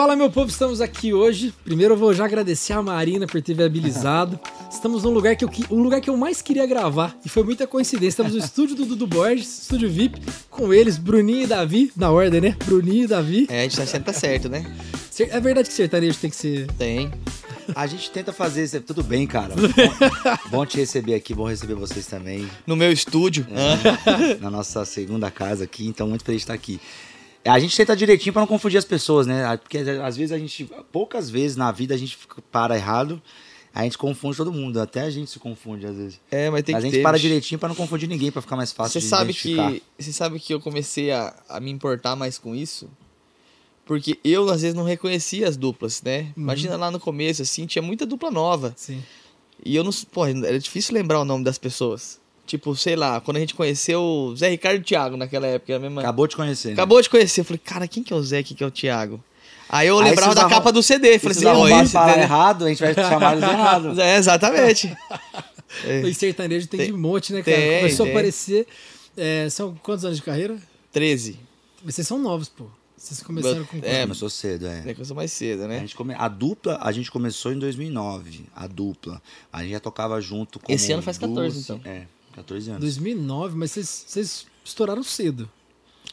Fala meu povo, estamos aqui hoje. Primeiro eu vou já agradecer a Marina por ter viabilizado. Estamos num lugar que eu, um lugar que eu mais queria gravar e foi muita coincidência. Estamos no estúdio do Dudu Borges, estúdio VIP, com eles, Bruninho e Davi, na ordem, né? Bruninho e Davi. É, a gente tá sempre tá certo, né? É verdade que sertanejo tem que ser. Tem. A gente tenta fazer isso. Tudo bem, cara. Bom, bom te receber aqui, bom receber vocês também. No meu estúdio. É, na nossa segunda casa aqui, então muito feliz de estar aqui. A gente tenta direitinho para não confundir as pessoas, né? Porque às vezes a gente, poucas vezes na vida a gente para errado, a gente confunde todo mundo, até a gente se confunde às vezes. É, mas tem mas que a gente ter, para bicho. direitinho para não confundir ninguém, para ficar mais fácil Você de sabe que você sabe que eu comecei a, a me importar mais com isso, porque eu às vezes não reconhecia as duplas, né? Uhum. Imagina lá no começo assim, tinha muita dupla nova. Sim. E eu não, pô, era difícil lembrar o nome das pessoas. Tipo, sei lá, quando a gente conheceu o Zé Ricardo e o Thiago naquela época, a mesma Acabou de conhecer. né? Acabou de conhecer. Eu falei, cara, quem que é o Zé, quem que é o Thiago? Aí eu Aí lembrava da arrum- capa do CD. Falei assim, ó, esse, falar entendeu? errado, a gente vai chamar eles errado. É, exatamente. E sertanejo tem, Tem- de monte, né, cara? tem, Começou tem. a aparecer. é, são quantos anos de carreira? 13. Mas vocês são novos, pô. Vocês começaram com É, Começou cedo, é. É, começou mais cedo, A, né? gente come... a dupla, a gente começou em 2009, a dupla. A gente já tocava junto com Esse ano faz 14, então. É, 14 anos. 2009, mas vocês, vocês estouraram cedo.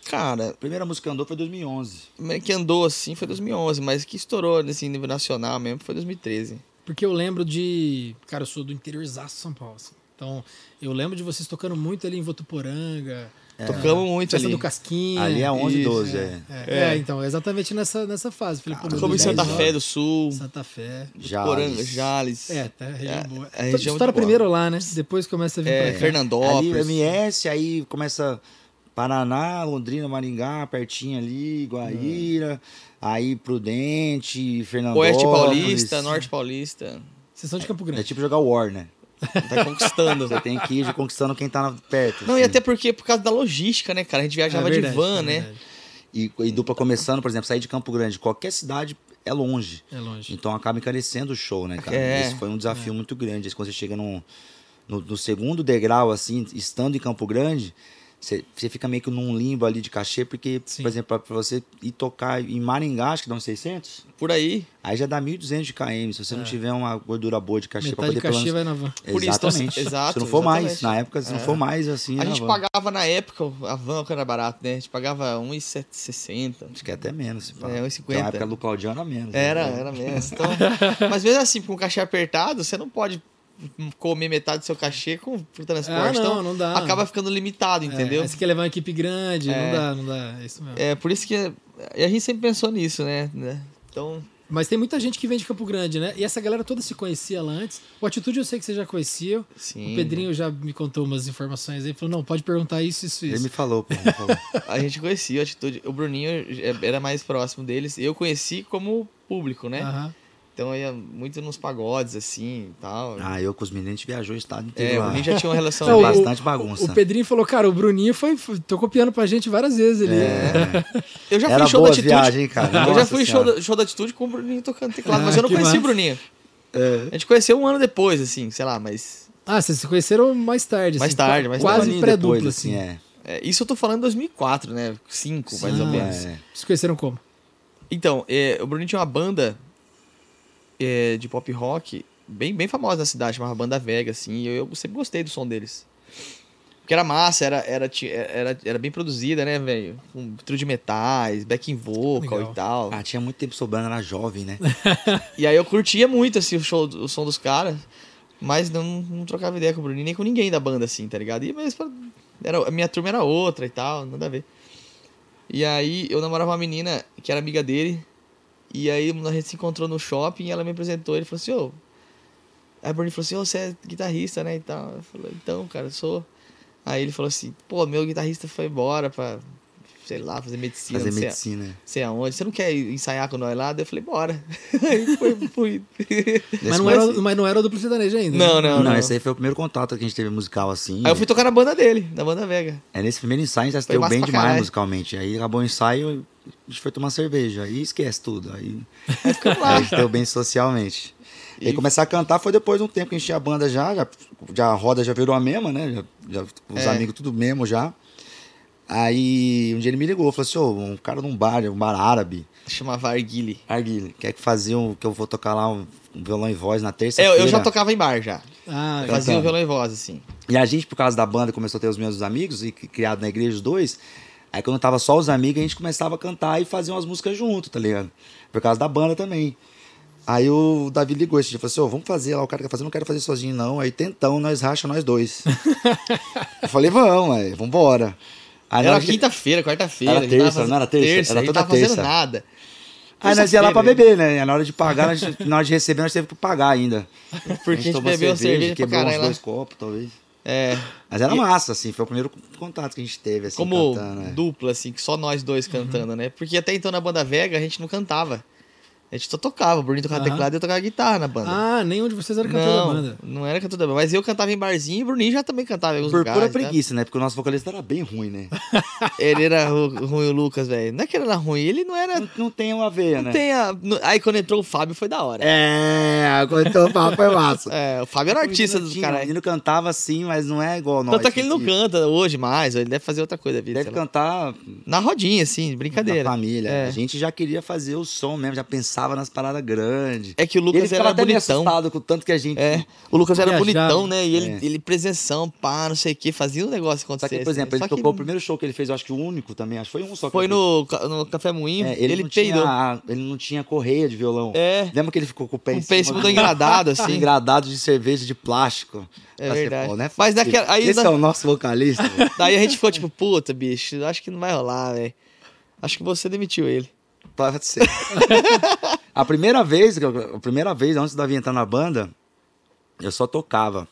Cara, A primeira música que andou foi 2011. meio que andou assim foi 2011, mas que estourou nesse nível nacional mesmo foi 2013. Porque eu lembro de. Cara, eu sou do interiorzaço de São Paulo. assim. Então, eu lembro de vocês tocando muito ali em Votuporanga. Tocamos muito Festa ali. do Casquinha. Ali é 11 e Isso, 12, é. É, é, então, exatamente nessa, nessa fase. Falei, pô, meu Tocamos em Santa 10 Fé do Sul, Santa Fé. Poranga, Jales. Jales. É, tá, região É, boa. a região Estoura muito boa. primeiro lá, né? Depois começa a vir É, pra cá. Ali, Fernandópolis. MS, aí começa Paraná, Londrina, Maringá, pertinho ali, Guaíra, aí Prudente, Fernandópolis. Oeste Paulista, Norte Paulista. Vocês são de Campo É Grande. tipo jogar War, né? Tá conquistando. Você tem que ir conquistando quem tá perto. Não, e assim. até porque por causa da logística, né, cara? A gente viajava É verdade, de van, é né? E, e dupla começando, por exemplo, sair de Campo Grande, qualquer cidade é longe. É longe. Então acaba encarecendo o show, né, cara? É. Esse foi um desafio muito grande. Aí Quando você chega no, no, no segundo degrau, assim, estando em Campo Grande, você, fica meio que num limbo ali de cachê, porque, Sim. por exemplo, pra você ir tocar em Maringá, acho que dá uns 600, Por aí. aí já dá 1.200 de KM. Se você não tiver uma gordura boa de cachê pra É. Metade poder de cachê pelo vai na van. Por isso, então, Exatamente. exato, se não for mais, exatamente. na época, se não É. for mais, assim, A gente van. pagava na época, a van que era barato, né? A gente pagava 1,60. Acho que é até menos. É, 1,50. Então, na época do Claudiano era menos. né? Era, era mesmo. Então, mas mesmo assim, com o cachê apertado, você não pode comer metade do seu cachê com pro transporte. Ah, não, então, não dá. acaba ficando limitado, entendeu? É, você quer levar uma equipe grande, É. não dá, não dá. É isso mesmo. É, por isso que e a gente sempre pensou nisso, né? né? Então, Mas tem muita gente que vem de Campo Grande, né? E essa galera toda se conhecia lá antes. O Atitude eu sei que você já conhecia. sim. O Pedrinho já me contou umas informações aí. Falou, não, pode perguntar isso, isso, Ele isso. me falou, pô, me falou. A gente conhecia a atitude. O Bruninho era mais próximo deles. Eu conheci como público, né? Aham. Então eu ia muito nos pagodes, assim e tal. Ah, eu com os meninos a gente viajou o estado inteiro é, o lá. Bruninho já tinha uma relação Não, bem- o- bastante bagunça. O Pedrinho falou, cara, o Bruninho foi, foi tocou piano pra gente várias vezes ali. É. Eu já fui Era em show boa da Atitude. hein, cara? eu já Nossa fui em show da, show da Atitude com o Bruninho tocando teclado, Ah, mas eu não conheci massa. o Bruninho. É. A gente conheceu um ano depois, assim, sei lá, mas. Ah, vocês se conheceram mais tarde. Mais assim, tarde, qua- mais Quase Um aninho pré-dupla, depois, assim. é. é, isso eu tô falando em 2004, né? 5, mais ou menos. É. Vocês se conheceram como? Então, é, o Bruninho tinha uma banda é, de pop rock bem, bem famosa na cidade, chamava Banda Vega, assim, e eu, eu sempre gostei do som deles. Porque era massa, era, era, era, era bem produzida, né, velho? Com trio de metais, backing vocal Legal. e tal. Ah, tinha muito tempo sobrando, era jovem, né? E aí eu curtia muito, assim, o, show, o som dos caras, mas não, não trocava ideia com o Bruninho, nem com ninguém da banda, assim, tá ligado? E mesmo, era, a minha turma era outra e tal, nada a ver. E aí eu namorava uma menina que era amiga dele, e aí a gente se encontrou no shopping e ela me apresentou, ele falou assim, ô... Aí o Bruninho falou assim, ô, você é guitarrista, né, e tal. Eu falei, então, cara, eu sou... Aí ele falou assim, pô, meu guitarrista foi embora pra, sei lá, fazer medicina, Fazer não sei- medicina. sei aonde. Você não quer ensaiar com nós lá? Daí eu falei, bora. Aí foi, fui. Mas não, era, mas não era o duplo sertanejo ainda. Não, né? não, Não, não. esse aí foi o primeiro contato que a gente teve musical assim. Aí eu fui tocar na banda dele, na banda Vega. É nesse primeiro ensaio a gente já se deu bem demais caralho. musicalmente. Aí acabou o ensaio, a gente foi tomar cerveja. Aí esquece tudo. Aí Aí ficamos a lá. gente deu bem socialmente. E aí começar a cantar foi depois de um tempo que a gente tinha a banda já, já, já a roda já virou a mesma, né? Já, já- os É. amigos tudo mesmo já. Aí um dia ele me ligou, falou assim, ô, um cara num bar, um bar árabe, Chamava Arguile. Arguile, quer que fazia um, que eu vou tocar lá um, um violão e voz na É, terça-feira. eu já tocava em bar já. Ah, Fazia Cantando. o violão e voz, assim. E a gente, por causa da banda, começou a ter os meus amigos, e cri- criado na igreja os dois. Aí quando tava só os amigos, a gente começava a cantar e fazer umas músicas junto, tá ligado? Por causa da banda também. Aí o Davi ligou esse dia e falou assim: ô, vamos fazer lá, o cara quer fazer, não quero fazer sozinho, não. Aí tentão, nós racha nós dois. eu falei, vamos, aí, vambora. Aí, Era quinta-feira, quarta-feira. Era a gente terça, não era terça? Terça, Era a gente toda tava fazendo terça. nada. Aí nós ia lá pra beber, né? E na hora de pagar, nós, na hora de receber, nós teve que pagar ainda. Porque a gente tomou bebeu cerveja, pra quebrou uns dois copos, talvez. É, Mas era E- massa, assim, foi o primeiro contato que a gente teve, assim, como cantando, né? dupla, assim, que só nós dois cantando, né? Porque até então na banda Vega a gente não cantava. A gente só tocava. O Bruninho tocava Aham. teclado e eu tocava guitarra na banda. Ah, nem onde vocês eram cantor da não, banda. não era cantor da banda. Mas eu cantava em barzinho e o Bruninho já também cantava em alguns Por lugares. pura né? preguiça, né? Porque o nosso vocalista era bem ruim, né? Ele era ru- ruim, o Lucas, velho. Não é que ele era ruim, ele não era. Não, não tem uma veia, né? Tem a... Aí quando entrou o Fábio foi da hora. É, então o papo foi massa. É, o Fábio era artista O do menino tinha, cara. O menino cantava assim, mas não é igual nós. Tanto é que ele não que canta hoje mais, ele deve fazer outra coisa da vida. Deve cantar Na rodinha, assim, brincadeira. da família. É. A gente já queria fazer o som mesmo, já pensava nas paradas grandes. É que o Lucas era até meio bonitão. assustado com o tanto que a gente... É, o Lucas era Viajava. bonitão, né? E ele, É. ele presenção, pá, não sei o que, fazia um negócio Só acontecer. que, por exemplo, assim. ele Só que tocou o primeiro show que ele fez, eu acho que o único também, acho que foi um só. que Foi no, no Café Moinho. É, ele, ele, não peidou. tinha, ele não tinha correia de violão. É, Lembra que ele ficou com o pé um em pé cima do engradado, assim. engradado de cerveja de plástico. É verdade. né? Mas naquela- aí Esse na- é o nosso vocalista. Daí a gente ficou tipo, puta, bicho, acho que não vai rolar, velho. Acho que você demitiu ele. Pode ser. a primeira vez, a primeira vez antes da Davi entrar na banda, eu só tocava.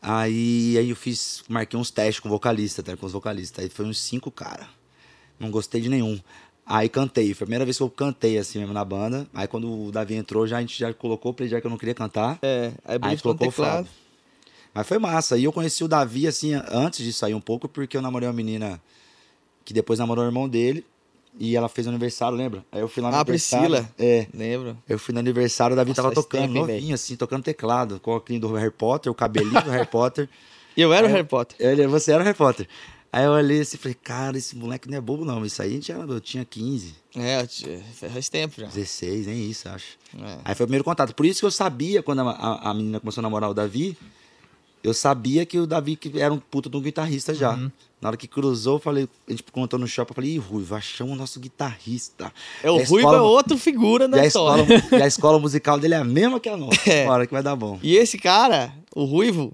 Aí, aí eu fiz, marquei uns testes com vocalista, tá, com os vocalistas. Aí foi uns cinco cara. Não gostei de nenhum. Aí cantei, foi a primeira vez que eu cantei assim mesmo na banda. Aí quando o Davi entrou, já a gente já colocou pra ele já que eu não queria cantar. É, aí o Aí colocou o. Fábio. Mas foi massa. E eu conheci o Davi, assim, antes de sair um pouco, porque eu namorei uma menina que depois namorou o irmão dele. E ela fez aniversário, lembra? Aí eu fui lá no Ah, aniversário. Priscila. É. Lembro. Eu fui no aniversário, o Davi Nossa, tava tocando, tempo, assim, tocando teclado, com o óculos do Harry Potter, o cabelinho do Harry Potter. E eu era o Aí eu- Harry Potter. Ele, você era o Harry Potter. Aí eu olhei assim e falei, cara, esse moleque não é bobo, não. Isso aí a gente era, eu tinha 15, É, faz tempo já. 16, nem isso, acho. É. Aí foi o primeiro contato. Por isso que eu sabia, quando a, a- a menina começou a namorar o Davi, eu sabia que o Davi que era um puta de um guitarrista já. Uhum. Na hora que cruzou, eu falei, a gente contou no shopping, eu falei, ih, Ruivo, achamos o nosso guitarrista. É, o E Ruivo escola- é outro figura E da a, história. escola, e a escola musical dele é a mesma que a nossa. É. Bora que vai dar bom. E esse cara, o Ruivo,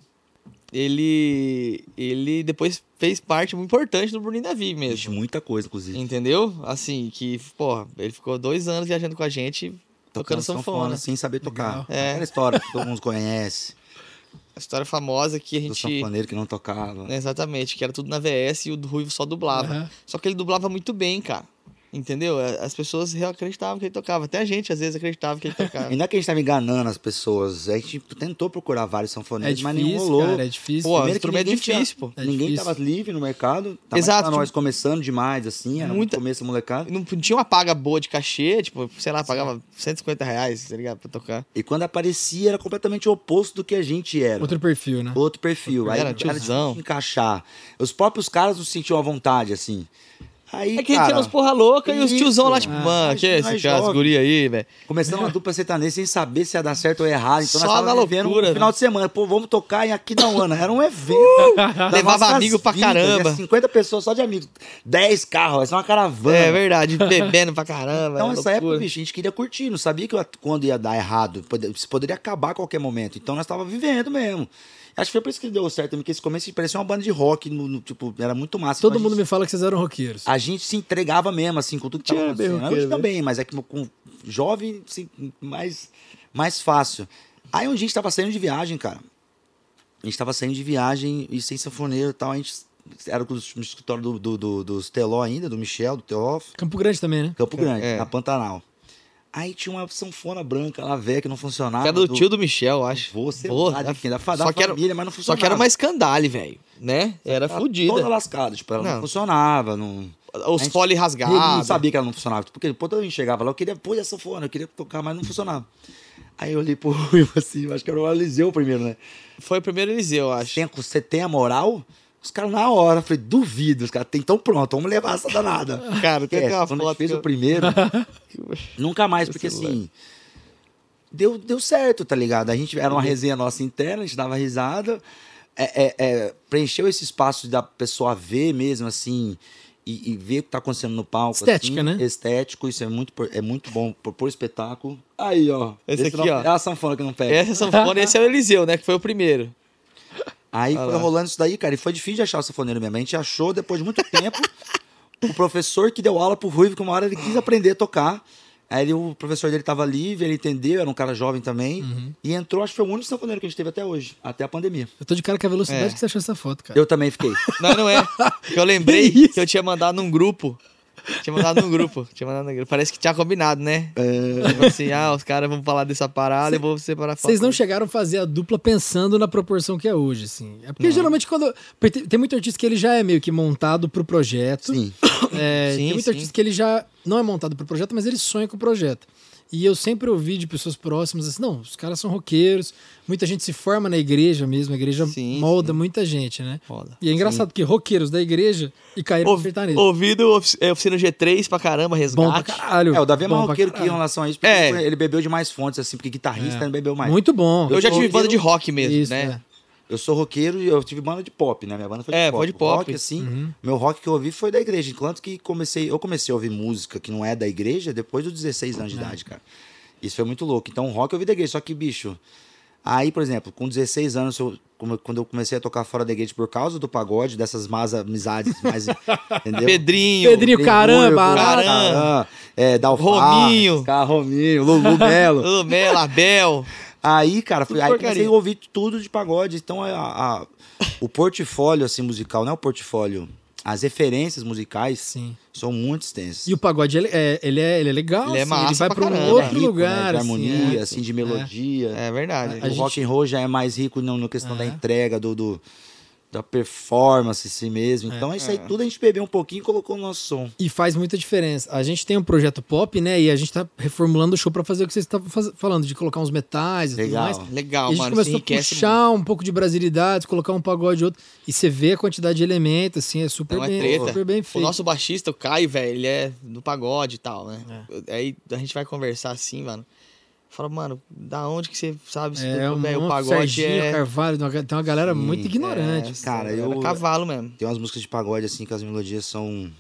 ele ele depois fez parte muito importante do Bruninho Davi Vixe, mesmo. muita coisa, inclusive. Entendeu? Assim, que, porra, ele ficou dois anos viajando com a gente, tocando sanfona. sem saber tocar. É. Aquela história que todo mundo conhece. A história famosa que a Do gente. sanfoneiro que não tocava. Exatamente, que era tudo na VS e o do Ruivo só dublava. Aham. Só que ele dublava muito bem, cara. Entendeu? As pessoas acreditavam que ele tocava. Até a gente, às vezes, acreditava que ele tocava. E não é que a gente tava enganando as pessoas. A gente tentou procurar vários É sanfoneiros, mas nenhum rolou. cara, é difícil. Pô, Primeiro instrumento ninguém tinha- difícil, pô. É Ninguém difícil. tava livre no mercado. Tá Exato, Exato. nós tipo- começando demais, assim. Era Muita- muito começo molecada. Não tinha uma paga boa de cachê, tipo, sei lá, pagava 150 reais, tá ligado? Pra tocar. E quando aparecia, era completamente o oposto do que a gente era. Outro perfil, né? Outro perfil. Aí Era era tiozão. de encaixar. Os próprios caras não se sentiam à vontade, assim. Aí, É que cara, tinha uns porra louca e os tiozão lá, tipo, Ah, mano, que é esse cara, esse guri aí, velho? Começando uma dupla sertaneja sem saber se ia dar certo ou errado. Então Só nós na loucura, um final de semana. Pô, vamos tocar em aqui da Ana. Era um evento. das Levava amigo pra vidas, caramba. né? 50 pessoas só de amigos. 10 carros, essa é uma caravana. É verdade, bebendo pra caramba. Então, é nessa época, bicho, a gente queria curtir, não sabia que quando ia dar errado, isso poderia acabar a qualquer momento. Então, nós tava vivendo mesmo. Acho que foi por isso que deu certo também, porque esse começo parecia uma banda de rock, no, no- tipo, era muito massa. Todo a mundo gente- me fala que vocês eram roqueiros. a gente se entregava mesmo, assim, com tudo que Tinha roqueiro, Hoje também, mas é que com jovem, assim, mais, mais fácil. Aí um dia a gente tava saindo de viagem, cara. A gente tava saindo de viagem e sem sanfoneiro e tal. A gente era no escritório do, do, do, dos Teló ainda, do Michel, do Teófilo. Campo Grande também, né? Campo Grande, É. na Pantanal. Aí tinha uma sanfona branca lá, velha, que não funcionava. Que era do tio do Michel, eu acho. Lá, de da- da, da só que era- família, mas não Só funcionava. que era uma escandale, velho. Né? Era Tava fodida. Toda lascada, tipo, ela não, Não. funcionava, não... Os fole Ele não rasgados. sabia que ela não funcionava. Porque todo mundo chegava lá, eu queria pôr essa sanfona, eu queria tocar, mas não funcionava. Aí eu olhei pro Ruivo assim, acho que era o Eliseu primeiro, né? Foi o primeiro Eliseu, eu acho. Tem- Você tem a moral? Os caras na hora, eu falei, duvido, os caras tem tão pronto, vamos levar essa danada. Cara, tem É, aquela quando foto fez que o eu- primeiro, nunca mais, porque assim. Deu, deu certo, tá ligado? A gente era uma resenha nossa interna, a gente dava risada. é, é, é, preencheu esse espaço da pessoa ver mesmo, assim, e, e ver o que tá acontecendo no palco. Estética, assim, né? Estético, isso é muito, é muito bom por, por espetáculo. Aí, ó. Esse aqui, não- ó. É a sanfona que não pega. Essa é sanfona, esse é o Eliseu, né? Que foi o primeiro. Aí foi rolando isso daí, cara, e foi difícil de achar o sanfoneiro mesmo. A gente achou depois de muito tempo o professor que deu aula pro Ruivo, que uma hora ele quis aprender a tocar. Aí ele- o professor dele tava livre, ele entendeu, era um cara jovem também. Uhum. E entrou, acho que foi o único sanfoneiro que a gente teve até hoje, até a pandemia. Eu tô de cara com a velocidade É. que você achou essa foto, cara. Eu também fiquei. Não, não é. Eu lembrei Que que eu tinha mandado num grupo. Tinha mandado num grupo. Tinha mandado num grupo. Parece que tinha combinado, né? É, Tipo assim, ah, os caras vão falar dessa parada, eu vou separar. Vocês não chegaram a fazer a dupla pensando na proporção que é hoje, assim. É porque geralmente quando. tem muito artista que ele já é meio que montado pro projeto. sim. É, Sim, tem muito sim. artista que ele já não é montado pro projeto, mas ele sonha com o projeto. E eu sempre ouvi de pessoas próximas assim: não, os caras são roqueiros, muita gente se forma na igreja mesmo, a igreja Sim, molda muita gente, né? Foda. E é engraçado que roqueiros da igreja e caíram no Ouvi- sertanejo. Ouvido ofici- é, oficina G3 pra caramba, Bom pra resgate. caralho. É, o Davi é mais roqueiro que em relação a isso, porque É. ele bebeu de mais fontes, assim, porque guitarrista É. ele bebeu mais. Muito bom. Eu já tive banda de rock mesmo, Isso, né? é. Eu sou roqueiro e eu tive banda de pop, né? Minha banda foi de É, pop. foi de pop. Rock, assim, Uhum. meu rock que eu ouvi foi da igreja. Enquanto que comecei, eu comecei a ouvir música que não é da igreja depois dos 16 anos de É. idade, cara. Isso foi muito louco. Então, rock eu ouvi da igreja. Só que, bicho, aí, por exemplo, com 16 anos, eu- como- quando eu comecei a tocar fora da igreja por causa do pagode, dessas más amizades mais. entendeu? Pedrinho. Pedrinho, caramba, Caramba, é, Dalfar, Rominho. Cara, Rominho, Lulu Melo. Lulu Melo, Abel. Aí, cara, Tudo aí comecei a ouvir tudo de pagode. Então, a, a- o portfólio, assim, musical, não é o portfólio. As referências musicais Sim. são muito extensas. E o pagode, ele é, ele é, ele é legal. Ele é assim, massa ele vai pra pra um caramba. outro rico, né, lugar. de assim, harmonia, é. assim, de melodia. É verdade. A o gente- rock and roll já é mais rico na, na questão da É. entrega, do, do- da performance em si mesmo. Então, isso aí tudo a gente bebeu um pouquinho e colocou no nosso som. E faz muita diferença. A gente tem um projeto pop, né? E a gente tá reformulando o show pra fazer o que vocês estavam faz- falando, de colocar uns metais e Legal. tudo mais. Legal, e a gente mano. começou a puxar um pouco de brasilidade, colocar um pagode outro. E você vê a quantidade de elementos, assim, é super, Não é bem, treta. super bem O feito. nosso baixista, o Caio, velho, ele é do pagode e tal, né? Aí a gente vai conversar assim, mano. Fala, mano, da onde que você sabe se é, um velho, o pagode Serginho, é. Carvalho, tem uma galera muito ignorante. É, Cara, eu- cavalo mesmo. Tem umas músicas de pagode, assim, que as melodias são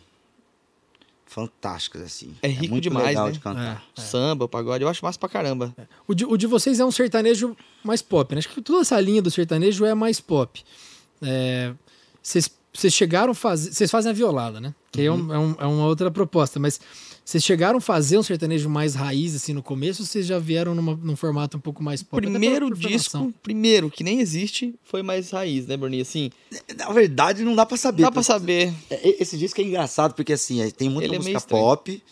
fantásticas, assim. É rico muito demais, legal né? de cantar. É. Samba, o pagode, eu acho massa pra caramba. O de, o de vocês é um sertanejo mais pop, né? Acho que toda essa linha do sertanejo é mais pop. É, Vocês chegaram a fazer. Vocês fazem a violada, né? Que é, um- é, um- é uma outra proposta, mas vocês chegaram a fazer um sertanejo mais raiz, assim, no começo, ou vocês já vieram numa- num formato um pouco mais pop? Primeiro disco, primeiro, que nem existe, foi mais raiz, né, Bruninho? Assim, Na verdade, não dá pra saber. dá pra saber. É, Esse disco é engraçado porque assim, é- tem muita Ele é música estranho. pop,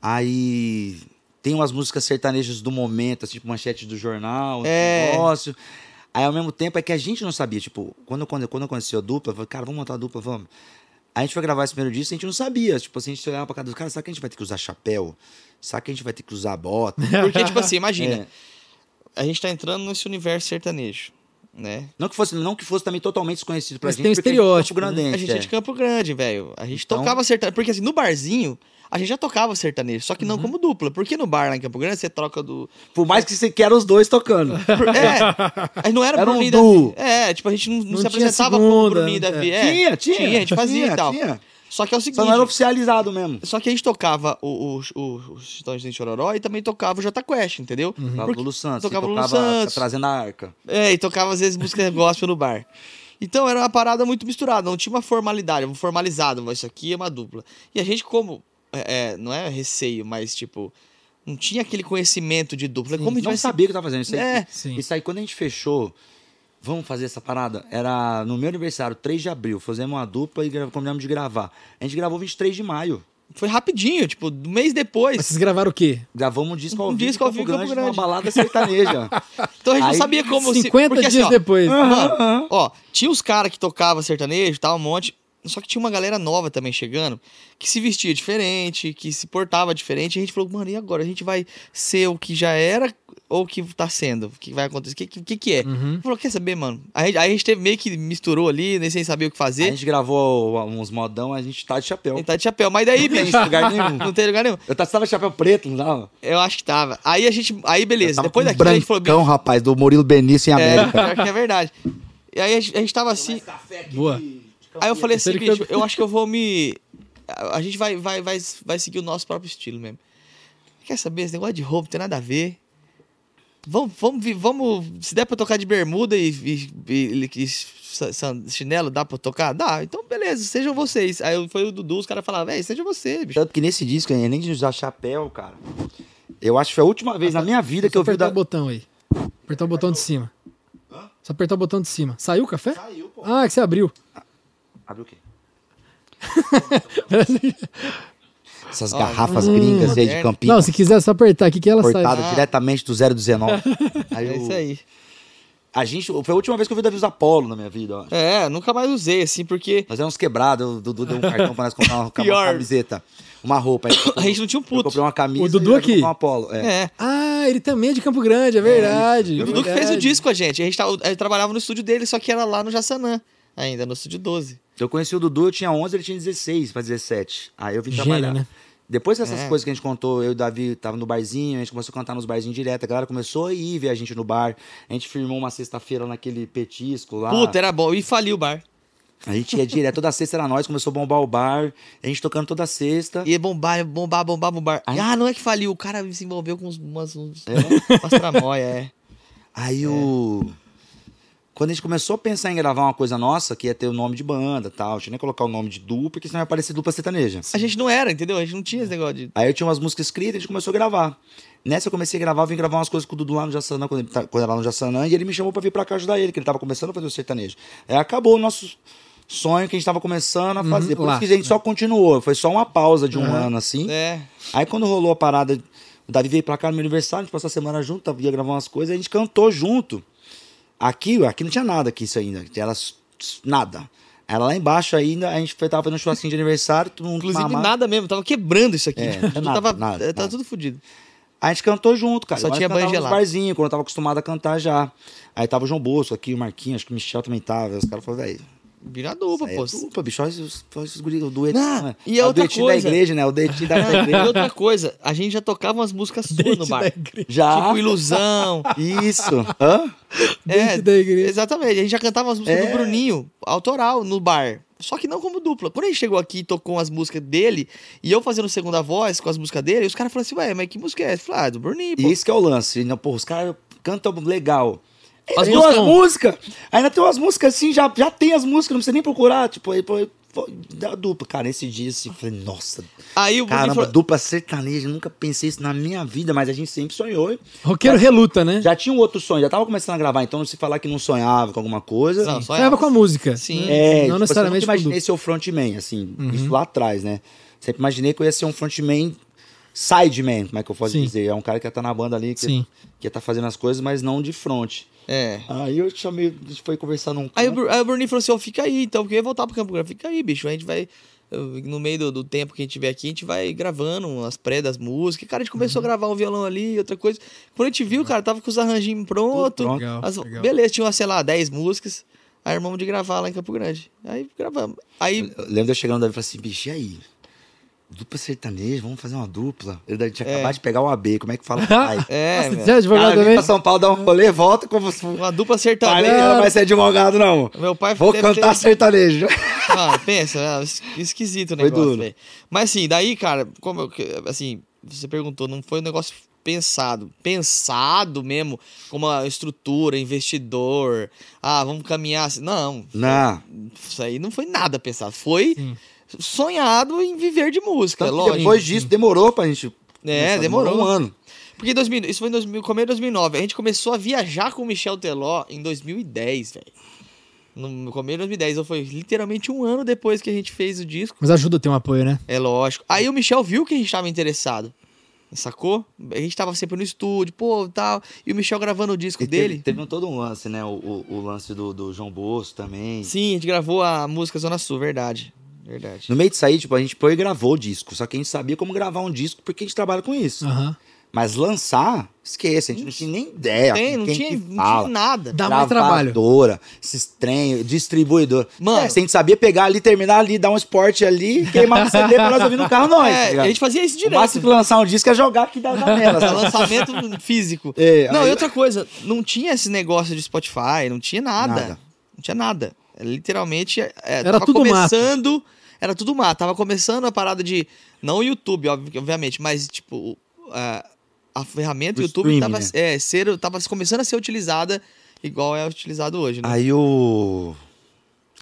aí tem umas músicas sertanejas do momento, assim, tipo manchete do jornal, É. negócio. Aí ao mesmo tempo é que a gente não sabia, tipo, quando, quando, quando eu conheci a dupla, eu falei, cara, vamos montar a dupla, vamos. A gente foi gravar esse primeiro disco, a gente não sabia, tipo assim, a gente olhava pra cada dos caras, será que a gente vai ter que usar chapéu? Será que a gente vai ter que usar bota? Porque, tipo assim, imagina, É. a gente tá entrando nesse universo sertanejo, né? Não que fosse, não que fosse também totalmente desconhecido pra Mas gente, tem um a gente é Campo estereótipo, né? Grandense, A gente é de Campo Grande, velho. A gente Então- tocava sertanejo. Porque assim, no barzinho, a gente já tocava sertanejo, só que Uhum. não como dupla. Porque no bar lá em Campo Grande, você troca do. Por mais que você queira os dois tocando. É, aí não era, Era um Bruninho. Davi. É, tipo, a gente não, não Não se apresentava como segunda, Bruninho e é. Davi. É, tinha, tinha. Tinha, a gente fazia tinha, e tal. tinha. Só que é o seguinte. Só não era oficializado mesmo. Só que a gente tocava o, o, o, o Chitões de Chororó e também tocava o Jota Quest, entendeu? Tocava Porque- Lulu Santos, tocava tocava, Lulu tocava Santos. trazendo a arca. É, e tocava às vezes música gospel no bar. Então era uma parada muito misturada, não tinha uma formalidade, um formalizado, mas isso aqui é uma dupla. E a gente, como, é, é, não é receio, mas tipo, não tinha aquele conhecimento de dupla. Sim, como a gente não vai se- sabia o que tava fazendo. Isso aí, É. Sim. isso aí, quando a gente fechou, vamos fazer essa parada, era no meu aniversário, 3 de abril, fizemos uma dupla e combinamos de gravar. A gente gravou 23 de maio. Foi rapidinho, tipo, um mês Mas depois. vocês gravaram o quê? Gravamos um disco ao Um vivo, disco ao vivo Campo Grande, Grande. balada sertaneja. Então a gente Aí, não sabia como se. 50 porque, dias assim, ó, depois. Mano, ó, tinha os caras que tocavam sertanejo, tal, um monte. Só que tinha uma galera nova também chegando, que se vestia diferente, que se portava diferente. E a gente falou, mano, e agora? A gente vai ser o que já era ou o que tá sendo? O que vai acontecer? O que, que, que é? Uhum. Falou, quer saber, mano? Aí, a gente- aí a gente teve, meio que misturou ali, nem sem saber o que A fazer. gente gravou uns modão, a gente tá de chapéu. Ele tá de chapéu. Mas daí, Não tem bicho, lugar nenhum. não tem lugar nenhum. Eu tava, de chapéu preto, não tava? Eu acho que tava. Aí a gente. Aí beleza. Depois com daquilo a gente falou, brancão, rapaz, do Murilo Benício em É, América. que é verdade. E aí a gente, a gente tava assim. Boa. Aí eu falei assim, Terceiro bicho, eu acho que eu vou me. A gente vai, vai, vai, vai seguir o nosso próprio estilo mesmo. Quer saber? Esse negócio de roupa não tem nada a ver. Vamos, vamos, vamos. Se der pra tocar de bermuda e, e, e- e chinelo, dá pra tocar? Dá. Então, beleza, sejam vocês. Aí foi o Dudu, os caras falavam, velho, seja você, bicho. Tanto que nesse disco, nem de usar chapéu, cara. Eu acho que foi a última vez na minha vida que eu vi o apertar da... o botão aí. Apertar o botão de cima. Só apertar o botão de cima. Saiu o café? Saiu, pô. Ah, que você abriu. Abriu o quê? Essas Ó, garrafas hum, gringas aí de campinho. Não, se quiser é só apertar aqui que ela cortada sai. Ah. diretamente do 019. Aí É eu- isso aí. A gente, foi a última vez que eu vi o Davi usar polo na minha vida. É, nunca mais usei, assim, porque Nós éramos quebrados, o Dudu deu um cartão pra nós comprar uma, camiseta, uma roupa. Aí a gente não tinha um eu puto. comprei uma camisa O Dudu e aqui. comprou uma polo. É. É. Ah, ele também é de Campo Grande, é verdade. O Dudu que fez o disco com a gente. A gente tava- ele trabalhava no estúdio dele, só que era lá no Jaçanã, ainda, no estúdio 12. Eu conheci o Dudu, eu tinha 11, ele tinha 16 pra 17. Aí eu vim Gênio, trabalhar. né? Depois dessas É. coisas que a gente contou, eu e o Davi tava no barzinho, a gente começou a cantar nos barzinhos direto, a galera começou a ir ver a gente no bar. A gente firmou uma sexta-feira naquele petisco lá. Puta, era bom. E faliu o bar. A gente ia direto, toda sexta era nós, começou a bombar o bar, a gente tocando toda sexta. Ia bombar, bombar, bombar, bombar. Aí- Ah, não é que faliu. O cara se envolveu com uns, umas, uns, É. umas tramóia, é. Aí o. Quando a gente começou a pensar em gravar uma coisa nossa, que ia ter o nome de banda tal, a gente nem colocar o nome de dupla, porque senão ia aparecer dupla sertaneja. A gente não era, entendeu? A gente não tinha esse negócio de... Aí eu tinha umas músicas escritas e a gente começou a gravar. Nessa eu comecei a gravar, eu vim gravar umas coisas com o Dudu lá no Jaçanã, quando ele, tá- quando era lá no Jaçanã, e ele me chamou pra vir pra cá ajudar ele, que ele tava começando a fazer o sertanejo. Aí acabou o nosso sonho que a gente tava começando a fazer. Por lá. isso que a gente só continuou, foi só uma pausa de um ano assim. É. Aí quando rolou a parada, o Davi veio pra cá no meu aniversário, a gente passou a semana junto, ia gravar umas coisas, a gente cantou junto. Aqui, aqui não tinha nada aqui isso ainda, s- nada. Era lá embaixo ainda, a gente tava fazendo um churrasquinho de aniversário, todo mundo Inclusive, mamado. nada mesmo. Tava quebrando isso aqui. É, Tudo nada, tava, nada, é, tava nada. tudo fodido. A gente cantou junto, cara. Só tinha banho gelado. barzinhos, quando eu tava acostumado a cantar já. Aí tava o João Bosco aqui, o Marquinhos, acho que o Michel também tava. Os caras falaram, velho. Vira dupla, É pô. dupla, bicho, olha esses, olha esses guri, o duetinho. Não, né? e É outra o coisa- da igreja, né? O duetinho da E igreja. outra coisa, a gente já tocava umas músicas suas no bar. Já. Tipo Ilusão. Isso. Hã? é, da igreja. exatamente. A gente já cantava as músicas É. do Bruninho, autoral, no bar. Só que não como dupla. Quando a gente chegou aqui e tocou as músicas dele, e eu fazendo segunda voz com as músicas dele, os caras falaram assim, ué, mas que música é essa? Eu falei, ah, do Bruninho, pô. E esse que é o lance. Não, porra, os caras cantam legal. As tem músicas-. Ainda tem umas músicas assim, já, já tem as músicas, não precisa nem procurar. Tipo, aí, da dupla. Cara, esse dia assim, falei, nossa, Aí o caramba, falou, dupla sertaneja. Nunca pensei isso na minha vida, mas a gente sempre sonhou. Roqueiro reluta, né? Já tinha um outro sonho, já tava começando a gravar, então se falar que não sonhava com alguma coisa. Não, Sonhava com a música. Sim. é, Não tipo, necessariamente eu imaginei ser o frontman, assim, Uhum. isso lá atrás, né? Sempre imaginei que eu ia ser um frontman sideman, como é que eu posso Sim. dizer? É um cara que ia estar na banda ali, que, Sim. que ia estar fazendo as coisas, mas não de front. É. Aí eu chamei, a gente foi conversar num Aí o, aí o Bruninho falou assim, ó, fica aí, então, porque eu ia voltar pro Campo Grande. Fica aí, bicho, a gente vai... No meio do, do tempo que a gente tiver aqui, a gente vai gravando as pré das músicas. Cara, a gente começou a gravar um violão ali, outra coisa. Quando a gente viu, cara, tava com os arranjinhos prontos. Tudo pronto. Legal, As- legal. Beleza, tinha, sei lá, 10 músicas. Aí armamos de gravar lá em Campo Grande. Aí gravamos. Aí, Eu lembro de eu chegando Davi e falei assim, bicho, e aí? Dupla sertaneja, vamos fazer uma dupla. Ele tinha É. acabado de pegar o AB, como é que fala? Ai. é, Nossa, já é advogado Cara, vem pra São Paulo dar um rolê, volta como se uma dupla sertaneja. não vai ser advogado, não. Meu pai Vou cantar ter- sertanejo. Ah, pensa, é es- esquisito o Foi negócio, duro. velho. Mas assim, daí, cara, como eu, assim, você perguntou, não foi um negócio pensado, pensado mesmo, como uma estrutura, investidor, ah, vamos caminhar assim. Não, Não. isso aí não foi nada pensado, foi Sim. Sonhado em viver de música, Tanto lógico. depois disso, demorou pra gente. É, começar, demorou. um ano. Porque em 2000, isso foi em 2000, começo de 2009. A gente começou a viajar com o Michel Teló em 2010, velho. No começo de 2010, então foi literalmente um ano depois que a gente fez o disco. Mas ajuda a ter um apoio, né? É lógico. Aí o Michel viu que a gente tava interessado. Sacou? A gente tava sempre no estúdio, pô, tal. E o Michel gravando o disco E teve, dele. teve um todo um lance, né? O, o, o lance do, do João Bosco também. Sim, a gente gravou a música Zona Sul, verdade. Verdade. No meio disso aí, tipo, a gente foi e gravou o disco. Só que a gente sabia como gravar um disco porque a gente trabalha com isso. Aham. Mas lançar, esquece, a gente não tinha nem ideia. Tem, não tinha, não tinha nada. Dá mais trabalho. Esses trem, distribuidor. Mano. É, se a gente sabia pegar ali, terminar ali, dar um esporte ali, queimar o CD pra nós ouvir no carro, nós. tá É, ligado? a gente fazia isso O direto. máximo que lançar um disco é jogar aqui da janela. É lançamento físico. É, não, aí- e outra coisa, não tinha esse negócio de Spotify, não tinha nada. Nada. Não tinha nada. É, literalmente, é, Era tava tudo mato. começando. Era tudo mato. Tava começando a parada de. Não o YouTube, obvi- obviamente, mas, tipo, a, a ferramenta O YouTube streaming, tava, né? é, ser, tava começando a ser utilizada igual é utilizado hoje, né? Aí o.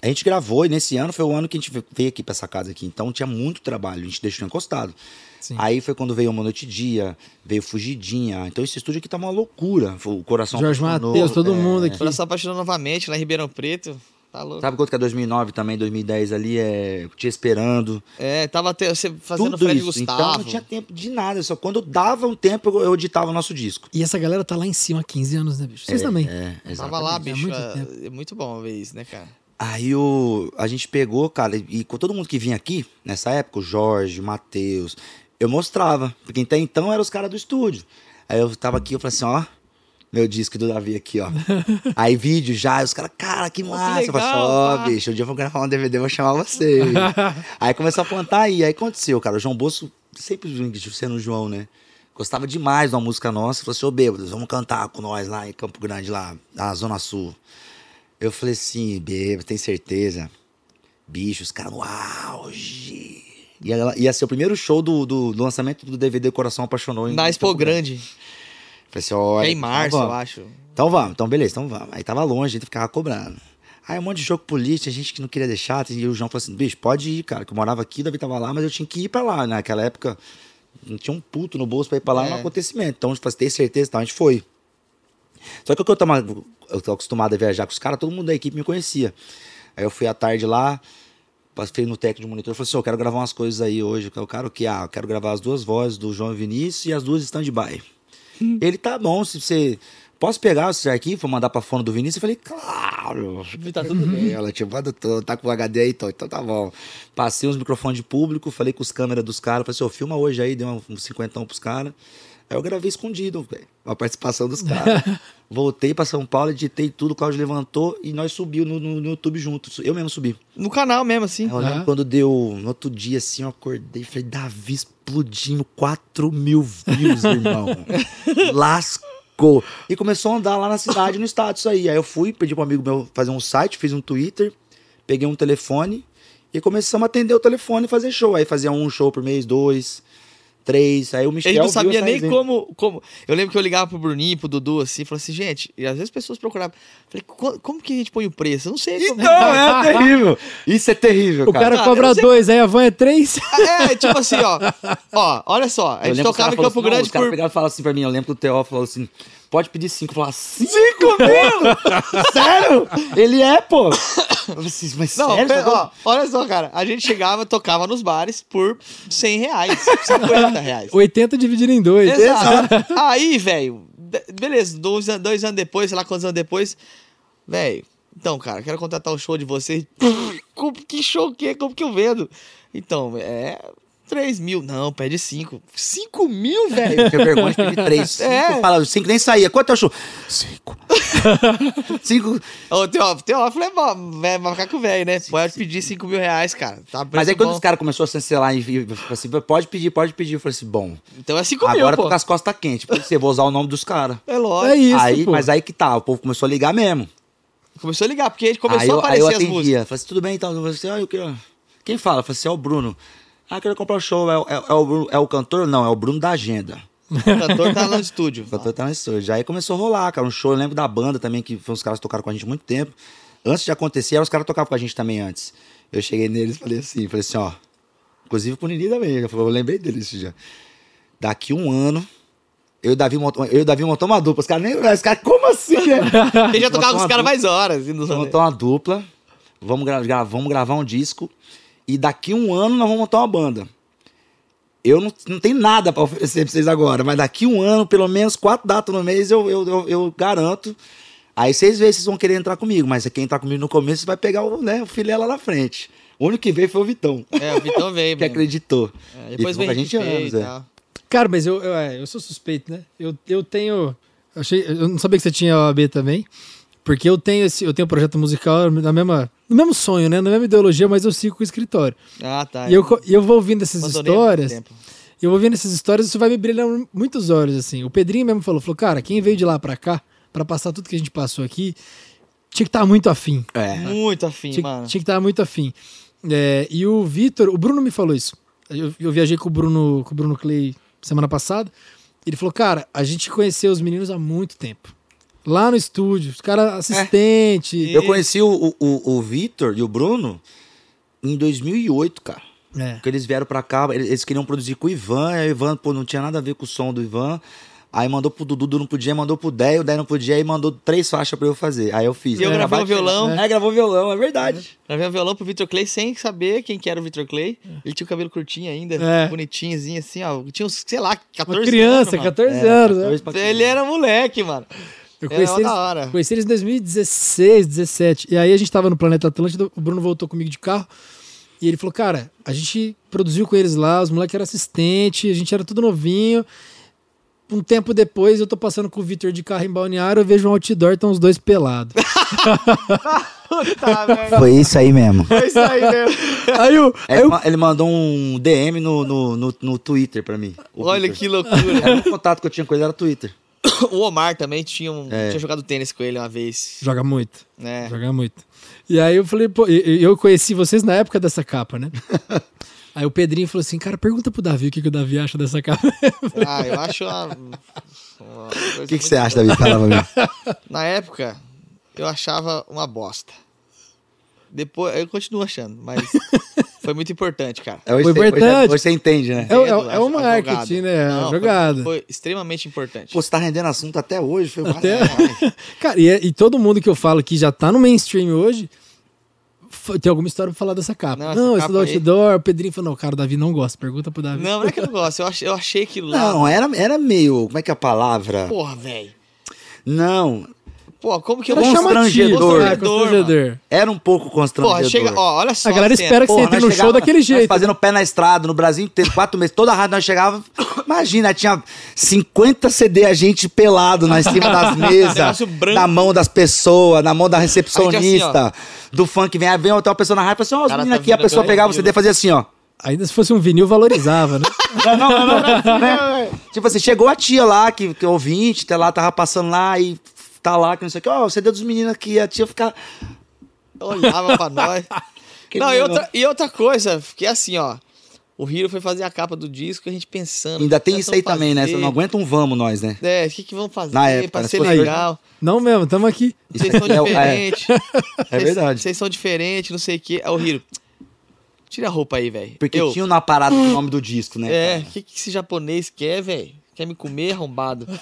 A gente gravou e nesse ano foi o ano que a gente veio aqui pra essa casa aqui. Então tinha muito trabalho, a gente deixou encostado. Sim. Aí foi quando veio Uma Noite e Dia, veio Fugidinha. Então esse estúdio aqui tá uma loucura. Foi O coração Jorge Apaixonou, Matheus, todo é. mundo aqui. Quando se apaixonou novamente lá em Ribeirão Preto. Tá louco. Sabe quanto que é 2009 também, 2010 ali, é Te Esperando. É, tava te, você fazendo tudo Fred isso. Gustavo. Então não tinha tempo de nada. Só quando dava um tempo, eu, eu editava o nosso disco. E essa galera tá lá em cima há 15 anos, né, bicho? Vocês É, também. É, Tava exatamente. lá, há bicho. É, é muito bom ver isso, né, cara? Aí o, a gente pegou, cara, e com todo mundo que vinha aqui, nessa época, o Jorge, o Matheus, eu mostrava. Porque até então eram os caras do estúdio. Aí eu tava aqui, eu falei assim, ó, meu disco do Davi aqui, ó. Aí vídeo já, os caras, cara, que massa. eu falei assim, legal, ó, pá. bicho, um dia eu vou gravar um DVD, eu vou chamar você. aí começou a plantar aí, aí aconteceu, cara, o João Bosco, sempre sendo o João, né? Gostava demais de uma música nossa. Falou assim, ô bêbados, vamos cantar com nós lá em Campo Grande, lá na Zona Sul. Eu falei assim, bêbado, tem certeza? Bicho, os caras no auge. E ela- ia ser o primeiro show do, do- do lançamento do DVD Coração Apaixonou. em Na Expo Campo Grande. Falei assim, olha. É em março, então eu acho. Então vamos, então beleza, então vamos. Aí tava longe, a gente ficava cobrando. Aí um monte de jogo político, a gente que não queria deixar. E o João falou assim, bicho, pode ir, cara. Que eu morava aqui, o Davi tava lá, mas eu tinha que ir pra lá. Naquela época, não tinha um puto no bolso pra ir pra lá É. no acontecimento. Então falou assim, tem certeza? Então a gente foi. Só que o que eu tava, eu tô acostumado a viajar com os caras, todo mundo da equipe me conhecia. Aí eu fui à tarde lá, passei no técnico de monitor e falei assim, eu quero gravar umas coisas aí hoje. Eu quero o que? Ah, eu quero gravar as duas vozes do João Vinícius e as duas stand-by. Ele tá bom, se você. Posso pegar esse arquivo mandar pra fone do Vinícius? Eu falei, claro, tá tudo bem. Ela tinha manda todo, tá com o HD aí, então, então tá bom. Passei uns microfones de público, falei com os câmeras dos caras, falei assim, ô, filma hoje aí, deu uns cinquentão pros caras. Aí eu gravei escondido, velho, a participação dos caras. Voltei pra São Paulo, editei tudo, o Claudio levantou e nós subiu no, no- no YouTube juntos. Eu mesmo subi. No canal mesmo, assim. Eu lembro quando deu, no outro dia, assim, eu acordei e falei, Davi explodindo 4 mil views, irmão. Lascou. E começou a andar lá na cidade, no estado, isso aí. Aí eu fui, pedi pra um amigo meu fazer um site, fiz um Twitter, peguei um telefone e começamos a atender o telefone e fazer show. Aí fazia um show por mês, dois, três. Aí o Michel Eles não essa nem resenha. como, como. Eu lembro que eu ligava pro Bruninho, pro Dudu, assim, e falava assim, gente, e às vezes as pessoas procuravam. Falei, "Co- como que a gente põe o preço? Eu não sei. como- Não, é terrível. Isso é terrível, O cara Cara, cobra dois, aí a van é três. É, tipo assim, ó. Ó, olha só. A gente os tocava em Campo assim, não, Grande Os caras por. pegaram e falaram assim pra mim, eu lembro que o Theo falou assim, pode pedir cinco. Eu falava, cinco mil? sério? Ele é, pô. Eu falei assim, mas Não, sério? pera- ó, olha só, cara. A gente chegava, tocava nos bares por 100 reais, 50 reais. 80 dividido em dois. Exato. Aí, velho, beleza, dois, dois anos depois, sei lá quantos anos depois, velho, então, cara, quero contratar o show de vocês. Que show que é? Como que eu vendo? Então, é 3 mil. Não, pede 5. 5 mil, velho? Tinha vergonha de pedir três. Cinco, É. eu falava, cinco nem saía. Quanto é o show? Cinco. cinco. Ô, Teófilo, Teófilo é bom, é macaco velho, né? Pode pedir 5 mil reais, cara. Tá Mas aí quando bom. os caras começaram a cancelar e assim, pode pedir, pode pedir. Eu falei assim, bom, Então é 5 mil, agora eu pô. tô com as costas quentes. Porque você vou usar o nome dos caras. É lógico. É isso, aí, pô. mas aí que tá, o povo começou a ligar mesmo. Começou a ligar, porque a gente começou aí, eu, a aí eu aparecer as músicas. atendia. Falei assim, tudo bem então. Eu falei assim, ah, eu quero... Quem fala? Eu falei assim, é o Bruno. Ah, quero comprar o show. É, o- é, é o, é o cantor? Não, é o Bruno da agenda. O cantor tá lá no estúdio. O cantor tá no estúdio. Aí começou a rolar, cara. Um show, eu lembro da banda também, que foi uns caras que tocaram com a gente muito tempo. Antes de acontecer, os caras tocavam com a gente também antes. Eu cheguei neles e falei assim, falei assim, ó. Inclusive pro Nini também, eu lembrei deles já. Daqui um ano, eu e o Davi montamos, eu Davi montamos uma dupla. Os caras nem. Os caras, como assim, né? Ele já tocava com os caras mais horas. Vamos montar uma dupla, vamos, gra- vamos gravar um disco e daqui um ano nós vamos montar uma banda. Eu não, não tenho nada pra oferecer pra vocês agora, mas daqui um ano, pelo menos quatro datas no mês, eu, eu, eu, eu garanto. Aí vocês veem se vocês vão querer entrar comigo, mas quem entrar comigo no começo vai pegar o, né, o filé lá na frente. O único que veio foi o Vitão, É, o Vitão veio, que mano. acreditou. É, depois E veio a gente anos, e é. Cara, mas eu, eu, é, eu sou suspeito, né? Eu, eu tenho. Eu, achei, eu não sabia que você tinha OAB também. Porque eu tenho esse, eu tenho um projeto musical na mesma, no mesmo sonho, né? Na mesma ideologia, mas eu sigo com o escritório. Ah, tá. E eu, eu vou ouvindo essas Abandonei histórias. Eu vou vendo essas histórias, isso vai me brilhando muitos olhos, assim. O Pedrinho mesmo falou, falou, cara, quem veio de lá pra cá, pra passar tudo que a gente passou aqui, tinha que estar muito afim. É. Muito afim, Tinha, mano. tinha que estar muito afim. É, e o Vitor, o Bruno me falou isso. Eu, eu viajei com o Bruno, com o Bruno Clay semana passada. Ele falou, cara, a gente conheceu os meninos há muito tempo. Lá no estúdio, os caras assistente. Eu conheci o, o, o, Vitor e o Bruno em 2008, cara. É. Porque eles vieram pra cá, eles queriam produzir com o Ivan, aí o Ivan, pô, não tinha nada a ver com o som do Ivan. Aí mandou pro Dudu, Dudu não podia, mandou pro Dé, o Dé não podia, e mandou três faixas pra eu fazer. Aí eu fiz. E eu gravei o violão. É, gravou violão, é verdade. Gravei um violão pro Victor Clay sem saber quem que era o Victor Clay. Ele tinha o cabelo curtinho ainda, É. bonitinhozinho assim, ó. Tinha uns, sei lá, 14 Uma criança, anos, mano. 14 É, anos. né? 14 pra Ele era moleque, mano. Eu Era conheci mó eles, hora. conheci eles em 2016, 17. E aí a gente tava no Planeta Atlântida, o Bruno voltou comigo de carro. E ele falou, cara, a gente produziu com eles lá, os moleques eram assistente, a gente era tudo novinho. Um tempo depois, eu tô passando com o Vitor de carro em Balneário, eu vejo um outdoor, estão os dois pelados. Tá. Foi isso aí mesmo. Foi isso aí mesmo. aí eu, aí Ele, eu ele mandou um DM no, no, no, no Twitter pra mim. o Olha que loucura. Era o contato que eu tinha com ele era Twitter. o Omar também tinha, um, É. tinha jogado tênis com ele uma vez. joga muito. né? Joga muito. E aí eu falei, pô, eu conheci vocês na época dessa capa, né? aí o Pedrinho falou assim, cara, pergunta pro Davi o que, que o Davi acha dessa capa. Ah, eu acho uma. O que, que você acha, Davi? Fala pra mim. Na época, eu achava uma bosta. Depois, eu continuo achando, mas foi muito importante, cara. É, Hoje, Foi você- hoje- importante. hoje você entende, né? É o- é é o advogado. marketing, né? Não, foi- jogada. Foi, extremamente importante. Pô, você tá rendendo assunto até hoje. Foi Até-. Cara, e, é- e todo mundo que eu falo que já tá no mainstream hoje, tem alguma história pra falar dessa capa. Não, Não, essa esse do capa aí- outdoor, o Pedrinho falou, não, cara, o Davi não gosta, pergunta pro Davi. Não, não é que eu não gosto. Eu achei, eu achei aquilo lá. Não, era, era meio. Como é que é a palavra? Porra, velho. Não. Pô, como que eu Era vou constrangedor. é, Constrangedor. Era um pouco constrangedor. Porra, chega, ó, olha só. A galera espera que você entre no show chegava- daquele nós jeito. fazendo pé na estrada no Brasil inteiro, quatro meses, toda a rádio nós chegava. Imagina, tinha 50 CD a gente pelado na cima das mesas, Negócio branco. na mão das pessoas, na mão da recepcionista, assim, do funk. Vem, vem outra pessoa na rádio e fala assim: ó, os Cara, meninos tá aqui, a pessoa pegava o. CD e fazia assim, ó. Ainda se fosse um vinil, valorizava, né? Não, não, não, não, né? Tipo assim, chegou a tia lá, que, que é ouvinte, tá lá, tava passando lá e tá lá, que não sei o que, ó, o CD dos meninos aqui, a tia fica. Olhava pra nós. Que não, e outra, e outra coisa, fiquei assim, ó. O Hiro foi fazer a capa do disco e a gente pensando. Ainda que tem isso aí vamos também, né? fazer? Você não aguenta um vamos nós, né? É, o que, que vamos fazer Na época, pra né? ser Se fosse legal? Não mesmo, estamos aqui. Vocês são É, é. diferentes. É verdade. Vocês são diferentes, não sei o quê. Aí o Hiro, tira a roupa aí, velho. Porque Eu, tinha na parada o nome do disco, né? É, o que, que esse japonês quer, velho? Quer me comer, arrombado?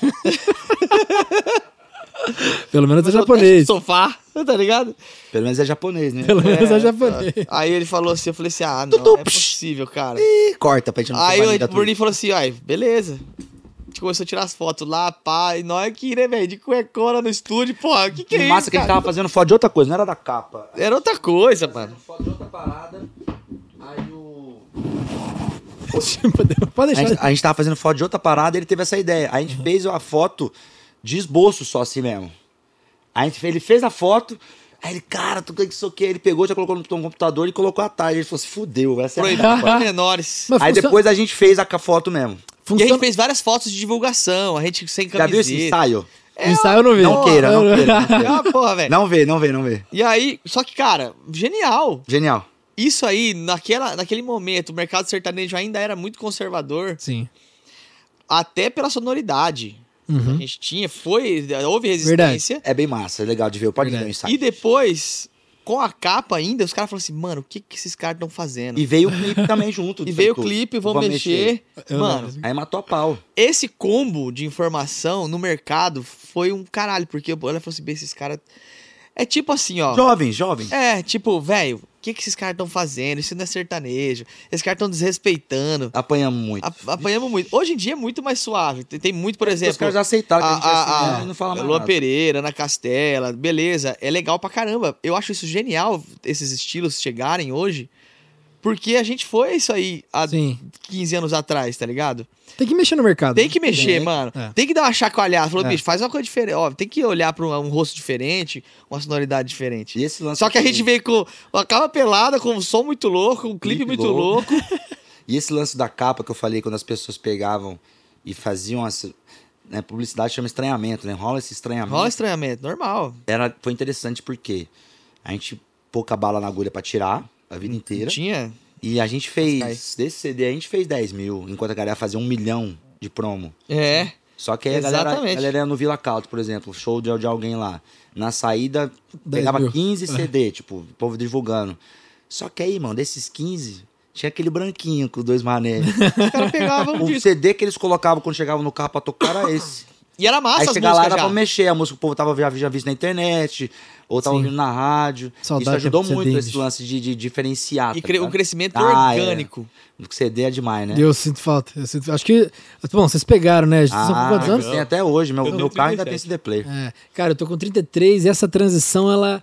Pelo menos é Mas japonês. sofá, tá ligado? Pelo menos é japonês, né? Pelo menos é É, japonês. Aí ele falou assim, eu falei assim, ah, não, é possível, cara. Ih, corta pra gente não Aí o Bruninho falou assim, ai, beleza. A gente começou a tirar as fotos lá, pá, e nós aqui, né, velho, de cuecona no estúdio, porra, o que que é E isso, massa que a gente tava fazendo foto de outra coisa, não era da capa. Era outra coisa, mano. Foto de outra parada. Aí o. Pode A deixar. gente, a gente tava fazendo foto de outra parada e ele teve essa ideia. A gente fez a foto de esboço só assim mesmo. A gente, fez- ele fez a foto, aí ele, cara, tu que isso aqui? Ele pegou, já colocou no computador e colocou a tarde. Ele falou assim, fudeu, essa é a para menores. Mas Aí funciona- depois a gente fez a foto mesmo. E a funciona- gente fez várias fotos de divulgação, a gente sem Já viu esse camiseta. ensaio? O ensaio eu não vi. Não queira, não queira. Não, queira. Ah, porra, velho. não vê, não vê, não vê. E aí, só que, cara, genial. Genial. Isso aí, naquela, naquele momento, o mercado sertanejo ainda era muito conservador, Sim. até pela sonoridade. A Uhum. gente tinha, foi, houve resistência. É bem massa, é legal de ver. Pode ver o Verdade. ensaio. E depois, com a capa ainda, os caras falaram assim, mano, o que, que esses caras estão fazendo? E veio o clipe também junto. E veio o clipe, vão Vamos mexer. Eu Mano. Aí matou a pau. esse combo de informação no mercado foi um caralho, porque ela falou assim, bem, esses caras. É tipo assim, ó. Jovem, jovem. É, tipo, velho, o que, que esses caras estão fazendo? Isso não é sertanejo. Esses caras estão desrespeitando. Apanhamos muito. A- apanhamos muito. Hoje em dia é muito mais suave. Tem, tem muito, por Os exemplo. caras já aceitaram que a, a, gente é assim, a, né? a não fala mais Lua nada. Pereira, Ana Castela, beleza. É legal pra caramba. Eu acho isso genial, esses estilos chegarem hoje. Porque a gente foi isso aí há Sim. 15 anos atrás, tá ligado? Tem que mexer no mercado. Tem que mexer, Tem. mano. É. Tem que dar uma chacoalhada. Falou, É. bicho, faz uma coisa diferente. Ó, tem que olhar pra um, um rosto diferente, uma sonoridade diferente. E esse lance Só que a gente veio com uma cama pelada, com um som muito louco, um clipe, Clipe muito louco. louco. E esse lance da capa que eu falei, quando as pessoas pegavam e faziam essa. Né, publicidade chama estranhamento, né? Rola esse estranhamento. Rola estranhamento, normal. Era, foi interessante porque a gente pouca bala na agulha pra tirar a vida inteira. Tinha. E a gente fez, desse CD, a gente fez 10 mil, enquanto a galera fazia um milhão de promo. É. Só que aí a galera, a galera ia no Vila Caldo, por exemplo, show de, de alguém lá. Na saída, 10 pegava mil. 15 CD, tipo, o povo divulgando. Só que aí, mano, desses 15, tinha aquele branquinho com dois mané. Os caras pegavam o disco. CD que eles colocavam quando chegavam no carro pra tocar era esse. E era massa aí as chegar lá músicas era já. pra mexer, a música que o povo tava já, já visto na internet, ou tava Sim. ouvindo na rádio. Saudade Isso ajudou muito esse bicho. lance de, de diferenciar. E tá cre- ligado? crescimento Ah, é. orgânico. O CD é demais, né? Eu sinto falta. Eu sinto- Acho que. Bom, vocês pegaram, né? Vocês com Ah, quantos anos? tem até hoje. Meu, meu carro ainda 37. tem CD player. É, cara, eu tô com 33 e essa transição, ela,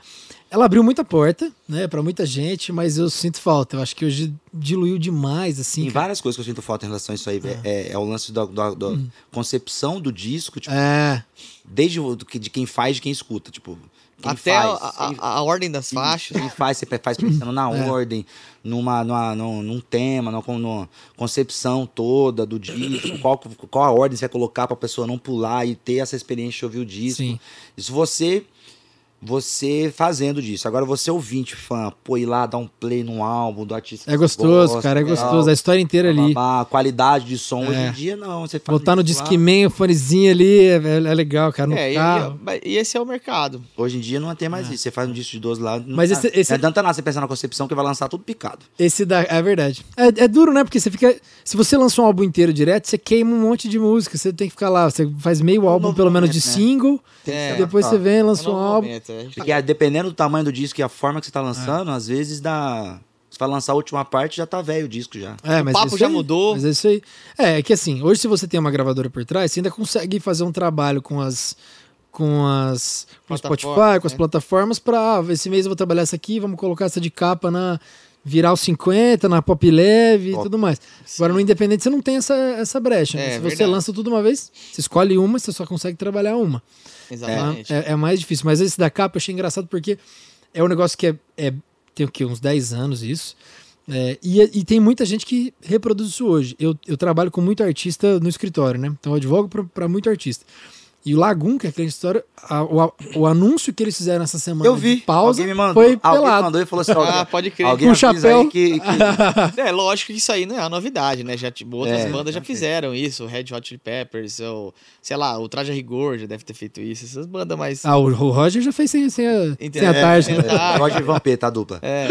ela abriu muita porta, né, pra muita gente, mas eu sinto falta. Eu acho que hoje diluiu demais, assim. Tem cara. várias coisas que eu sinto falta em relação a isso aí. velho. É, é o lance da, da- da concepção do disco, tipo, É, desde o, do que- de quem faz, de quem escuta. Tipo, quem Até faz. a, a- a ordem das faixas. Quem faz, você faz pensando na É. ordem, numa, numa, num, num tema, numa, numa concepção toda do disco, qual, qual a ordem você vai colocar pra pessoa não pular e ter essa experiência de ouvir o disco. sim. Isso você você fazendo disso. Agora você ouvinte, fã, pô, ir lá dar um play num álbum do artista. que É você gostoso, gosta, cara, é gostoso. A história inteira ali. babá, qualidade de som. Hoje É. em dia, não. Você faz Botar no. Discman, o fonezinho ali, é, é legal, cara, no É, e, carro. e- e esse é o mercado. Hoje em dia não tem mais isso. Você faz um disco de 12 lá. Mas tá- esse- esse- Não adianta nada você pensar na concepção que vai lançar tudo picado. Esse da. É verdade. É, é duro, né? Porque você fica. Se você lança um álbum inteiro direto, você queima um monte de música. Você tem que ficar lá. Você faz meio álbum, pelo menos, de né? single. É, depois você adaptar. vem, É lança um um álbum. momento, é. Porque é, dependendo do tamanho do disco e a forma que você tá lançando, às vezes dá. Você vai lançar a última parte já tá velho o disco já. É, O mas papo isso já aí- mudou. Mas é isso aí. É, é que assim, hoje se você tem uma gravadora por trás, você ainda consegue fazer um trabalho com as com as com o Spotify, com as né? plataformas para ah, esse mês eu vou trabalhar essa aqui, vamos colocar essa de capa na virar os 50, na pop leve e tudo mais. Agora no independente você não tem essa, essa brecha. né? É, Se você verdade. lança tudo uma vez, você escolhe uma, você só consegue trabalhar uma. Exatamente. É, é mais difícil. Mas esse da capa eu achei engraçado porque é um negócio que é, é- tem o quê? Uns 10 anos isso. É, e, e tem muita gente que reproduz isso hoje. Eu, eu trabalho com muito artista no escritório, né? Então eu advogo para muito artista. E o Lagum, que é aquele história, a- o, a- o anúncio que eles fizeram essa semana Eu vi. de pausa alguém me mandou. foi alguém pelado. mandou e falou assim: Ah, pode crer. alguém avisa chapéu. que, que- É, lógico que isso aí não é uma novidade, né? Já, tipo, outras É, bandas já fizeram isso, Red Hot Chili Peppers, ou, sei lá, o Traje a Rigor já deve ter feito isso, essas bandas mais... Ah, o, o Roger já fez sem, sem a, sem a Entendeu? tarde. É, né? é. é, Roger Vampeta, a dupla. É.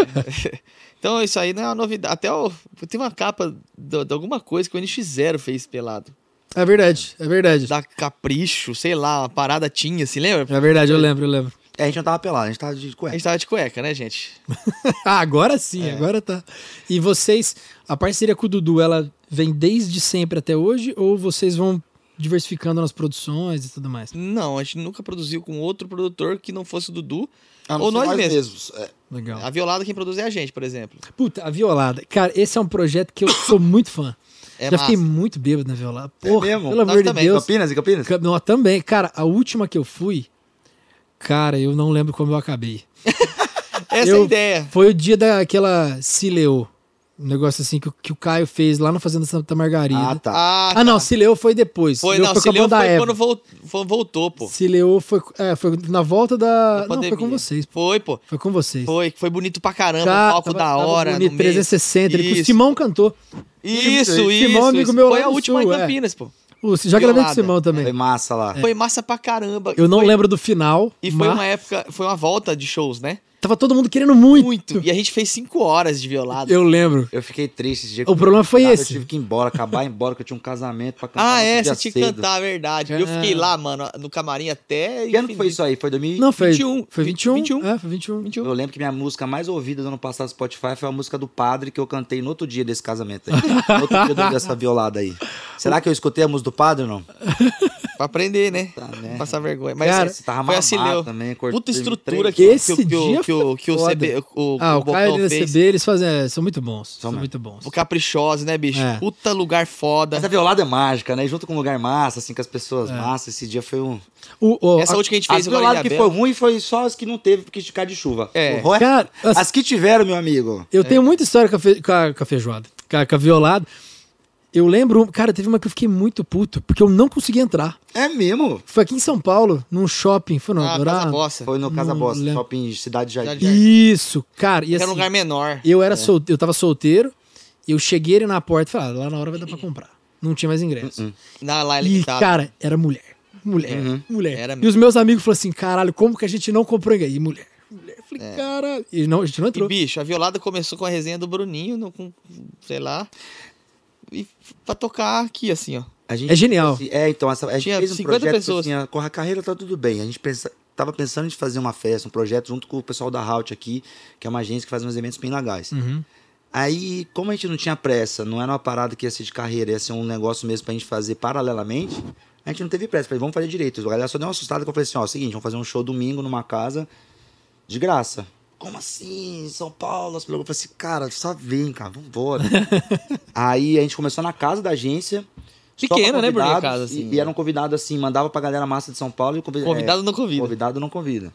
então isso aí não é uma novidade. Até o, tem uma capa de, de alguma coisa que o NX0 fez pelado. É verdade, é verdade. Da Capricho, sei lá, uma parada tinha, se lembra? É verdade, eu lembro, eu lembro. É, a gente não tava pelado, a gente tava de A cueca. gente tava de cueca, né, gente? Ah, agora sim, É. agora tá. E vocês, a parceria com o Dudu, ela vem desde sempre até hoje ou vocês vão diversificando nas produções e tudo mais? Não, a gente nunca produziu com outro produtor que não fosse o Dudu. Ah, Ou sei nós mesmos. mesmos. É, Legal. A Violada quem produz é a gente, por exemplo. Puta, a Violada. Cara, esse é um projeto que eu sou muito fã. É Já fiquei massa. muito bêbado na Violada. É Porra, mesmo? pelo Nós amor de também, Deus. Campinas e Campinas? Ca- Não, também. Cara, a última que eu fui, cara, eu não lembro como eu acabei. Essa é eu- a ideia. Foi o dia daquela Cileu. Um negócio assim que, o- que o Caio fez lá na Fazenda Santa Margarida. Ah, tá. Ah, Ah, não, Cileu foi depois. Foi, Cileu não, foi Sileu foi quando vol- foi- voltou, pô. Cileu foi, é, foi na volta da. Da Não, foi com vocês. Foi, pô. Foi com vocês. Foi, foi bonito pra caramba, Cara, o palco tava- da hora. bonito, no meio. 360. Ele, o. Simão cantou. Isso, Simão, isso. amigo isso. meu lá Foi a última Sul, em é. Campinas, pô. O- já gravei com o. Simão também. Foi massa lá. Foi massa pra caramba. Eu não Foi- lembro do final. E foi mas- uma época, foi uma volta de shows, né? Tava todo mundo querendo muito. Muito. E a gente fez cinco horas de violada. Eu lembro. Eu fiquei triste esse dia. O problema foi Nada, esse. Eu tive que ir embora, acabar embora, que eu tinha um casamento pra cantar. Ah, é, você tinha que cantar, é verdade. Eu fiquei lá, mano, no camarim até. Que ano que foi isso aí? Foi 2000? Não, foi 21. Foi 21. 21. É, foi 21. 21. Eu lembro que minha música mais ouvida do ano passado no Spotify foi a música do padre que eu cantei no outro dia desse casamento aí. no outro dia dessa violada aí. Será que eu escutei a música do padre ou não? Pra aprender, né? Tá, né? Passar vergonha. Mas Cara, é, Você tava foi assim, também. Puta estrutura que, Esse que, que, dia que, o, que o CB, o, Ah, o Bocão Caio e o fez. CB, eles fazem, é, são muito bons. São mesmo. muito bons. O Caprichoso, né, bicho? É. Puta lugar foda. Mas a violada é mágica, né? Junto com um lugar massa, assim, com as pessoas É. massas. Esse dia foi um. O, o- Essa a- última que a gente fez agora em violadas que foi ruim foi só as que não teve porque esticar de chuva. É. Cara, as- as que tiveram, meu amigo. Eu tenho muita história com a, fe, com a, com a feijoada, com a, com a violada. Eu lembro, cara, teve uma que eu fiquei muito puto, porque eu não consegui entrar. É mesmo. Foi aqui em São Paulo, num shopping, foi no Ah, Dourado? Casa Bossa. Foi no Casa Não Bossa, lembro. shopping Cidade Jardim. Isso, cara. E Era assim, um lugar menor. eu era sol, eu tava solteiro, eu cheguei ali na porta e falei, ah, lá na hora vai dar pra comprar. Não tinha mais ingresso. Na lá é E, cara, era mulher. Mulher, Uhum. mulher. Era e os meus amigos falaram assim, caralho, como que a gente não comprou ingresso? E mulher, mulher. Eu falei, caralho. E não, a gente não E, entrou. bicho, a violada começou com a resenha do Bruninho, no, com, sei lá. Pra tocar aqui, assim, ó. A gente, É genial. assim, É, então, essa, a gente Tinha fez um 50 projeto pessoas. assim, a, com a carreira tá tudo bem. A gente pensa, tava pensando em fazer uma festa, um projeto junto com o pessoal da Halt aqui, que é uma agência que faz uns eventos bem legais. Uhum. Aí, como a gente não tinha pressa, não era uma parada que ia ser de carreira, ia ser um negócio mesmo pra gente fazer paralelamente, a gente não teve pressa. Falei, vamos fazer direito. A galera só deu uma assustada que eu falei assim, ó, seguinte, vamos fazer um show domingo numa casa de graça. Como assim? São Paulo? Eu falei assim, cara, só vem, cara, vambora. Aí a gente começou na casa da agência. Pequena, né, Bruninho, casa, assim. E, e era um convidado assim, mandava pra galera massa de São Paulo e o convi- Convidado é, não convida. Convidado não convida.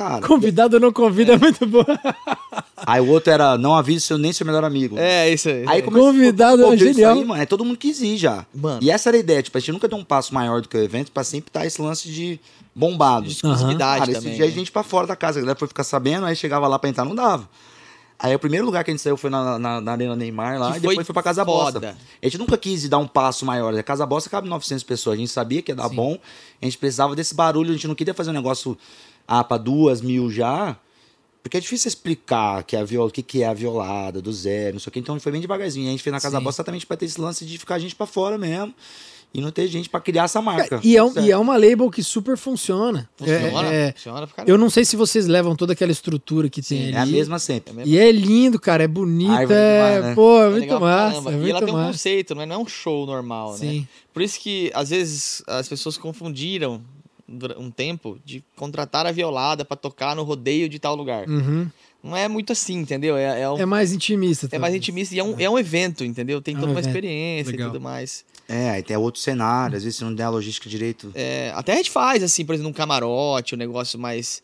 Cara, Convidado ou não convida é muito bom. aí o outro era, não avise seu, nem seu melhor amigo. É, isso aí. Aí é. começou, Convidado pô, é genial. Aí, mano, é todo mundo quis ir já. Mano. E essa era a ideia, tipo, a gente nunca deu um passo maior do que o evento pra sempre estar esse lance de bombado. De exclusividade Cara, esse também. dia a né? gente pra fora da casa, a galera foi ficar sabendo, aí chegava lá pra entrar, não dava. Aí o primeiro lugar que a gente saiu foi na, na, na Arena Neymar lá, Que e depois foi foi pra Casa foda. Bossa. A gente nunca quis dar um passo maior. A Casa Bossa cabe 900 pessoas, a gente sabia que ia dar Sim. bom, a gente precisava desse barulho, a gente não queria fazer um negócio ah, pra duas mil já, porque é difícil explicar que é a viola, o que, que é a violada, do zero, não sei o que. Então foi bem devagarzinho. A gente fez na Casa Sim. Bossa exatamente pra ter esse lance de ficar a gente pra fora mesmo. E não ter gente pra criar essa marca. E é, um- Certo. e é uma label que super funciona. Funciona, É- é- funciona pra caramba. eu não sei se vocês levam toda aquela estrutura que tem ali. É a mesma sempre. É. E é lindo, cara, é bonito, Árvore é, demais, né? pô, é É muito legal massa, caramba. é E muito ela tem um massa. conceito, não é, não é um show normal, né? Sim. Por isso que, às vezes, as pessoas confundiram um tempo de contratar a violada pra tocar no rodeio de tal lugar. Uhum. Não é muito assim, entendeu? É, é, um- É mais intimista. é mais intimista e é um, é um evento, entendeu? Tem É um toda uma experiência Legal. e tudo mais. É, aí tem outro cenário, às vezes você não der a logística direito. É, até a gente faz, assim, por exemplo, um camarote, um negócio mais,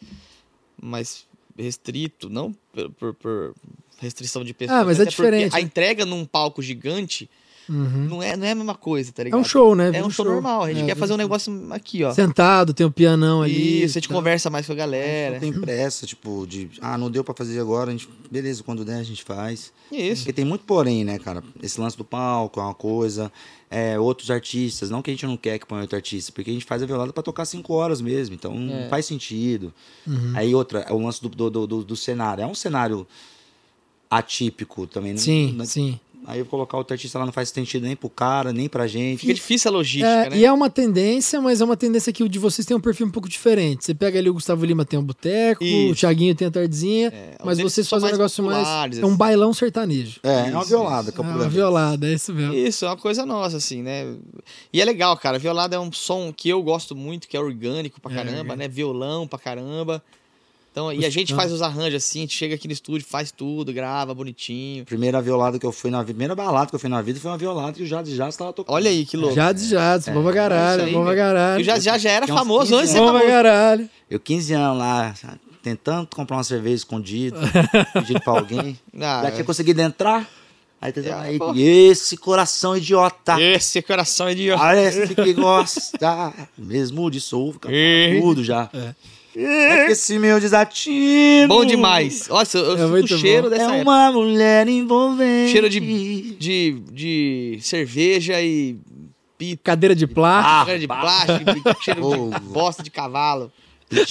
mais restrito, não por, por- por restrição de pessoas. Ah, mas é diferente, A né? entrega num palco gigante Uhum. não é, não é a mesma coisa, tá É ligado? um show, né? É Vira um show, normal. A gente É, quer fazer um negócio aqui, ó. Sentado, tem um pianão ali. Isso, a gente tá. conversa mais com a galera. Não tem pressa, tipo, de ah, não deu pra fazer agora, a gente, beleza, quando der a gente faz. Isso. Porque tem muito porém, né, cara? Esse lance do palco é uma coisa, é, outros artistas, não que a gente não quer que ponha outro artista, porque a gente faz a violada pra tocar cinco horas mesmo, então É. não faz sentido. Uhum. Aí outra, é o lance do, do, do, do- do cenário, é um cenário atípico também. não- Sim, não- sim. Aí colocar outro artista lá não faz sentido nem pro cara, nem pra gente. Fica difícil a logística, É, né? E é uma tendência, mas é uma tendência que o de vocês tem um perfil um pouco diferente. Você pega ali o Gustavo Lima tem um boteco, o. Thiaguinho tem a tardezinha, É, mas eles vocês são fazem um negócio mais. É um assim. bailão sertanejo. É, é uma Isso, violada, É uma violada, é isso mesmo. Isso, é uma coisa nossa, assim, né? E é legal, cara. Violada é um som que eu gosto muito, que é orgânico pra É, caramba, orgânico. né? Violão pra caramba. Então, e a gente faz os arranjos assim, a gente chega aqui no estúdio, faz tudo, grava bonitinho. Primeira violada que eu fui na vida, primeira balada que eu fui na vida foi uma violada que o Jazz Jazz tava tocando. Olha aí que louco. Jades Jades, bom pra isso caralho, aí, bom pra velho. caralho. E já, já, já era famoso 15 antes de ser Bom pra famoso. caralho. Eu 15 anos lá, tentando comprar uma cerveja escondida, pedindo pra alguém. Ah, Já tinha conseguido entrar. Aí, tá Ah, aí esse coração idiota. Esse coração é de... Parece que gosta mesmo de Ih. tudo já. É. É. Esse meu desatino. Bom demais. Nossa, eu, eu É sinto o cheiro bom. dessa É época. uma mulher envolvente. Cheiro de, de, de cerveja e pita. Cadeira de plástico. Ah, cheiro de plástico, cheiro de bosta de cavalo.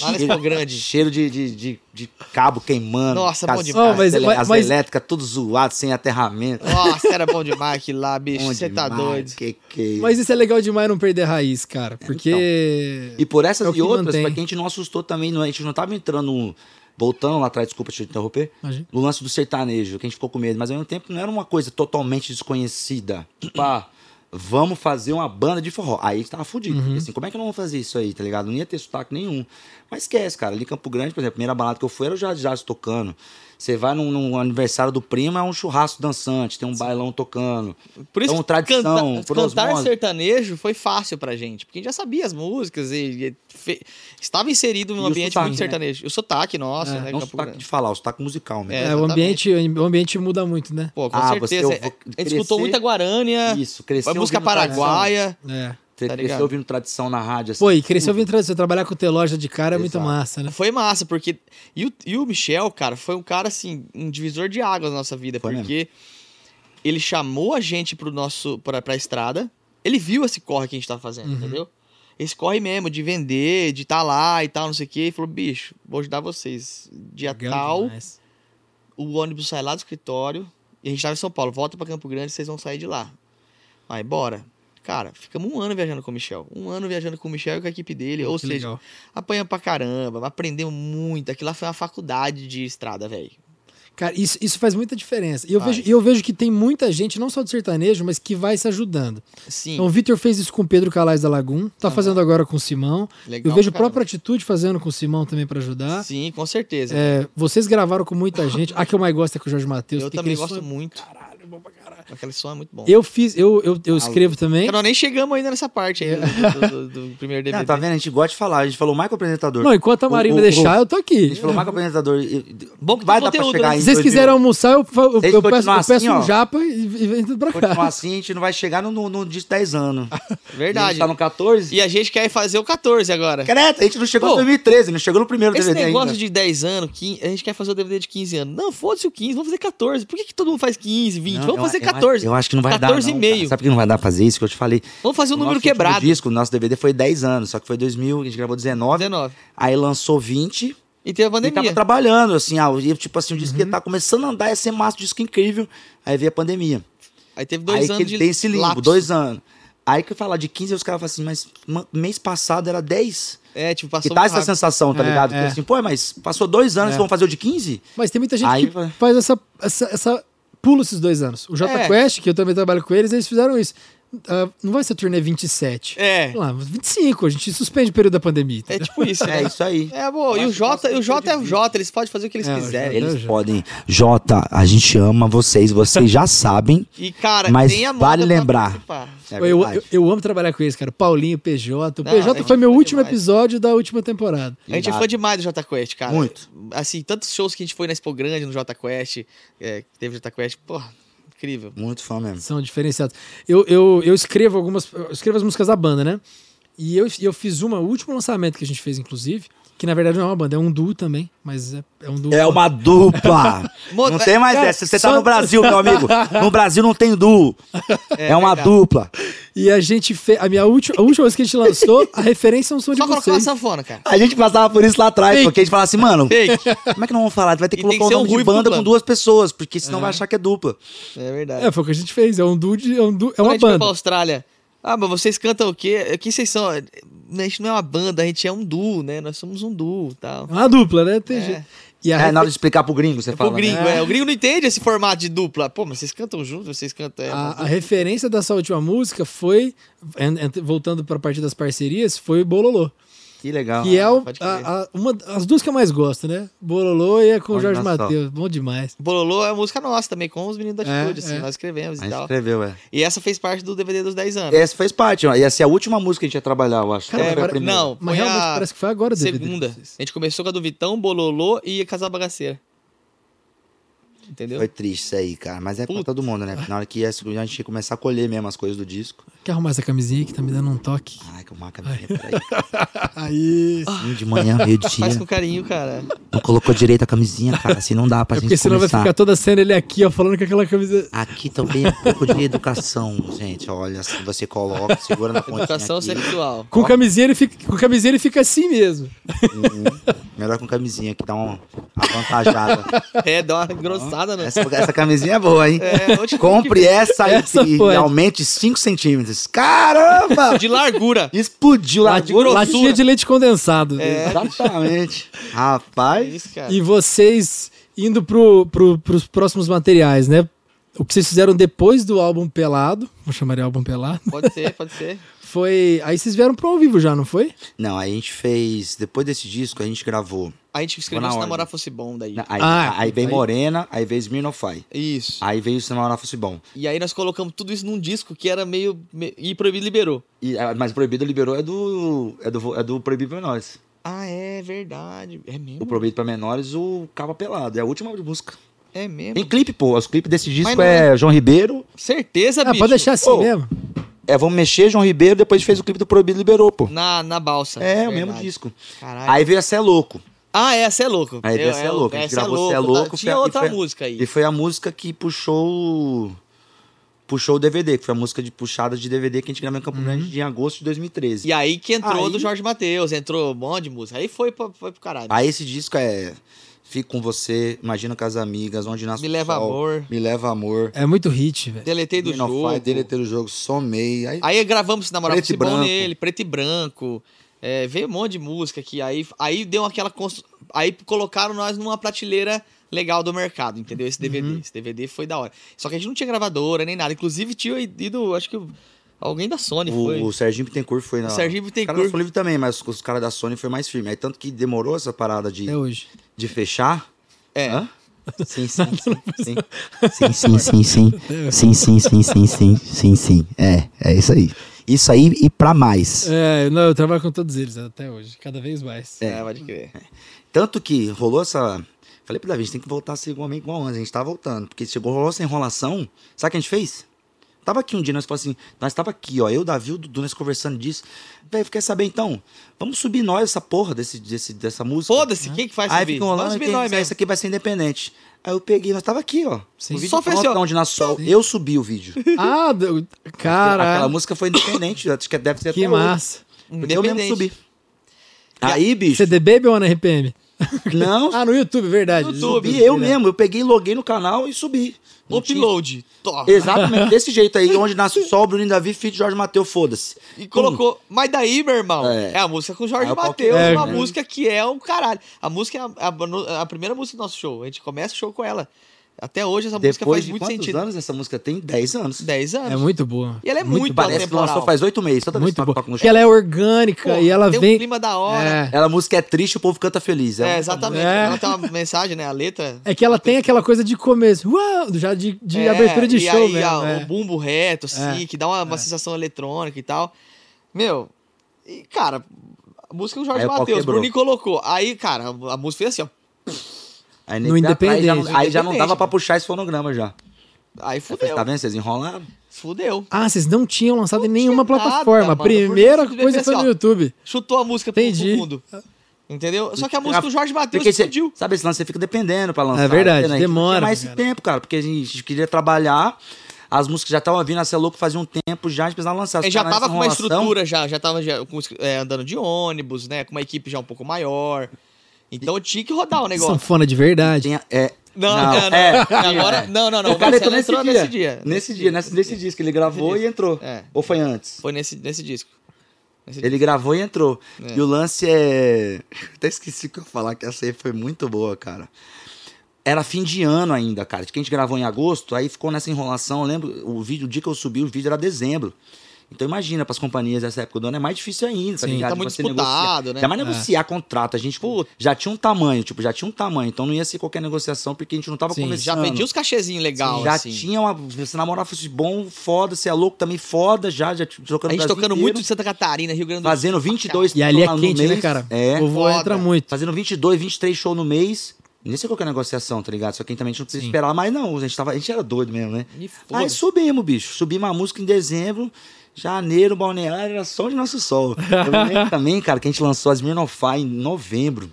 Lá Expo Grande. Cheiro de, de, de, de cabo queimando. Nossa, bom as- demais. Oh, mas- as, mas- as mas- elétricas tudo zoado, sem aterramento. Nossa, era bom demais aquilo lá, bicho. Bom Você tá demais, doido. Que, que... Mas isso é legal demais não perder a raiz, cara. Porque. E por essas É o que e outras, mantém. pra que a gente não assustou também, não- a gente não tava entrando. Voltando lá atrás, desculpa te interromper. Imagina. No lance do sertanejo, que a gente ficou com medo, mas ao mesmo tempo não era uma coisa totalmente desconhecida. Tipo, ah, vamos fazer uma banda de forró. Aí a gente tava fudido. Uhum. assim, como é que não vamos fazer isso aí, tá ligado? Não ia ter sotaque nenhum. Mas esquece, cara. Ali em Campo Grande, por exemplo, a primeira balada que eu fui era o Jazz Jazz tocando. Você vai num, num aniversário do primo, é um churrasco dançante, tem um bailão tocando. Por isso Então, tradição, canta- por cantar osmose. sertanejo foi fácil pra gente, porque a gente já sabia as músicas e, e fe- estava inserido num o ambiente sotaque, muito né? sertanejo. O sotaque, nossa, É, né? Não Campo sotaque Grande. de falar, o sotaque musical mesmo. É, É, o, ambiente, o ambiente muda muito, né? Pô, com Ah, você- certeza. eu É, vou a gente escutou muita Guarânia, Isso, cresceu a música paraguaia. É. Você Tá cresceu ligado? ouvindo tradição na rádio. Assim, Pô, e cresceu ouvindo tradição. Trabalhar com o T-Loja de cara é muito Exato. massa, né? Foi massa, porque. E o, e o Michel, cara, foi um cara, assim, um divisor de águas na nossa vida, Foi porque ele chamou a gente pro nosso, pra, pra estrada, ele viu esse corre que a gente tava fazendo, Uhum. entendeu? Esse corre mesmo, de vender, de estar tá lá e tal, não sei o quê. E falou, bicho, vou ajudar vocês. Dia Legal tal, demais. o ônibus sai lá do escritório, e a gente tava em São Paulo, volta pra Campo Grande, vocês vão sair de lá. Aí, bora. Cara, ficamos um ano viajando com o Michel. Um ano viajando com o Michel e com a equipe dele. ou seja, legal. apanha pra caramba, aprendeu muito. Aquilo lá foi uma faculdade de estrada, velho. Cara, isso, isso faz muita diferença. E eu Faz. vejo, eu vejo que tem muita gente, não só do sertanejo, mas que vai se ajudando. Sim, Então, o Vitor fez isso com o Pedro Calais da Lagum, tá fazendo agora com o Simão. legal. eu vejo a própria Atitude fazendo com o Simão também pra ajudar. Sim, com certeza. É, vocês gravaram com muita gente. A que eu mais gosto é com o Jorge Matheus. eu que também gosto som muito. Caralho, é bom pra caralho. Aquele som é muito bom. Eu fiz, eu, eu, eu escrevo também. Nós nem chegamos ainda nessa parte aí do, do- do- do primeiro DVD. Não, tá vendo? A gente gosta de falar. A gente falou Michael apresentador. Não, enquanto a O- Marina o- deixar, eu tô A aqui. gente falou Michael apresentador. Bom que vai dar pra conteúdo, chegar né? em Se vocês 2000. quiserem almoçar, eu, eu, a eu peço, eu peço assim, um ó, japa e, e vem tudo pra cá. Continuar assim, a gente não vai chegar no, no, no de 10 anos. A Verdade. gente tá no 14. E a gente quer fazer o 14 agora. Creto, a gente não chegou Pô, em 2013, não chegou no primeiro Esse DVD negócio ainda. de 10 anos, 15, a gente quer fazer o DVD de 15 anos. Não, foda-se o 15, vamos fazer 14. Por que, que todo mundo faz 15, 20? Não, vamos eu- fazer eu 14. acho- Eu acho que não vai dar. 14 não, e meio. cara. Sabe por que não vai dar pra fazer isso que eu te falei? Vamos fazer um O número quebrado. disco, o nosso DVD foi 10 anos, só que foi 2000, a gente gravou 19, 19. aí lançou 20 E teve a e tava pandemia. trabalhando, assim, ah, e, tipo assim, o disco Uhum. ia tá começando a andar, ia ser massa, um disco incrível, aí veio a pandemia. Aí teve dois aí que anos ele de tem esse limbo, lapso. dois anos. Aí que eu falar de 15, os caras falam assim, mas ma- mês passado era 10. É, tipo, E passou tá muito essa rápido. sensação, tá É, ligado? é. Que assim, pô, mas passou dois anos, É. vão fazer o de 15? Mas tem muita gente Aí que faz essa, essa, essa. Pula esses dois anos. O J É. Quest, que eu também trabalho com eles, eles fizeram isso. Ah, não vai ser turnê 27. É. Lá, 25, a gente suspende o período da pandemia. É entendeu? tipo isso, É né? isso aí. É, bom, e o Jota, e o Jota é o Jota, eles podem fazer o que eles É, quiserem. Jota- Eles já. podem. Jota, a gente ama vocês, vocês já sabem. E, cara, Mas vale lembrar. É eu, eu, eu amo trabalhar com eles, cara. Paulinho, PJ. O Não, PJ é foi meu último demais. episódio da última temporada. A gente é fã demais do Jota Quest, cara. Muito. Assim, tantos shows que a gente foi na Expo Grande, no Jota Quest, é, que teve Jota Quest, porra, incrível. Muito fã mesmo. São diferenciados. Eu, eu, eu escrevo algumas. Eu escrevo as músicas da banda, né? E eu, eu fiz uma, o último lançamento que a gente fez, inclusive, que na verdade não é uma banda, é um duo também, mas é, é um duo. É uma dupla. Não tem mais Cara, essa. Você só- tá no Brasil, meu amigo. No Brasil não tem duo. É, uma verdade. dupla. E a gente fez. A minha última, a última vez que a gente lançou, a referência é um som de Só colocar uma vocês. sanfona, cara. A gente passava por isso lá atrás, Fake. porque a gente falava assim, mano, Fake. como é que não vamos falar? Vai ter que E colocar o que um nome de ruivo banda com duas pessoas, porque senão vai achar que é dupla. É verdade. É, foi o que a gente fez. É um duo de. É, um duo, é Quando a uma gente foi pra banda. Austrália, ah, mas vocês cantam o quê? Quem vocês são? A gente não é uma banda, a gente é um duo, né? Nós somos um duo e tal. É uma dupla, né? Tem É. jeito. E a É, na hora de explicar pro gringo, você O fala. né? gringo, né? é. O gringo não entende esse formato de dupla. Pô, mas vocês cantam juntos, vocês cantam. É, A, mas- a referência dessa última música foi, voltando pra parte das parcerias, foi Bololô. Que legal. Que é o, a, a- uma, as duas que eu mais gosto, né? Bololô e é com o Jorge. Matheus. Bom demais. Bololô é música nossa também, com os meninos da É, Atitude, assim, é. nós escrevemos A e tal. escreveu, é. E essa fez parte do DVD dos 10 anos. Essa fez parte, ó. Ia ser a última música que a gente ia trabalhar, eu acho. Cara, Essa foi a agora- primeira. Não, Mas realmente a parece que foi agora o DVD. segunda. A gente começou com a do Vitão, Bololô e Casal Bagaceira. Entendeu? Foi triste isso aí, cara. Mas é pra Putz. todo mundo, né? Na hora que ia subir, a gente ia começar a colher mesmo as coisas do disco. Quer arrumar essa camisinha que tá me dando um toque? Ai, que uma camisinha, peraí. Aí. Sim, de manhã, meio dia. Faz com carinho, cara. Não colocou direito a camisinha, cara. Assim não dá pra É gente porque senão vai começar. ficar toda a cena ele aqui, ó, falando com aquela camisa. Aqui também é um pouco de educação, gente. Olha, se você coloca, segura na pontinha Educação aqui. sexual. Com camisinha ele fica, com camisinha ele fica assim mesmo. Uhum. Melhor com camisinha, que dá uma avantajada. É, dá uma engrossada, né? Essa, essa camisinha é boa, hein? É, Compre essa, Essa e, e aumente 5 centímetros. Caramba! De largura. Explodiu lá. de grossura. Latinha de leite condensado. É. Exatamente. É Rapaz. isso, cara. E vocês indo pro, pro, pros próximos materiais, né? O que vocês fizeram depois do álbum Pelado, vou chamar de álbum Pelado, Pode ser, pode ser. foi. Aí vocês vieram pro ao vivo já, não foi? Não, aí a gente fez. Depois desse disco, a gente gravou. A gente escreveu na Se ordem. Namorar Fosse Bom daí. Aí, Ah, aí veio aí- Morena, aí veio. Isso. Aí veio o Cinema Fosse Bom. E aí nós colocamos tudo isso num disco que era meio... me- E Proibido liberou. E, ah, mas Proibido liberou é do. É do, é do Proibido pra Menores. Ah, é verdade. É mesmo? O Proibido pra Menores, o Capa Pelado. É a última música. É mesmo. Tem clipe, pô. Os clipes desse disco não é João Ribeiro. Certeza, Ah, bicho. pode deixar assim Ô, mesmo. É, vamos mexer, João Ribeiro, depois fez o clipe do Proibido Liberou, pô. Na, na balsa. É, o Verdade. mesmo disco. Caralho. Aí veio a Cé Louco. Ah, é, Cê é louco. Aí veio Eu- a Cê é eu- Louco. A gente é gravou é tá? Louco. Tinha foi- outra foi- música aí. E foi a música que puxou o... Puxou o DVD, que foi a música de puxada de DVD que a gente gravou em Campo Grande em agosto de 2013. E aí que entrou Aí- do Jorge Matheus, entrou um monte de música. Aí foi, pra, foi pro caralho. Aí esse disco é Fico com você, Imagina com as amigas, Onde nasce Me o leva sol, amor. Me leva amor. É muito hit, velho. Deletei do não jogo. deletei o jogo, somei. Aí, Aí gravamos Namorar Preto e Bom branco. nele, preto e branco. É, veio um monte de música aqui. Aí, aí deu aquela. Constru... Aí colocaram nós numa prateleira legal do mercado, entendeu? Esse DVD. Uhum. Esse DVD foi da hora. Só que a gente não tinha gravadora nem nada. Inclusive tinha ido, acho que alguém da Sony foi. o, o Serginho Bittencourt foi na. O Serginho Os caras Bittencourt. Sony Livre também, mas os caras da Sony foi mais firme. Aí tanto que demorou essa parada de, Até hoje. de fechar. É. Hã? Sim, sim, sim, sim. Sim, sim, sim, sim. Sim, sim, sim, sim, sim, sim, sim. É, é isso aí. Isso aí e pra mais. É, não, eu trabalho com todos eles até hoje, cada vez mais. É, pode crer. Tanto que rolou essa. Falei pro Davi, a gente tem que voltar a ser igualmente igual antes. A gente tá voltando. Porque chegou, rolou essa enrolação. Sabe o que a gente fez? Tava aqui um dia, nós falamos assim, nós tava aqui, ó, eu, Davi, o Dudu, nós conversando disso. Velho, quer saber então? Vamos subir nós essa porra desse, desse, dessa música. Foda-se, quem que faz Aí subir? fica rolando, Vamos subir quem- nós isso mesmo. aqui vai ser independente. Aí eu peguei, nós tava aqui, ó. Sim. O vídeo Só fez assim, ó. onde na sol. Eu subi o vídeo. Ah, do- Aquela cara, música foi independente, acho que deve ser que massa. Porque eu mesmo subi. Aí, bicho, CD Baby ou na RPM? não, Ah, no YouTube, verdade. YouTube. subi eu mesmo. Eu peguei, loguei no canal e subi. Upload. Tó. Exatamente, desse jeito aí, onde nasce o sol, Bruninho Davi, feat Jorge Mateus, foda-se. E colocou. Mas daí, meu irmão, É. é, a música com o Jorge o pau Matheus, quebra, uma né? música que é o caralho. A música é a, a- a primeira música do nosso show. A gente começa o show com ela. Até hoje essa música Depois faz de muito quantos sentido. anos essa música tem? 10 anos. 10 anos. É muito boa. E ela é muito, Parece que lançou faz 8 meses. Toda Muito que boa. Porque ela é orgânica Pô, e ela tem vem. um clima da hora. É. Ela, a música é triste, o povo canta feliz. É, uma- exatamente. É. Ela tem uma mensagem, né? A letra. É que ela tem aquela coisa de começo, uau, já de, de É, abertura de e show a- é. O bumbo reto, assim, É, que dá uma, uma sensação eletrônica e tal. Meu, e, cara, a música do Jorge Aí o pau Matheus, o. Bruninho colocou. Aí, cara, a música fez assim, ó. Aí, No aí já, Independente. aí já não dava pra puxar esse fonograma já. Aí Tá fudeu. vendo? Vocês enrolaram. Fudeu. Ah, vocês não tinham lançado em Não nenhuma tinha nada, plataforma. mano. a primeira coisa foi assim, no ó. YouTube. Chutou a música pro, pro Entendi. mundo. Entendeu? Só que a música do Jorge Matheus Porque cê- explodiu. sabe esse lance? Você fica dependendo pra lançar. É verdade, né? Demora, mais cara. tempo, cara. Porque a gente queria trabalhar. As músicas já estavam vindo a ser louco fazia um tempo já, a gente precisava lançar. A gente já tava com uma estrutura, já, já tava já com, é, andando de ônibus, né? Com uma equipe já um pouco maior. Então tinha que rodar o negócio. Sanfona de verdade. Tinha, é, Não, não, não. é, Agora, é. não, não, não. O cara entrou nesse entrou dia. nesse dia. Nesse dia, nesse, nesse disco. Ele gravou Nesse e entrou. É. Ou foi antes? Foi nesse, nesse disco. Nesse Ele gravou e entrou. É. E o lance é. Até esqueci o que eu ia falar, que essa aí foi muito boa, cara. Era fim de ano ainda, cara. Que a gente gravou em agosto, aí ficou nessa enrolação. Eu lembro, o vídeo, o dia que eu subi, o vídeo era dezembro. Então imagina, para as companhias dessa época do ano é mais difícil ainda, tá Sim. ligado? Tá De muito você disputado, negociar. né? Ainda mais É. negociar contrato. A gente Puta. já tinha um tamanho, tipo, já tinha um tamanho. Então não ia ser qualquer negociação, porque a gente não tava Sim. começando. Já vendia os cachezinhos legal, Já assim. tinha uma. Você namorar fosse bom, foda, você é louco também, foda, já, já trocando A gente tocando inteiro. muito de Santa Catarina, Rio Grande do Sul. Fazendo 22 E ali é no quente, né, mês. cara? É. O foda. entra muito. Fazendo 22, 23 shows no mês. Nem sei qual que é a negociação, tá ligado? Só que também a gente não precisa Sim. esperar mais, não. A gente, tava, a gente era doido mesmo, né? Aí subimos, bicho. Subimos a música em dezembro. Janeiro, Balneário, era som de nosso sol. Eu lembro também, cara, que a gente lançou as Mirnofá em novembro.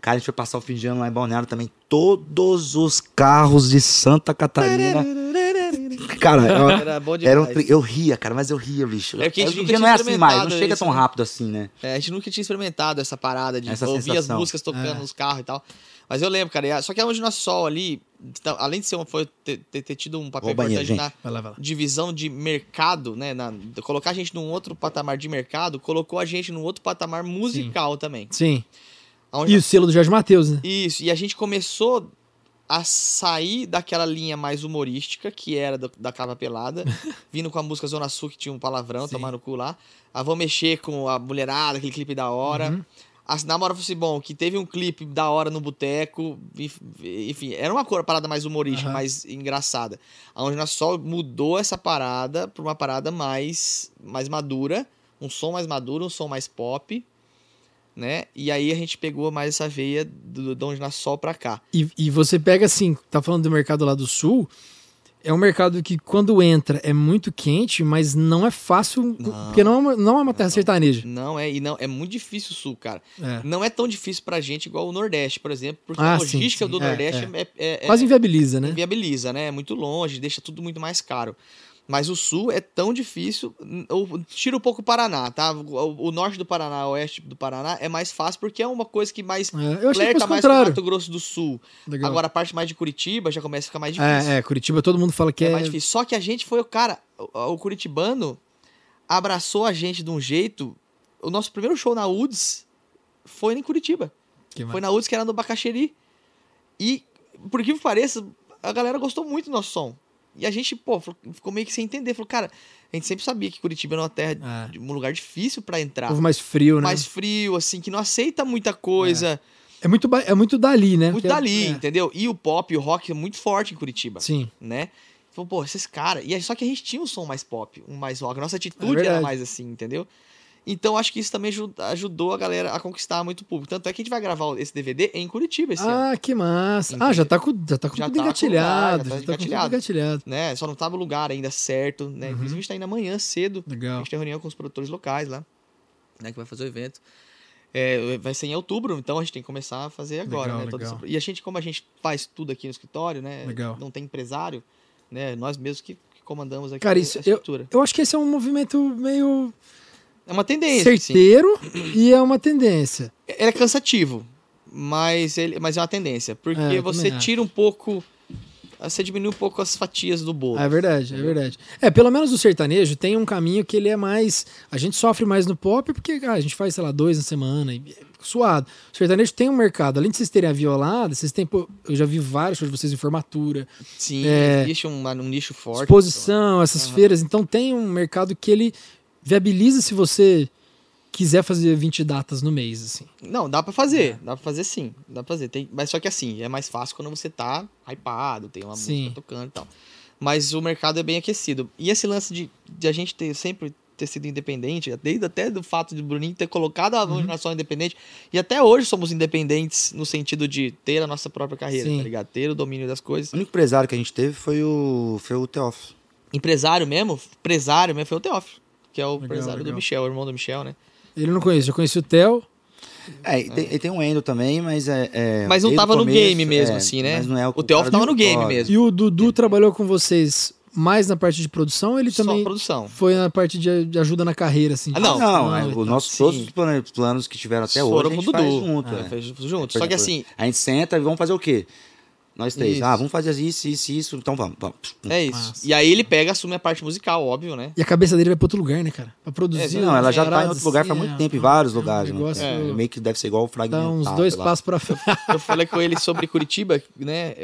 Cara, a gente foi passar o fim de ano lá em Balneário também. Todos os carros de Santa Catarina. Cara, eu, Era bom era um tri- eu ria, cara, mas eu ria, bicho. É que a gente nunca não tinha é assim mais, não experimentado chega isso, tão né? rápido assim, né? É, a gente nunca tinha experimentado essa parada de Essa ouvir sensação. as músicas tocando É. nos carros e tal. Mas eu lembro, cara, a- só que onde nosso sol ali, então, além de ser um, foi ter, ter- tido um papel banheiro, importante gente. na Vai lá, vai lá. divisão de mercado, né? Na, colocar a gente num outro patamar de mercado, colocou a gente num outro patamar musical também. Sim. Onde E o selo do Jorge Matheus, né? Isso, e a gente começou a sair daquela linha mais humorística, que era do- da capa pelada, vindo com a música Zona Sul, que tinha um palavrão, Sim. tomar no cu lá. A Vou Mexer com a mulherada, aquele clipe da hora. Uhum. As Namora Fosse Bom, que teve um clipe da hora no boteco. enf- Enfim, era uma parada mais humorística, Aham. mais engraçada. Onde nós só mudou essa parada pra uma parada mais, mais madura. Um som mais maduro, um som mais pop. Né? E aí a gente pegou mais essa veia do, do Onde Sol pra cá. E, e você pega assim, tá falando do mercado lá do sul, é um mercado que quando entra é muito quente, mas não é fácil, Não. porque não é uma, não é uma terra sertaneja. Não é, e não, é muito difícil o sul, cara. É. Não é tão difícil pra gente igual o Nordeste, por exemplo, porque Ah, a sim, logística sim. do É, Nordeste é. é, é- é- Quase inviabiliza, né? inviabiliza, né? É muito longe, deixa tudo muito mais caro. Mas o sul é tão difícil. Tira um pouco o Paraná, tá? O, o norte do Paraná, o oeste do Paraná é mais fácil porque é uma coisa que mais É, eu achei que flerta fosse o mais contrário. Mato Grosso do Sul. Legal. Agora a parte mais de Curitiba já começa a ficar mais difícil. é, é, Curitiba todo mundo fala que É é. mais difícil. Só que a gente foi o cara. O, o Curitibano abraçou a gente de um jeito. O nosso primeiro show na UDS foi em Curitiba. que Foi na UDS que era no Bacaxeri. E, por que pareça, a galera gostou muito do nosso som. E a gente, pô, ficou meio que sem entender. Falou, cara, a gente sempre sabia que Curitiba era uma terra, Ah. um lugar difícil pra entrar. povo mais frio, né? Mais frio, assim, que não aceita muita coisa. É muito, ba- é muito dali, né? Muito Porque é- dali, é. entendeu? E o pop e o rock é muito forte em Curitiba Sim. né? Falou, pô, esses caras. E só que a gente tinha um som mais pop, um mais rock. Nossa É atitude verdade. era mais assim, entendeu? Então acho que isso também aju- ajudou a galera a conquistar muito público. Tanto é que a gente vai gravar esse DVD em Curitiba esse ano. Ah, que massa. Ah, já tá com, já tá com Já tudo tá com engatilhado. lugar, já tá já tá com tudo engatilhado. Né? Só não tava o lugar ainda certo, né? Uhum. Inclusive a gente tá indo amanhã cedo. A Legal. gente tem reunião com os produtores locais lá, né? Que vai fazer o evento. É, vai ser em outubro, então a gente tem que começar a fazer agora, Legal, né? Legal. essa- E a gente, como a gente faz tudo aqui no escritório, né? Legal. Não tem empresário, né? Nós mesmos que, que comandamos aqui Cara, a isso- eu- estrutura. Eu acho que esse é um movimento meio É uma tendência, certeiro e é uma tendência. Ele é cansativo, mas, ele, mas é uma tendência. Porque É, você também acho. tira um pouco. Você diminui um pouco as fatias do bolo. É verdade, é verdade. É, pelo menos o sertanejo tem um caminho que ele é mais. A gente sofre mais no pop porque ah, a gente faz, sei lá, dois na semana, e é suado. O sertanejo tem um mercado. Além de vocês terem a violada, vocês têm. pô, eu já vi vários shows de vocês em formatura, Sim, É. existe um, um nicho forte. exposição, essas Aham. feiras. Então tem um mercado que ele viabiliza se você quiser fazer 20 datas no mês, assim. Não, dá pra fazer. É. Dá pra fazer sim. Dá pra fazer. Tem, mas só que assim, é mais fácil quando você tá hypado, tem uma Sim. música tocando e tal. Mas o mercado é bem aquecido. E esse lance de, de a gente ter sempre ter sido independente, desde até do fato de o Bruninho ter colocado a Uhum. nação independente, e até hoje somos independentes no sentido de ter a nossa própria carreira, Sim. tá ligado? Ter o domínio das coisas. O único empresário que a gente teve foi o, foi o Teófilo. Empresário mesmo, empresário mesmo foi o Teófilo, que é o Legal, empresário do legal. Michel, o irmão do Michel, né? Ele eu não conheço, já conheci o Theo. É, e tem, e tem um Endo também, mas é. é, Mas não tava no começo, game mesmo, é, assim, né? Mas não é o, O cara tava do no game fora. mesmo. E o Dudu trabalhou com vocês mais na parte de produção, ele Só também produção. foi na parte de, de ajuda na carreira, assim. Ah, não. Não, Ah, é, e os tal. nossos Sim. todos os planos, planos que tiveram até hoje, Foram a com gente o faz Dudu. junto. É, é. fez junto. Só que exemplo, assim, A gente senta e vamos fazer o quê? Nós três. Isso. Ah, vamos fazer isso, isso, isso. Então vamos, vamos. é isso. Massa. E aí ele pega, assume a parte musical, óbvio, né? E a cabeça dele vai pra outro lugar, né, cara? Pra produzir. É, Não, ela já tá em outro lugar faz assim, muito é, tempo, em é, vários é um lugares. né? negócio- É, meio que deve ser igual o Dá fragmentado. uns dois passos pra frente. Eu falei com ele sobre Curitiba, né?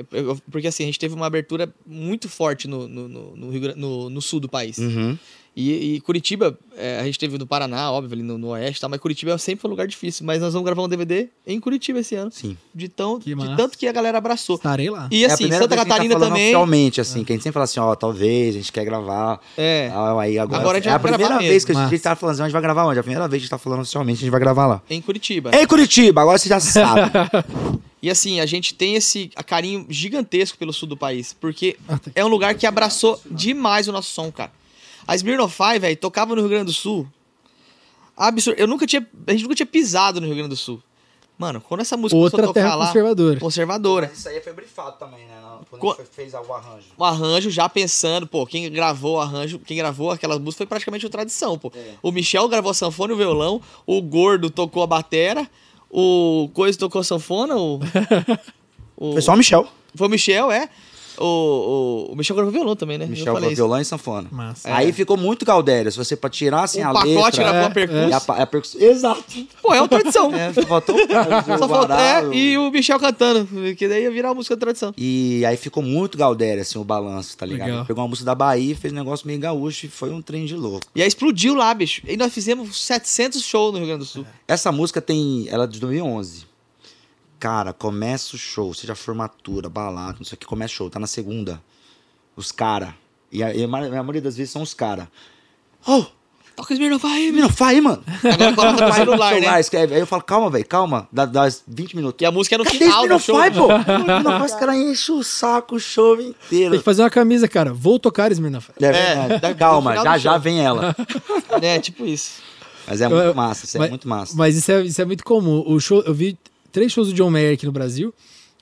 Porque assim, a gente teve uma abertura muito forte no, no, no, no Rio Gran- no- no sul do país. Uhum. E, e Curitiba, é, a gente teve no Paraná, óbvio, ali no, no Oeste, e tal, mas Curitiba sempre foi um lugar difícil. Mas nós vamos gravar um DVD em Curitiba esse ano. Sim. De, tão, de tanto que a galera abraçou. Estarei lá. E é a assim, primeira Santa vez que a gente Catarina tá também. oficialmente, assim, que a gente sempre fala assim, ó, talvez, a gente quer gravar. É. Ah, aí agora, Agora a gente é a vai gravar primeira mesmo. vez que a gente Massa. tá falando assim, a gente vai gravar onde? É a primeira vez que a gente tá falando oficialmente, a gente vai gravar lá. Em Curitiba. Em Curitiba, agora você já sabe. E assim, a gente tem esse carinho gigantesco pelo sul do país, porque Ah, tá. é um lugar que abraçou demais o nosso som, cara. A Smirnoff, velho, tocava no Rio Grande do Sul. Absurdo. Eu nunca tinha. A gente nunca tinha pisado no Rio Grande do Sul. Mano, quando essa música Outra começou a tocar terra lá. conservadora. Conservadora. Isso aí foi brifado também, né? Quando Co- a gente fez o arranjo. O arranjo já pensando, pô, quem gravou o arranjo, quem gravou aquelas músicas foi praticamente uma tradição, pô. É. O Michel gravou a sanfona e o violão, o Gordo tocou a batera, o Coisa tocou a sanfona, o. o Foi só o Michel. Foi o Michel, é. O, o, o Michel gravou violão também, né? Michel isso. violão e sanfona. Massa. Aí ficou muito Galdério. Se você pra tirar assim O a pacote letra... gravou É, a percussão. E a, percussão... Exato. Pô, é uma tradição. É, faltou Só varal. é, e o Michel cantando, que daí ia virar uma música de tradição. E aí ficou muito Galdério, assim, o balanço, tá ligado? Legal. Pegou uma música da Bahia, fez um negócio meio gaúcho e foi um trem de louco. E aí explodiu lá, bicho. E nós fizemos 700 shows no Rio Grande do Sul. Essa música tem... Ela é de 2011. Cara, começa o show, seja formatura, balada, não sei o que, começa o show, tá na segunda. Os cara. E a, e a ma- a maioria das vezes são os cara. Oh, Toca Smirnoff aí, vai aí, mano. Agora coloca no Vai no celular, né? escreve. Aí eu falo, calma, velho, calma. Dá, dá 20 minutos. E a música é no Cadê final do não show. vai, pô? Não faz, cara enche o saco o show Tem inteiro. que fazer uma camisa, cara. Vou tocar Smirnoff. É É, dá- Calma, já já vem ela. É, tipo isso. Mas é muito massa, isso é mas- muito massa. Mas isso é, isso é muito comum. O show, eu vi três shows do John Mayer aqui no Brasil.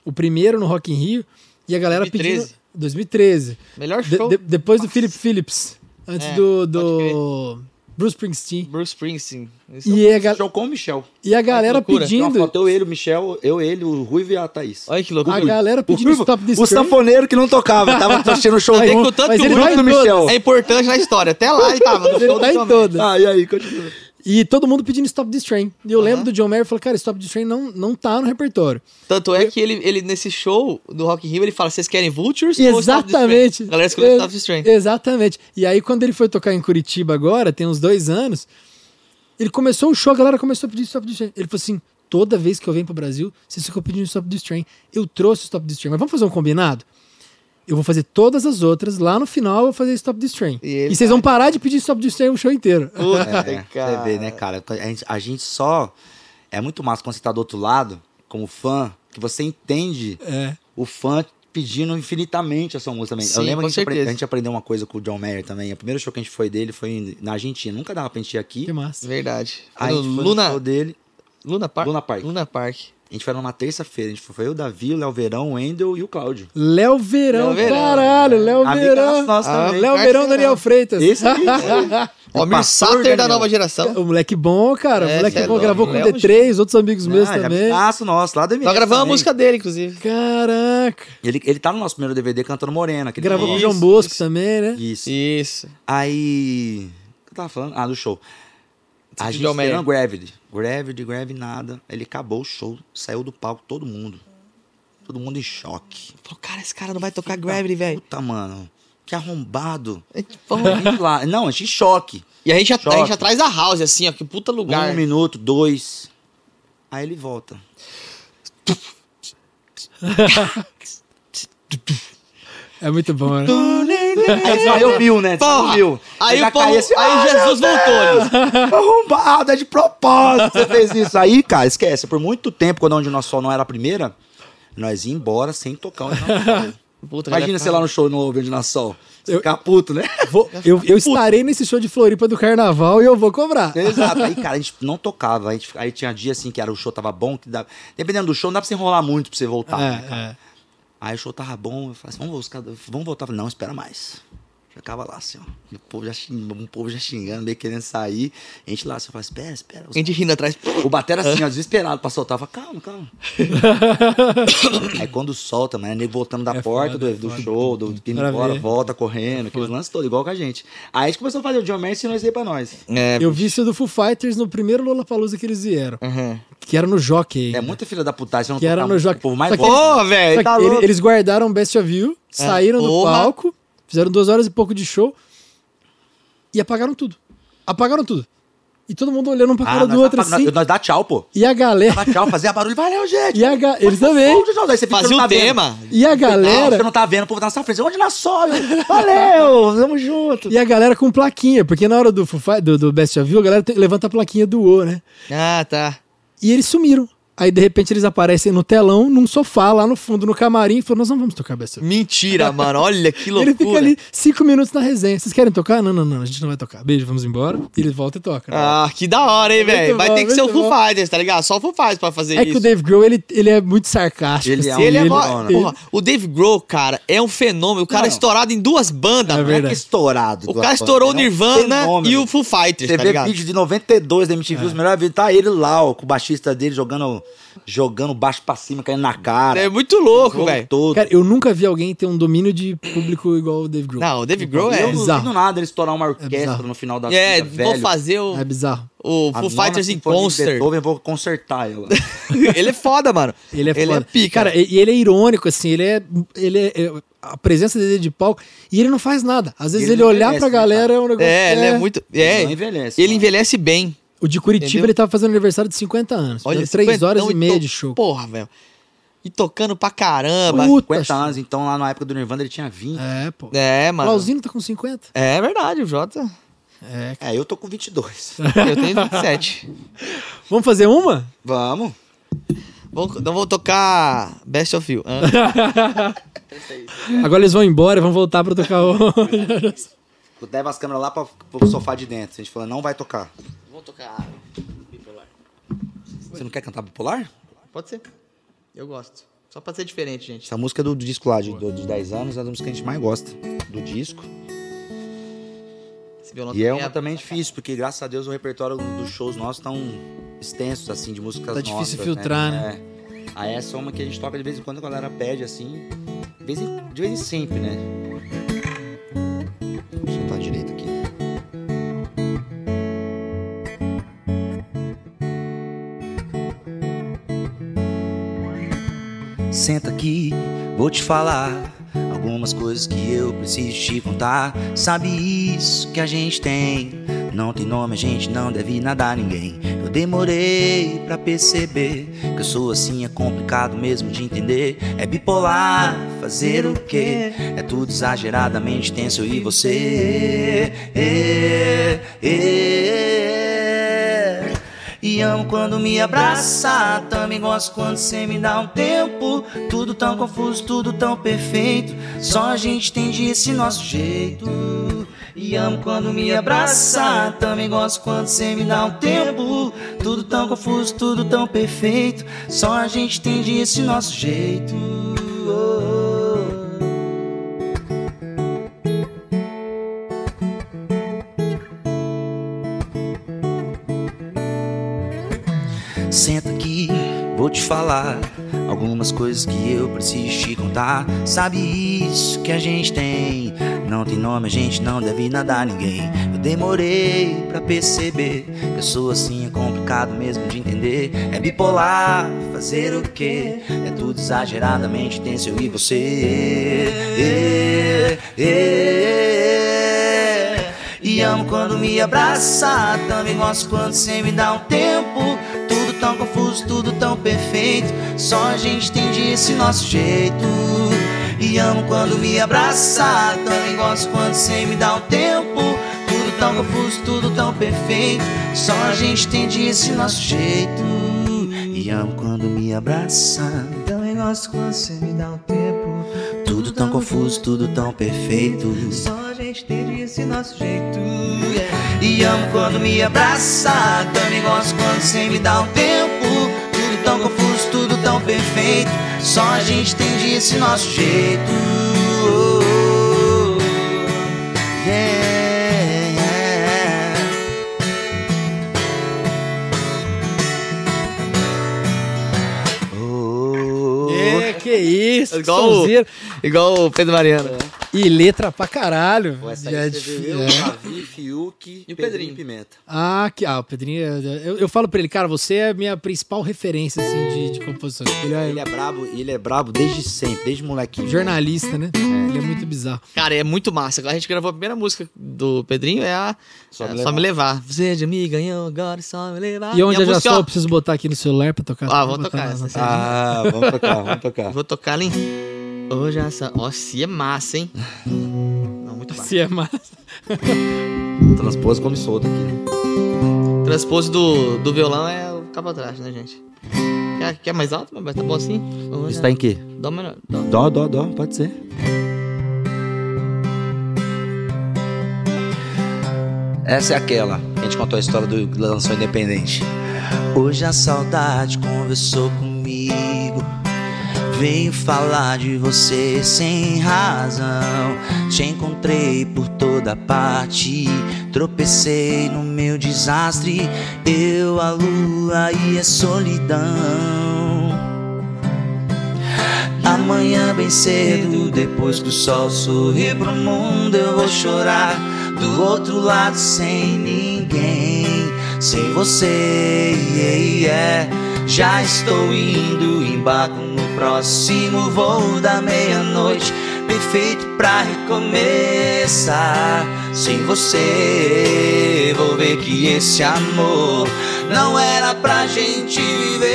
O primeiro no Rock in Rio. E a galera 2013. pedindo... 2013. Melhor De- show. de- depois do Philip Phillips. Antes É, do, do Bruce Springsteen. Bruce Springsteen. Isso E a, ga- Show com o Michel. e a galera pedindo... foto, eu, ele, o Michel, eu, ele, o Ruivo e a Thaís. Olha que loucura. A galera pedindo Ruivo, Stop This o sanfoneiro que não tocava, tava assistindo o show com tanto mas ele vai do. Michel. É importante na história. Até lá ele tava no Ele show do tá em todas. Ah, e aí, continua. E todo mundo pedindo Stop This Train. E eu lembro do John Mayer e falei, cara, Stop This Train não, não tá no repertório. Tanto é que ele, ele, nesse show do Rock in Rio, ele fala, vocês querem Vultures ou Stop This Train?" Exatamente. A galera escolheu Stop This Train. Exatamente. E aí, quando ele foi tocar em Curitiba agora, tem uns dois anos, ele começou o show, a galera começou a pedir Stop This Train. Ele falou assim: toda vez que eu venho pro Brasil, vocês ficam pedindo Stop This Train. Eu trouxe Stop This Train, mas vamos fazer um combinado? Eu vou fazer todas as outras, lá no final eu vou fazer Stop This Train. E E, vocês vão parar de pedir Stop This Train o show inteiro. Puta, É, cara. você vê, né, cara? A gente, a gente só. É muito massa quando você tá do outro lado, como fã, que você entende É. o fã pedindo infinitamente a sua música também. Sim, eu lembro que a gente, a gente aprendeu uma coisa com o John Mayer também. O primeiro show que a gente foi dele foi na Argentina. Nunca dava pra gente ir aqui. Que massa. Verdade. Aí no a gente foi no Luna, show dele. Luna Park? Luna Park. Luna Park. A gente foi numa terça-feira. A gente foi, foi eu, o Davi, o Léo Verão, o Wendel e o Cláudio. Léo Verão, Léo Verão. caralho, Léo Amigaço Verão. nosso Ah, também. Léo. Verão, Daniel Freitas. Esse aqui. Ó, O Sater da nova geração. O moleque bom, cara. É, o moleque é bom louco. gravou com o Léo, D3, outros amigos meus Ah, é também. amigaço nosso, lá do Nós gravamos a música dele, inclusive. Caraca. Ele, ele tá no nosso primeiro DVD cantando Morena. Gravou com o. João Bosco isso. também, né? Isso. Isso. Aí. O que eu tava falando? Ah, do show. A gente Mayer. esperando Gravity. Gravity, Gravity, nada. Ele acabou o show, saiu do palco, todo mundo. Todo mundo em choque. Falou, cara, esse cara não vai tocar Gravity, velho. Puta, mano. Que arrombado. É, lá- Não, a gente em choque. E a gente, a, a Choque. gente atrás da house, assim, ó, que puta lugar. Um minuto, dois. Aí ele volta. É muito bom, né? Aí só eu viu, né? Porra. viu. Aí, já o assim, aí "Ai, Jesus voltou. Deus, Né? Arrombado, é de propósito. Você fez isso. Aí, cara, esquece. Por muito tempo, quando onde nós só não era a primeira, nós ia embora sem tocar. Puta, Imagina galera, você lá no show no Onde Nós Sol. Você Eu- ficar puto, né? Vou- eu, eu estarei nesse show de Floripa do Carnaval e eu vou cobrar. Exato. Aí, cara, a gente não tocava. A gente, aí tinha dia assim que era, o show tava bom, que dá, dependendo do show, não dá pra você enrolar muito pra você voltar. né, cara? É, é. Aí o show tava bom, eu falei assim, vamos, voltar, vamos voltar. Eu falei, não, espera mais. Já ficava lá, assim, ó. O povo já xingando, um povo já xingando, meio querendo sair. A gente lá, assim, eu falei, espera, espera. A gente rindo atrás. O batera assim, ó, desesperado pra soltar. Eu falei, calma, calma. Aí quando solta, mano, é nego voltando da É porta foda, do, é do show, do indo embora, volta correndo, aqueles lances todos, igual com a gente. Aí a gente começou a fazer o John Mayer e nós aí pra nós. É, Eu vi isso do Foo Fighters no primeiro Lollapalooza que eles vieram. Uhum. Que era no Jockey. É muita filha da putagem, Que era no Jockey. O povo mais. Pô, velho, tá eles guardaram Best of You, saíram do porra. palco, fizeram duas horas e pouco de show e apagaram tudo. Apagaram tudo. E todo mundo olhando um pra cara Ah, do nós, outro nós, assim. nós, nós dá tchau, pô. E a galera. Dá tchau, fazia barulho, valeu, gente. E a ga... Eles também. Onde você Fazia não o tá vendo. tema. E a Não, galera. você não tá vendo, o povo tá na sua frente. Onde nós sobe? Valeu, tamo junto. E a galera com plaquinha, porque na hora do, do, do Best of You, a galera levanta a plaquinha do O, né? Ah, tá. E eles sumiram. Aí de repente eles aparecem no telão, num sofá, lá no fundo, no camarim, e falam: Nós não vamos tocar Best of. Mentira, mano. Olha que loucura. Ele fica ali cinco minutos na resenha. Vocês querem tocar? Não, não, não, a gente não vai tocar. Beijo, vamos embora. E ele volta e toca. Ah, que da hora, hein, velho. Vai bom, ter que ser o Foo. Fighters, tá ligado? Só o Foo Fighters pra fazer é isso. que o Dave Grohl, ele, ele é muito sarcástico. Ele é assim, um- Ele é ele- mó- né? Porra, o Dave Grohl, cara, é um fenômeno. O cara é Não. estourado em duas bandas, É mano. Não é verdade. estourado. O cara estourou o ele é um Nirvana fenômeno. e o Foo Fighters, Você tá vê ligado? vídeo de 92 da MTV, os melhores vídeos, tá ele lá, ó, com o baixista dele jogando, jogando baixo pra cima, caindo na cara. É muito louco, velho. todo. Cara, eu nunca vi alguém ter um domínio de público igual o Dave Grohl. Não, o Dave Grohl é. eu não bizarro. duvido nada ele estourar uma orquestra bizarro. no final da É, vida, vou velho. fazer o, É bizarro. o Foo Fighters em de concert. Beethoven, eu vou consertar ela. ele é foda, mano. Ele é Ele foda. é pica. Cara, e ele é irônico, assim, ele é. Ele é, é- a presença dele de palco. E ele não faz nada. Às vezes Ele ele, não olhar pra né, galera é um negócio. É, ele é muito. Ele É, não envelhece, ele mano. envelhece bem. O de Curitiba, Entendeu? ele tava fazendo aniversário de 50 anos. Olha, Olha, 3 horas 50 e meia de show. Porra, velho. E tocando pra caramba. Puta, 50 anos, então lá na época do Nirvana ele tinha 20. É, pô. É, O mano. Lauzino tá com 50. É verdade, o Jota. É. É, eu tô com 22. Eu tenho 27. Vamos fazer uma? Vamos. Vou- Então vou tocar Best of You. Hã? Agora eles vão embora e vão voltar pra tocar o. Leva as câmeras lá pra, pro sofá de dentro. A gente falou, não vai tocar. Vou tocar bipolar. Você não quer cantar bipolar? Pode ser. Eu gosto. Só pra ser diferente, gente. Essa música é do, do disco lá, de, do, de 10 anos, é a música que a gente mais gosta do disco. Esse violão E é também uma também difícil, porque graças a Deus o repertório dos shows nossos estão extensos, assim, de músicas Tá difícil nossas, filtrar, né? É. Aí essa é uma que a gente toca de vez em quando a galera pede, assim, de vez em, de vez em sempre, né? Senta aqui, vou te falar algumas coisas que eu preciso te contar. Sabe isso que a gente tem? Não tem nome, a gente não deve nada a ninguém. Eu demorei pra perceber que eu sou assim, é complicado mesmo de entender. É bipolar, fazer o quê? É tudo exageradamente tenso e você. É, é. Amo quando me abraça, também gosto quando cê me dá um tempo. Tudo tão confuso, tudo tão perfeito. Só a gente entende esse nosso jeito. E amo quando me abraça, também gosto quando cê me dá um tempo. Tudo tão confuso, tudo tão perfeito. Só a gente entende esse nosso jeito. Falar algumas coisas que eu preciso te contar. Sabe isso que a gente tem? Não tem nome, a gente não deve nada a ninguém. Eu demorei pra perceber que eu sou assim, é complicado mesmo de entender. É bipolar, fazer o quê? É tudo exageradamente tenso eu e você. É, é. E amo quando me abraça, também gosto quando cê me dá um tempo. Tão confuso, tudo tão perfeito. Só a gente entende esse nosso jeito. E amo quando me abraça, também gosto quando cê me dá um tempo. Tudo tão confuso, tudo tão perfeito. Só a gente entende esse nosso jeito. E amo quando me abraça, também gosto quando cê me dá um tempo. Tudo tão confuso, tudo tão perfeito. Só a gente entende esse nosso jeito. E amo quando me abraça, também gosto quando cê me dá um tempo. Tudo tão confuso, tudo tão perfeito. Só a gente entende esse nosso jeito. Isso, Igual o-. Igual o Pedro Mariano. E letra pra caralho. Pô, essa é eu, é. Davi, Fiuk E o Pedrinho Pedrinho. Pimenta. Ah, que, ah, o Pedrinho, é- eu, eu falo pra ele, cara, você é a minha principal referência, assim, de, de composição. Ele é, Ele é brabo, ele é brabo desde sempre, desde molequinho. jornalista, né? Ele é muito bizarro. Cara, é muito massa. A gente gravou a primeira música do Pedrinho, é a Só é me Só Me Levar. Você de me ganhou, agora é só me levar. E onde eu já música, sou, ó, eu preciso botar aqui no celular pra tocar. Ah, vou tocar essa. Ah, vamos tocar, vamos tocar. Vou tocar ali. Hoje essa. Ó, se é massa, hein? Não, muito massa. Se é massa. Transpôs come solto aqui. né? Transpose do, do violão é o capa atrás, né, gente? Quer, quer mais alto? Mas tá bom assim? Isso lá. tá em quê? Dó menor. Dó. Dó, dó, dó, pode ser. Essa é aquela que a gente contou a história do lançou independente. Hoje a saudade conversou comigo. Veio falar de você sem razão. Te encontrei por toda parte. Tropecei no meu desastre. Eu, a lua e a solidão. Amanhã bem cedo, depois que o sol sorrir pro mundo, eu vou chorar do outro lado sem ninguém, sem você. yeah, yeah. Já estou indo, embarco no próximo voo da meia-noite, perfeito pra recomeçar. Sem você, vou ver que esse amor não era pra gente viver.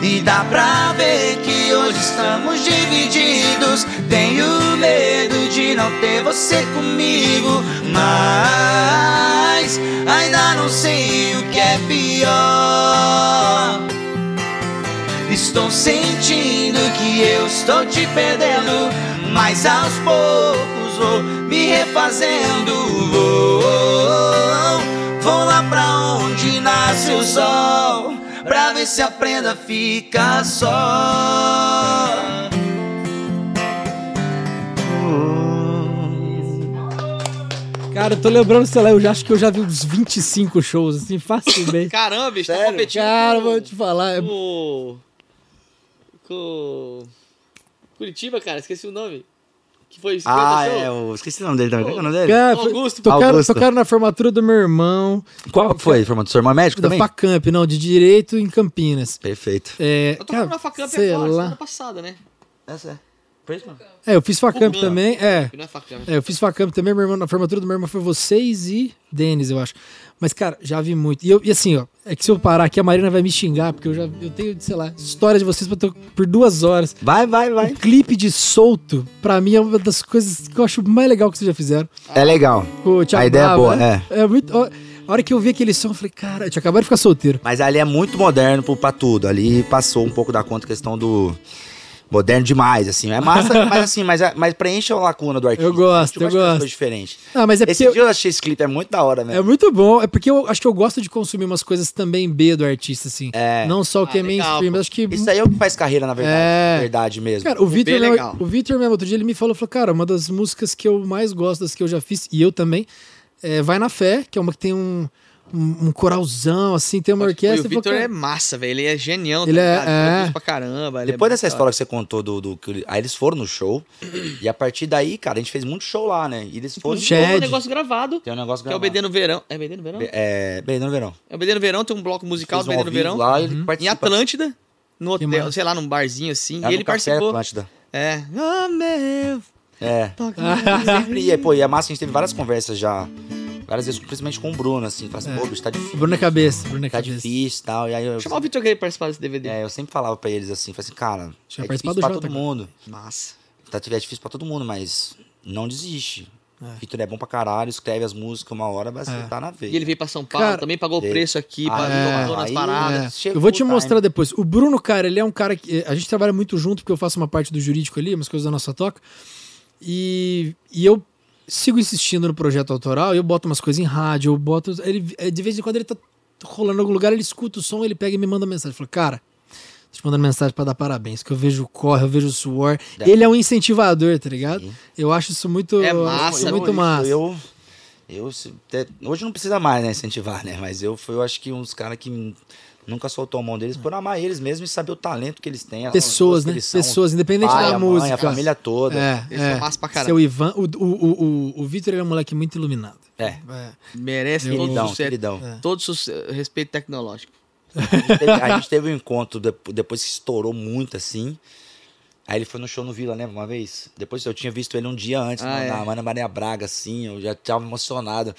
E dá pra ver que hoje estamos divididos. Tenho medo não ter você comigo, mas ainda não sei o que é pior. Estou sentindo que eu estou te perdendo, mas aos poucos vou me refazendo. Vou, vou lá pra onde nasce o sol, pra ver se aprenda a ficar só. Cara, eu tô lembrando, sei lá, eu já acho que eu já vi uns 25 shows, assim, facilmente. Caramba, bicho, tá Sério? competindo Cara, vou te falar. é- com... com... Curitiba, cara, esqueci o nome. Que foi 50 Ah, show. é, eu esqueci o nome dele também. Qual que é o nome dele? Cara, foi- Augusto. tocaram, Augusto. tocaram na formatura do meu irmão, Qual que foi? Formato do seu irmão é médico da também? Facamp, não, de Direito em Campinas. Perfeito. É, Eu tô cara, falando na Facamp sei agora, semana lá. passada, né? Essa é. É, eu fiz Facamp também, é. Não é Facamp. É, eu fiz Facamp também, meu irmão, na formatura do meu irmão foi vocês e Denis, eu acho. Mas, cara, já vi muito. E, eu, e assim, ó, é que se eu parar aqui, a Marina vai me xingar, porque eu já eu tenho, sei lá, história de vocês por duas horas. Vai, vai, O vai. clipe de solto, pra mim, é uma das coisas que eu acho mais legal que vocês já fizeram. É legal. A ideia é boa, né? É muito. ó, A hora que eu vi aquele som, eu falei, cara, eu tinha acabado de ficar solteiro. Mas ali é muito moderno pra tudo. Ali passou um pouco da conta a questão do. Moderno demais, assim. É massa, mas assim, mas, mas preenche a lacuna do artista. Eu gosto, eu gosto. coisas diferentes. Ah, mas é. Esse eu- dia eu achei esse clipe é muito da hora, É né? muito bom, é porque eu acho que eu gosto de consumir umas coisas também B do artista, assim. É. Não só o que Ah, é mainstream, mas acho que. Isso aí é o que faz carreira, na verdade. É. Verdade mesmo. Cara, o Vitor, legal. o Vitor mesmo, outro dia ele me falou, falou, cara, uma das músicas que eu mais gosto, das que eu já fiz, e eu também, é Vai na Fé, que é uma que tem um, um, um coralzão, assim, tem uma orquestra. o Victor cara, é massa, velho. Ele é genial, Ele é- é. Pra caramba. ele é Depois muito dessa história que você contou do, do aí eles foram no show e a partir daí, cara, a gente fez muito show lá, né? E eles foram tem um negócio gravado, tem um negócio que é o gravado. BD no Verão. É BD no Verão? É, bem no verão. É o BD no Verão, tem um bloco musical do um BD no Verão. Lá, ele Em. Atlântida, no hotel, massa. sei lá, num barzinho assim. Lá e ele participou. Atlântida. É. Ah, meu. É. Sempre, e, pô, e é massa, a gente teve várias conversas já. Várias vezes, principalmente com o Bruno, assim. Fala assim, pô, bicho, tá difícil. Bruna Cabeça, Bruna Tá Cabeça. difícil e tal. E aí eu, Chamar o Gay pra participar desse DVD. é, eu sempre falava pra eles assim, falei assim, cara, Tinha é difícil pra do todo cara. mundo. Massa. Tá, é difícil pra todo mundo, mas não desiste. É. Vitor é bom pra caralho, escreve as músicas uma hora, vai acertar na veia. E ele veio pra São Paulo, Cara, também pagou o preço aqui, Ah, pagou é. pagou nas paradas. É. Eu vou te mostrar depois. O Bruno, cara, ele é um cara que. A gente trabalha muito junto, porque eu faço uma parte do jurídico ali, umas coisas da nossa toca. E, e eu sigo insistindo no projeto autoral, eu boto umas coisas em rádio, eu boto. Ele, eh, de vez em quando ele tá rolando em algum lugar, ele escuta o som, ele pega e me manda mensagem. Fala, cara, tô te mandando mensagem pra dar parabéns, que eu vejo o corre, eu vejo o suor. É. Ele é um incentivador, tá ligado? Sim. Eu acho isso muito. É eu massa, Eu- muito eu- massa. Eu, eu, até- hoje não precisa mais, né, incentivar, né? Mas eu fui, eu acho que uns caras que nunca soltou a mão deles por amar eles mesmo e saber o talento que eles têm. as Pessoas, né? são. Pessoas, independente Pai, da a mãe, música. a família toda. É, Eles é. são massa pra caramba. Seu Ivan, o, o, o, o, o Vitor ele é um moleque muito iluminado. É. É. Merece todo Queridão, sucesso. queridão. É. Todo respeito tecnológico. A gente teve, a gente teve um encontro depo- depois que estourou muito assim. Aí ele foi no show no Vila, lembra uma vez? Depois eu tinha visto ele um dia antes, Ah, na, é. na Ana Maria Braga, assim, eu já tava emocionado.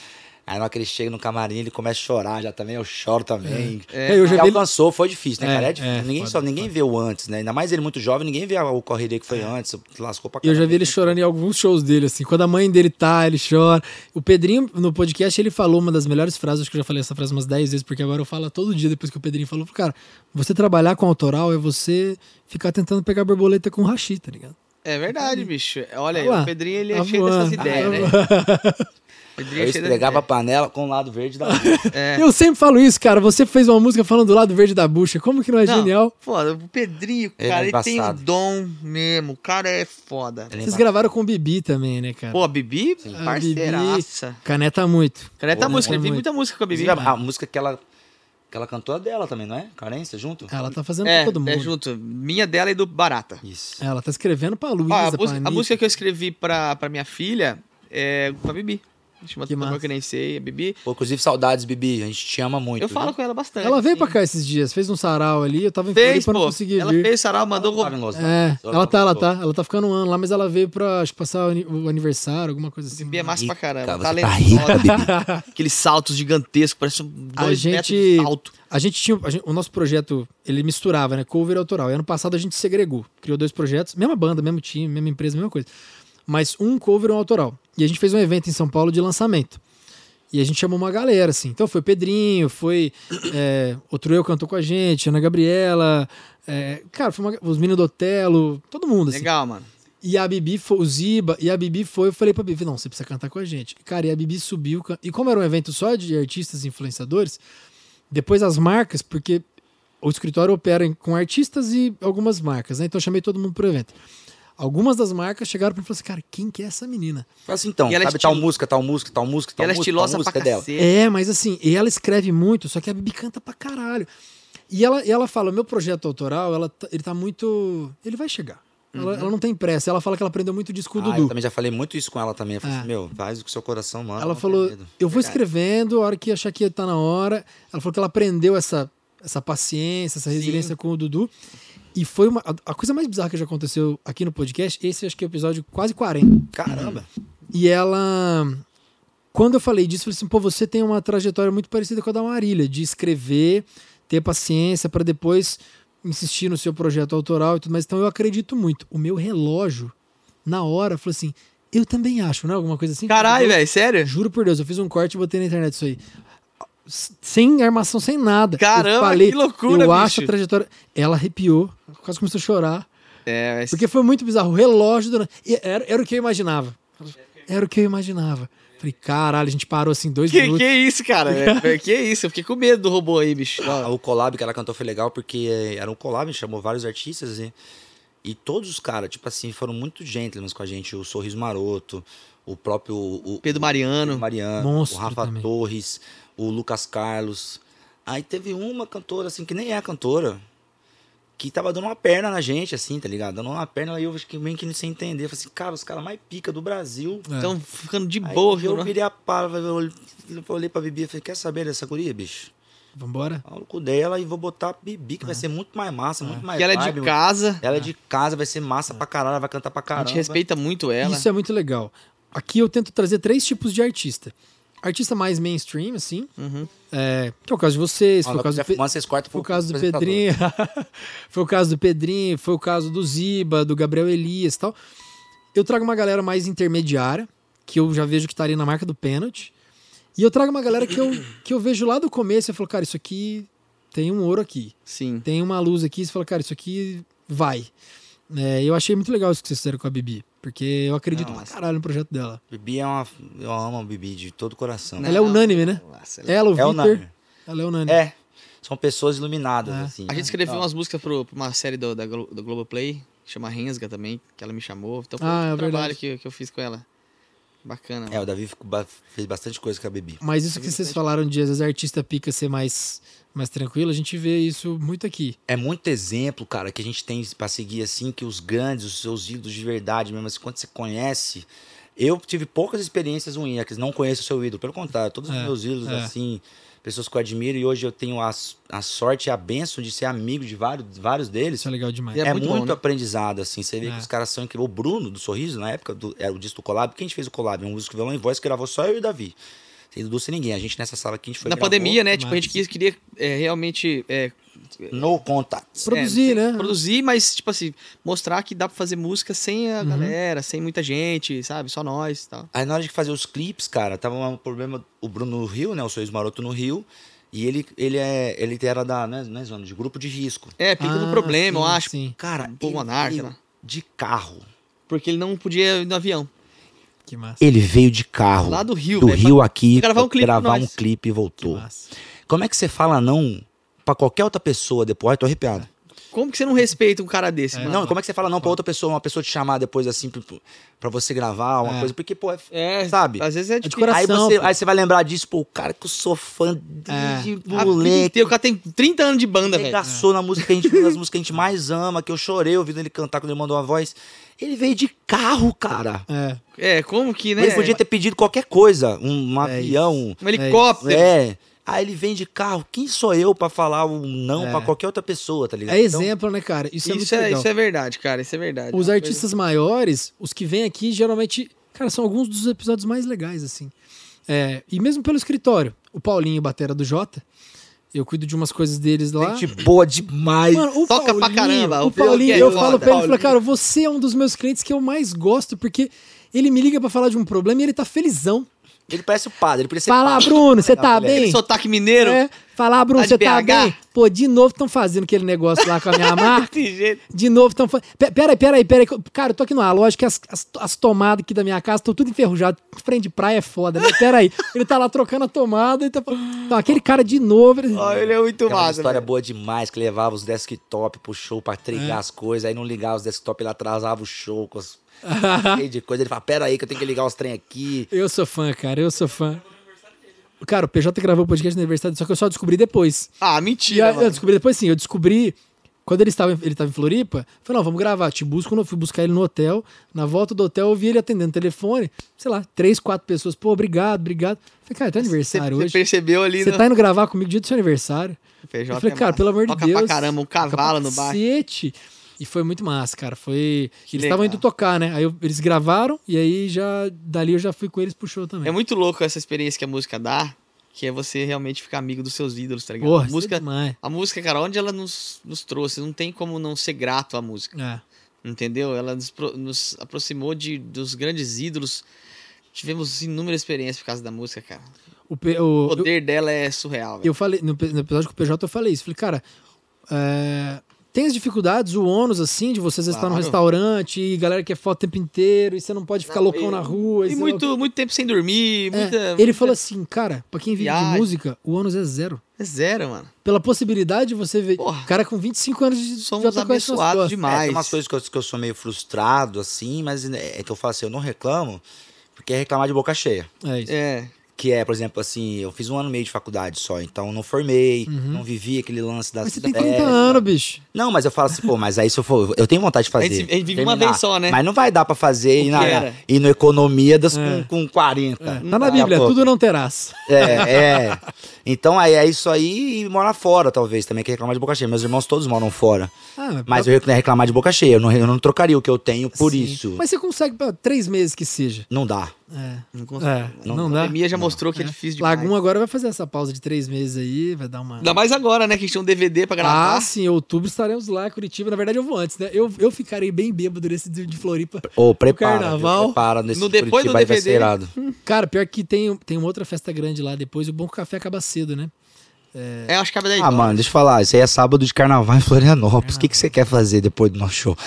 Aí na hora que ele chega no camarim, ele começa a chorar já também, eu choro também. É, eu já ele- alcançou, foi difícil, né, É, cara? É difícil. é, ninguém foda, só, ninguém vê o antes, né? Ainda mais ele muito jovem, ninguém vê o correria que foi antes, lascou pra Eu já caramba. vi ele chorando em alguns shows dele, assim. Quando a mãe dele tá, ele chora. O Pedrinho, no podcast, ele falou uma das melhores frases, acho que eu já falei essa frase umas 10 vezes, porque agora eu falo todo dia depois que o Pedrinho falou. Cara, você trabalhar com autoral é você ficar tentando pegar borboleta com hashi, tá ligado? É verdade, bicho. Olha aí, Olha lá. o Pedrinho ele é Tá cheio voando. dessas ideias, né? O Eu é dessas esfregava a ideias. panela com o lado verde da É. Eu sempre falo isso, cara. Você fez uma música falando do lado verde da bucha. Como que não é Não, genial? Foda, o Pedrinho, Ele é cara, ele, tem um embaçado. dom mesmo. O cara é foda. Ele é Vocês gravaram com o Bibi também, né, cara? Pô, a Bibi, A parceiraça. Caneta muito. Caneta Pô, música, né? ele tem muita música com a Bibi. A, música que ela, que ela cantou é dela também, não é? Carência, junto? Ela tá fazendo É, pra todo mundo. é junto. Minha dela e do Barata. Isso. Ela tá escrevendo pra Luísa, Ó, a, pra música, a música que eu escrevi pra, pra minha filha é com a Bibi. Chama Que massa. que nem sei, a Bibi. Pô, inclusive, saudades, Bibi. A gente te ama muito. Eu falo viu? com ela bastante. Ela veio sim. pra cá esses dias, fez um sarau ali, eu tava em Fez, Floripa, não pô. consegui Ela vir. fez sarau, mandou... Los É, ela tá, ela tá. Ela tá ficando um ano lá, mas ela veio pra, acho que passar o ani- o aniversário, alguma coisa assim. Bibi é massa pra caramba. Rica, Tá tá rica, talentosa. Aqueles saltos gigantescos, parece um A dois gente- metros de salto. A gente tinha. a gente- o nosso projeto, ele misturava, né? Cover e autoral. E ano passado a gente segregou. Criou dois projetos, mesma banda, mesmo time, mesma empresa, mesma coisa. Mas um cover e um autoral. E a gente fez um evento em São Paulo de lançamento. E a gente chamou uma galera, assim. Então foi Pedrinho, foi. é, outro eu cantou com a gente, Ana Gabriela. é, cara, foi uma- os meninos do Otelo, todo mundo, assim. Legal, mano. E a Bibi foi, o Ziba, e a Bibi foi, eu falei pra Bibi, não, você precisa cantar com a gente. Cara, e a Bibi subiu, e como era um evento só de artistas e influenciadores, depois as marcas, porque o escritório opera com artistas e algumas marcas, né? Então eu chamei todo mundo pro evento. Algumas das marcas chegaram pra mim e falaram assim, cara, quem que é essa menina? Fala assim, então, E ela é sabe tal estilo- música, tal música, tal música, tal ela é música, estilosa tal pra música é dela. É, mas assim, e ela escreve muito, só que a Bibi canta pra caralho. E ela, e ela fala, meu projeto autoral, ela, tá- ele tá muito... Ele vai chegar. Ela, ela não tem pressa. Ela fala que ela aprendeu muito disso com o Ah, Dudu. eu também já falei muito isso com ela também. Eu falei É. assim, meu, faz o que seu coração manda. Ela falou, eu vou escrevendo, a hora que achar que tá na hora. Ela falou que ela aprendeu essa, essa paciência, essa resiliência com o Dudu. E foi uma, a, a coisa mais bizarra que já aconteceu aqui no podcast. Esse acho que é o episódio quase 40. Caramba. E ela. Quando eu falei disso, eu falei assim: pô, você tem uma trajetória muito parecida com a da Marília, de escrever, ter paciência para depois insistir no seu projeto autoral e tudo mais. Então eu acredito muito. O meu relógio, na hora, falou assim: eu também acho, não é? Alguma coisa assim? Caralho, velho, sério? Juro por Deus, eu fiz um corte e botei na internet isso aí. Sem armação, sem nada. Caramba, falei, que loucura, Eu bicho. acho a trajetória. Ela arrepiou, quase começou a chorar. É, mas... Porque foi muito bizarro. O relógio. Do... e Era, era o que eu imaginava. Era o que eu imaginava. Falei, caralho, a gente parou assim dois Que, minutos. que isso, cara? É, que isso? Eu fiquei com medo do robô aí, bicho. Ah, O collab que ela cantou foi legal porque eh, era um collab, chamou vários artistas e, e todos os caras, tipo assim, foram muito gentlemen com a gente. O Sorriso Maroto, o próprio o, Pedro Mariano. o Mariano, Monstro o Rafa também. Torres, o Lucas Carlos. Aí teve uma cantora, assim, que nem é cantora, que tava dando uma perna na gente, assim, tá ligado? Dando uma perna, aí eu acho que meio que sem entender. Eu falei assim, cara, os caras mais pica do Brasil. É. Então, ficando de Aí boa, eu viu? virei a pala, eu olhei- pra Bibi e falei, quer saber dessa guria, bicho? Vambora? Falo com dela e vou botar a Bibi, que vai ser muito mais massa, muito mais Que ela é de vibe, casa. Ela é de casa, vai ser massa pra caralho, ela vai cantar pra A caralho. gente respeita muito ela. Isso é muito legal. Aqui eu tento trazer três tipos de artista. Artista mais mainstream, assim. Uhum. é, que é o caso de vocês, foi o caso do, Pe- vocês cortam foi o caso do. Pedrinho. foi o caso do Pedrinho, foi o caso do Ziba, do Gabriel Elias e tal. Eu trago uma galera mais intermediária, que eu já vejo que tá ali na marca do pênalti. E eu trago uma galera que eu, que eu vejo lá do começo e falo, cara, isso aqui tem um ouro aqui. Sim. Tem uma luz aqui, você fala, cara, isso aqui vai. É, eu achei muito legal isso que vocês fizeram com a Bibi. Porque eu acredito Não, pra caralho no projeto dela. Bibi é uma. Eu amo a Bibi de todo o coração. Ela é unânime, né? Nossa, Ela, o É Victor, unânime. ela é unânime. É. São pessoas iluminadas, É. assim. A gente escreveu Ó, umas músicas pra uma série do, da, Glo- do Globoplay, que chama Rensga também, que ela me chamou. Então foi Ah, um é trabalho verdade. que, que eu fiz com ela. Bacana. É, o Davi fez bastante coisa com a Bibi. Mas isso que vocês falaram de às vezes artista pica ser mais, mais tranquilo, a gente vê isso muito aqui. É muito exemplo, cara, que a gente tem pra seguir, assim, que os grandes, os seus ídolos de verdade mesmo, assim, quando você conhece. Eu tive poucas experiências ruins, é que não conheço o seu ídolo. Pelo contrário, todos os É, meus ídolos, é. assim, pessoas que eu admiro, e hoje eu tenho a, a sorte e a benção de ser amigo de vários, vários deles. Isso é legal demais. E É, É muito muito, bom, né? aprendizado, assim. Você vê É. que os caras são incríveis. O Bruno, do Sorriso, na época, do, era o disco do collab. Quem a gente fez o collab? Um músico violão e voz que gravou só eu e o Davi. Sem Dudu, sem ninguém. A gente nessa sala aqui, a gente foi Na gravou pandemia, né? Tipo, a mas- gente quis, queria é, realmente é, No contact. Produzir, é, né? Produzir, mas, tipo assim, mostrar que dá pra fazer música sem a Uhum. galera, sem muita gente, sabe? Só nós e tal. Aí na hora de fazer os clipes, cara, tava um problema, o Bruno no Rio, né, o Sorriso Maroto no Rio, e ele, ele, é, ele era da, né, não é zona, de grupo de risco. É, pica do Ah, problema, eu sim, acho. Sim, Cara, Pô, ele né? de carro. Porque ele não podia ir no avião. Que massa. Ele veio de carro. Lá do Rio, do velho, Rio pra- aqui, pra gravar um clipe gravar um clipe e Que voltou. massa. Como é que você fala não pra qualquer outra pessoa depois? Ai, tô arrepiado. Como que você não respeita um cara desse, mano? Não, como é que você fala não pra outra pessoa, uma pessoa te chamar depois assim pra, você gravar uma É. coisa? Porque, pô, é, É, sabe? Às vezes é de difícil. coração. Aí você, pô. aí você vai lembrar disso, pô, o cara que eu sou fã É. desde A vida moleque. o cara tem 30 anos de banda, velho. Regaçou na música que a gente, uma das músicas que a gente mais ama, que eu chorei ouvindo ele cantar quando ele mandou uma voz. Ele veio de carro, cara. É. É, como que, né? Ele podia ter pedido qualquer coisa, um, um É avião. Um helicóptero. É. Aí ele vem de carro. Quem sou eu pra falar um não É. pra qualquer outra pessoa, tá ligado? É Então, exemplo, né, cara? Isso, é muito Isso é, legal. isso é verdade, cara. Isso é verdade. Os artistas maiores, os que vêm aqui, geralmente, cara, são alguns dos episódios mais legais, assim. É, e mesmo pelo escritório. O Paulinho, batera do Jota, eu cuido de umas coisas deles lá. Gente boa demais. Mano, o Toca pra Paulinho, caramba, O o Paulinho, Paulinho eu é falo pra ele, eu falo, cara, você é um dos meus clientes que eu mais gosto, porque ele me liga pra falar de um problema e ele tá felizão. Ele parece o padre, ele podia ser Fala, padre. Bruno, você tá Ele é- bem? Aquele sotaque mineiro. É, fala, Bruno, de você tá bem? Pô, de novo estão fazendo aquele negócio lá com a minha marca. Desse jeito. De novo estão fazendo. Peraí, peraí, peraí. Cara, eu tô aqui numa loja que as, as, as tomadas aqui da minha casa estão tudo enferrujadas. Frente de praia é foda, né? Peraí. Ele tá lá trocando a tomada e tá. Não, aquele cara de novo. Ele... Ó, ele é muito Aquela massa, história velho. boa demais, que levava os desktop pro show pra trigar É. as coisas, aí não ligava os desktop, ele atrasava o show com as... cheio de coisa. Ele fala, pera aí que eu tenho que ligar os trem aqui. Eu sou fã, cara, eu sou fã. Cara, o PJ gravou o podcast no aniversário, só que eu só descobri depois. Ah, mentira, eu mano. descobri depois sim, eu descobri. Quando ele estava, ele estava em Floripa, eu falei, não, vamos gravar. Te busco, eu fui buscar ele no hotel. Na volta do hotel, eu vi ele atendendo o telefone. Sei lá, três, quatro pessoas. Pô, obrigado, obrigado. Eu falei, cara, é teu Você, aniversário você hoje. percebeu ali Você no... tá indo gravar comigo dia do seu aniversário. PJ eu falei, é cara, pelo amor de Toca Deus. pra caramba, um cavalo no bar. cacete. E foi muito massa, cara. Foi. Eles legal. estavam indo tocar, né? Aí eu- eles gravaram e aí já. Dali eu já fui com eles pro show também. É muito louco essa experiência que a música dá, que é você realmente ficar amigo dos seus ídolos, tá ligado? Porra, a é música, demais. a música, cara, onde ela nos, nos trouxe, não tem como não ser grato à música, É. entendeu? Ela nos, nos aproximou de, dos grandes ídolos. Tivemos inúmeras experiências por causa da música, cara. O, P- O o, eu, poder dela é surreal, eu falei, no, no episódio com o PJ eu falei isso. Falei, cara, é, tem as dificuldades, o ônus, assim, de você às vezes estar num Claro. restaurante e galera quer foto o tempo inteiro e você não pode ficar Não, loucão e- na rua. E lá o muito, muito tempo sem dormir, É, muita... ele muita- falou assim, cara, pra quem vive de viagem. música, o ônus é zero. É zero, mano. Pela possibilidade de você ver. Porra. cara com 25 anos de Somos já tá abençoados costas. É, demais. tem umas coisas que eu, que eu sou meio frustrado, assim, mas é que eu falo assim, eu não reclamo, porque é reclamar de boca cheia. É isso. É, Que é, por exemplo, assim, eu fiz um ano e meio de faculdade só, então não formei, não vivi aquele lance da Uhum. Mas você tem cidade. 30 anos, bicho. Não, mas eu falo assim, pô, mas aí se eu for. Eu tenho vontade de fazer. A gente- a gente vive uma vez só, né? Mas não vai dar pra fazer ir, na, era? ir no Economia das É. com, com 40. Tá na Daqui a Bíblia, tudo não terás. É, é. Então aí é isso aí e morar fora, talvez, também, que é reclamar de boca cheia. Meus irmãos todos moram fora. Ah, Mas eu ia reclamar de boca cheia. Eu não, eu não trocaria o que eu tenho por Sim. isso. Mas você consegue pra três meses que seja. Não dá. É. não consigo. É, Não- não, A dá. pandemia já mostrou que é, difícil demais. Lagum agora vai fazer essa pausa de três meses aí, vai dar uma. Ainda mais agora, né? Que a gente tem um DVD pra gravar. Ah, sim, em outubro estaremos lá em Curitiba. Na verdade, eu vou antes, né? Eu, eu ficarei bem bêbado nesse dia de Floripa. Ô, prepara. carnaval. viu? Prepara nesse No depois do Curitiba vai DVD. ser irado. Cara, pior que tem, tem uma outra festa grande lá depois. O Bom Café acaba cedo, né? É, acho que cabe 10 Ah, mano, deixa eu falar. Isso aí é sábado de carnaval em Florianópolis. O que, que você quer fazer depois do nosso show?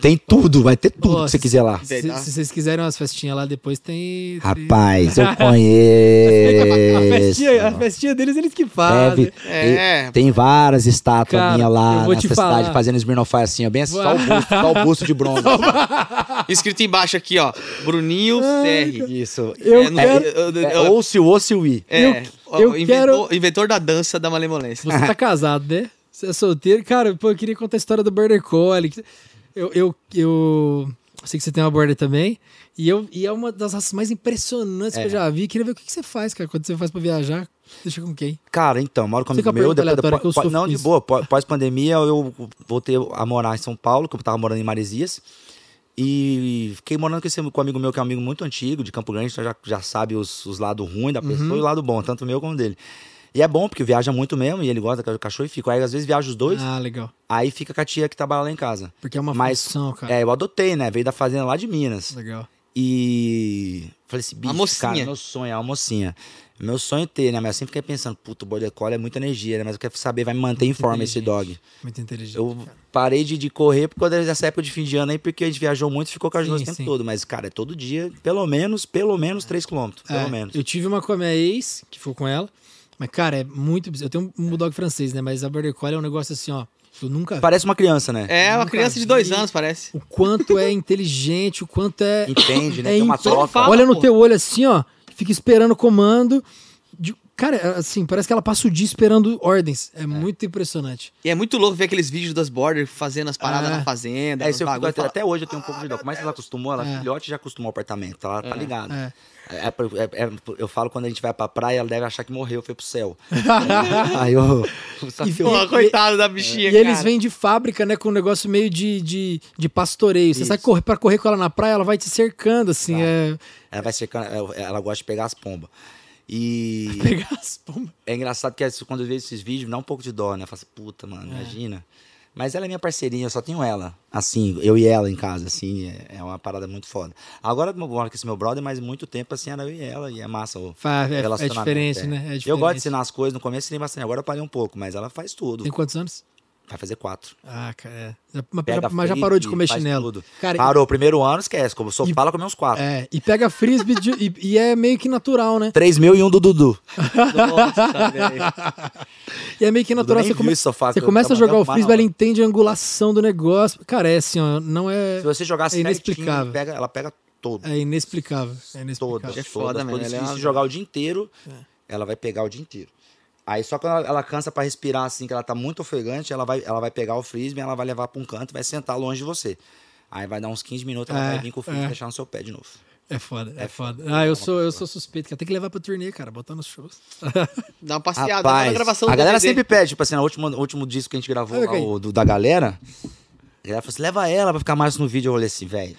Tem tudo, vai ter tudo Ó, que você quiser lá. Se, se vocês quiserem umas festinhas lá depois, tem. Rapaz, eu A conheço. festinha, a festinha deles, eles que fazem. Deve- É. e- Tem várias estátuas Cara, lá te cidade falar. fazendo Smirnoff assim, ó, bem assim, só o busto, só o busto de bronze. Escrito embaixo aqui, ó. Bruninho Serri. Isso. Eu É, quero- eu- É, eu- ou se o ou se o i. é, eu- eu inventor, quero- inventor da dança da malemolência. Você tá casado, né? Você é solteiro. Cara, pô, eu queria contar a história do Border Collie. Eu, eu, eu sei que você tem uma Border também. E, eu, e é uma das raças mais impressionantes que eu já vi. Queria ver o que, que você faz, cara. Quando você faz pra viajar, deixa com quem? Cara, então, moro com um amigo meu. Depois, aleatória que eu depois- não, de isso. boa. pós- Pós-pandemia, eu voltei a morar em São Paulo, que eu tava morando em Maresias. E fiquei morando com, esse, com um amigo meu, que é um amigo muito antigo, de Campo Grande, então já, já sabe os, os lados ruins da pessoa Uhum. e o lado bom, tanto meu como dele. E é bom, porque viaja muito mesmo, e ele gosta do cachorro e fica. Aí às vezes viaja os dois, Ah, legal. aí fica com a tia que trabalha lá em casa. Porque é uma Mas, função, cara. É, eu adotei, né? Veio da fazenda lá de Minas. Legal. E falei assim, bicho, mocinha. cara, meu sonho é uma mocinha. Meu sonho é ter, né? Mas eu sempre fiquei pensando, puto, o border collie é muita energia, né? Mas eu quero saber, vai me manter em forma esse dog. Muito inteligente. Eu cara. parei de, de correr por causa dessa época de fim de ano aí, porque a gente viajou muito e ficou com as duas o tempo sim. todo. Mas, cara, é todo dia, pelo menos, pelo menos 3 quilômetros. Pelo É, menos. Eu tive uma com a minha ex, que foi com ela. Mas, cara, é muito. Eu tenho um bulldog francês, né? Mas a Border Collie é um negócio assim, ó. Eu nunca. Parece uma criança, né? É, uma criança de dois vi. anos, parece. O quanto é inteligente, o quanto é. Entende, né? é Tem uma troca. Fala, Olha no pô. teu olho assim, ó. Fica esperando o comando. de- Cara, assim, parece que ela passa o dia esperando ordens. É, muito impressionante. E é muito louco ver aqueles vídeos das border fazendo as paradas É. na fazenda. É, eu até, fala- até hoje eu tenho um pouco de dó. Como é que ela acostumou? Ela É. filhote já acostumou ao apartamento. Ela tá ligada. É. É, é, é, eu falo quando a gente vai pra praia, ela deve achar que morreu, foi pro céu. Aí eu. E- Pô, coitado da bichinha, E eles cara. vêm de fábrica, né? Com um negócio meio de, de, de pastoreio. Você Isso. sai correr, pra correr com ela na praia, ela vai te cercando, assim. Tá. É. ela vai cercando, ela, ela gosta de pegar as pombas. E Pegar as pombas. é engraçado que quando eu vejo esses vídeos, me dá um pouco de dó, né? Eu falo assim, puta, mano, imagina. Mas ela é minha parceirinha, eu só tenho ela. Assim, eu e ela em casa, assim, é, é uma parada muito foda. Agora eu moro com esse meu brother, mas muito tempo assim era eu e ela, e é massa o Fa- é- é diferente, é. né? É Eu gosto de diferente. ensinar as coisas, no começo ensinei bastante, agora eu parei um pouco, mas ela faz tudo. Tem quantos anos? Vai fazer quatro. Ah, cara. é. Mas, Pega mas já parou de comer chinelo. tudo. Cara, Parou, primeiro ano, esquece. Como sou E- fala, comer uns quatro. É, e pega frisbee de- e, e é meio que natural, né? Três mil e um do Dudu. Nossa, velho. E é meio que natural. Você, come- sofá você começa a jogar o frisbee, ela entende a angulação do negócio. Cara, é assim, ó, não é. Se você jogar É assim, inexplicável. pega, ela pega todo. É inexplicável. É inexplicável. Todas, É foda, todas. mano, Se, é uma- se jogar o dia inteiro, ela vai pegar o dia inteiro. Aí só quando ela, ela cansa pra respirar assim, que ela tá muito ofegante, ela vai, ela vai pegar o frisbee, ela vai levar pra um canto e vai sentar longe de você. Aí vai dar uns 15 minutos, ela É, vai vir com o frisbee é. e deixar no seu pé de novo. É foda, é, É foda. foda. Ah, eu É sou, eu sou suspeito, cara. Tem que levar pra turnê, cara, botar nos shows. Dá uma passeada, dá uma Rapaz, gravação a galera DVD. sempre pede, tipo assim, no último, no último disco que a gente gravou lá, o do- da galera, a galera falou assim, leva ela pra ficar mais no vídeo. Eu falei assim, velho,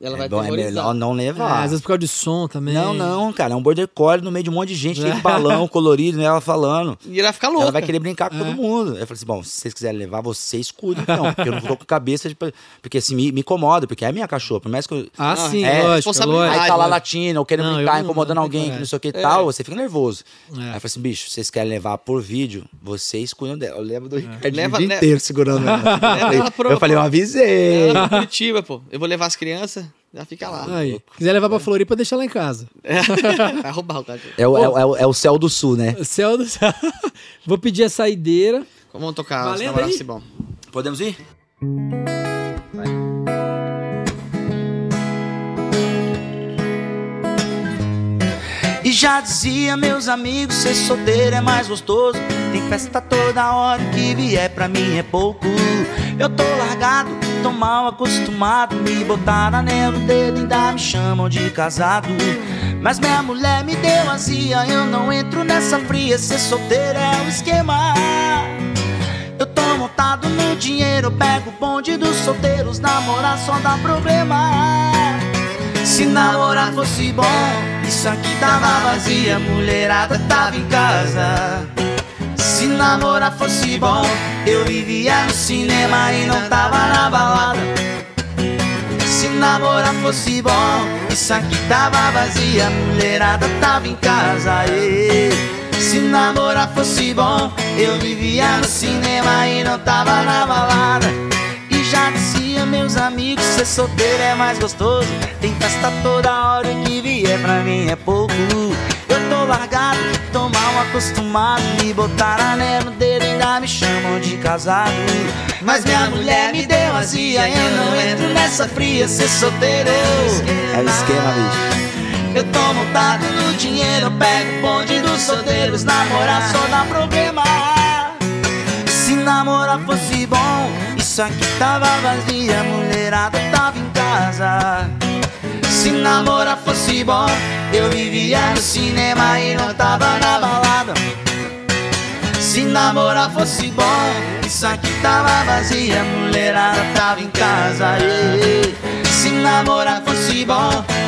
Ela é, vai bom, é atemorizar. melhor não É, levar. às vezes por causa de som também. Não, não, cara, é um border collie no meio de um monte de gente, tem balão colorido, né, ela falando. E ela vai ficar louca. Ela vai querer brincar com É. todo mundo. Eu falei assim, bom, se vocês quiserem levar, vocês cuidem então, porque eu não tô com cabeça de... Porque assim, me, me incomoda, porque é minha cachorra, por mais que eu... Ah, Ah, sim, é, lógico, responsabilidade. lógico. Aí tá lá né? latindo, ou querendo Não, brincar, não- incomodando não alguém, tenho que não sei o que e É. tal, você fica nervoso. É. Aí eu falei assim, bicho, vocês querem levar por vídeo, vocês cuidam dela. Eu lembro do Ricardinho Leva- o dia le- inteiro segurando ela. Eu falei, eu avisei. Ela Curitiba, pô. Eu vou levar as crianças, já fica lá. Aí, quiser levar pra Floripa, deixa lá em casa. Vai roubar o cachorro. É o, é, o- é o- é o céu do sul, né? Céu do céu. Vou pedir a saideira. Vamos tocar os namorados aí? se bom. Podemos ir? E já dizia meus amigos, ser solteiro é mais gostoso. Tem festa toda hora, o que vier pra mim é pouco. Eu tô largado, tô mal acostumado. Me botaram anel no dedo, ainda me chamam de casado. Mas minha mulher me deu azia, eu não entro nessa fria. Ser solteiro é o esquema. Eu tô montado no dinheiro, pego o bonde dos solteiros, namorar só dá problema. Se namorar fosse bom, isso aqui tava vazia, mulherada tava em casa. Se namorar fosse bom, eu vivia no cinema e não tava na balada. Se namorar fosse bom, isso aqui tava vazia, a mulherada tava em casa. ê. Se namorar fosse bom, eu vivia no cinema e não tava na balada. E já dizia meus amigos, ser solteiro é mais gostoso. Tem festa toda hora e que vier pra mim é pouco. Tô largado, tô mal acostumado. Me botaram anel no dedo e ainda me chamam de casado. Mas minha mulher me deu azia, eu não entro nessa fria. Ser solteiro é o esquema, bicho. Eu tô montado no dinheiro, eu pego o bonde dos solteiros. Namorar só dá problema. Se namorar fosse bom, isso aqui tava vazia, a mulherada tava em casa. Se namorar fosse bom, eu vivia no cinema e não tava na balada. Se namorar fosse bom, isso aqui tava vazia, a mulherada tava em casa. Se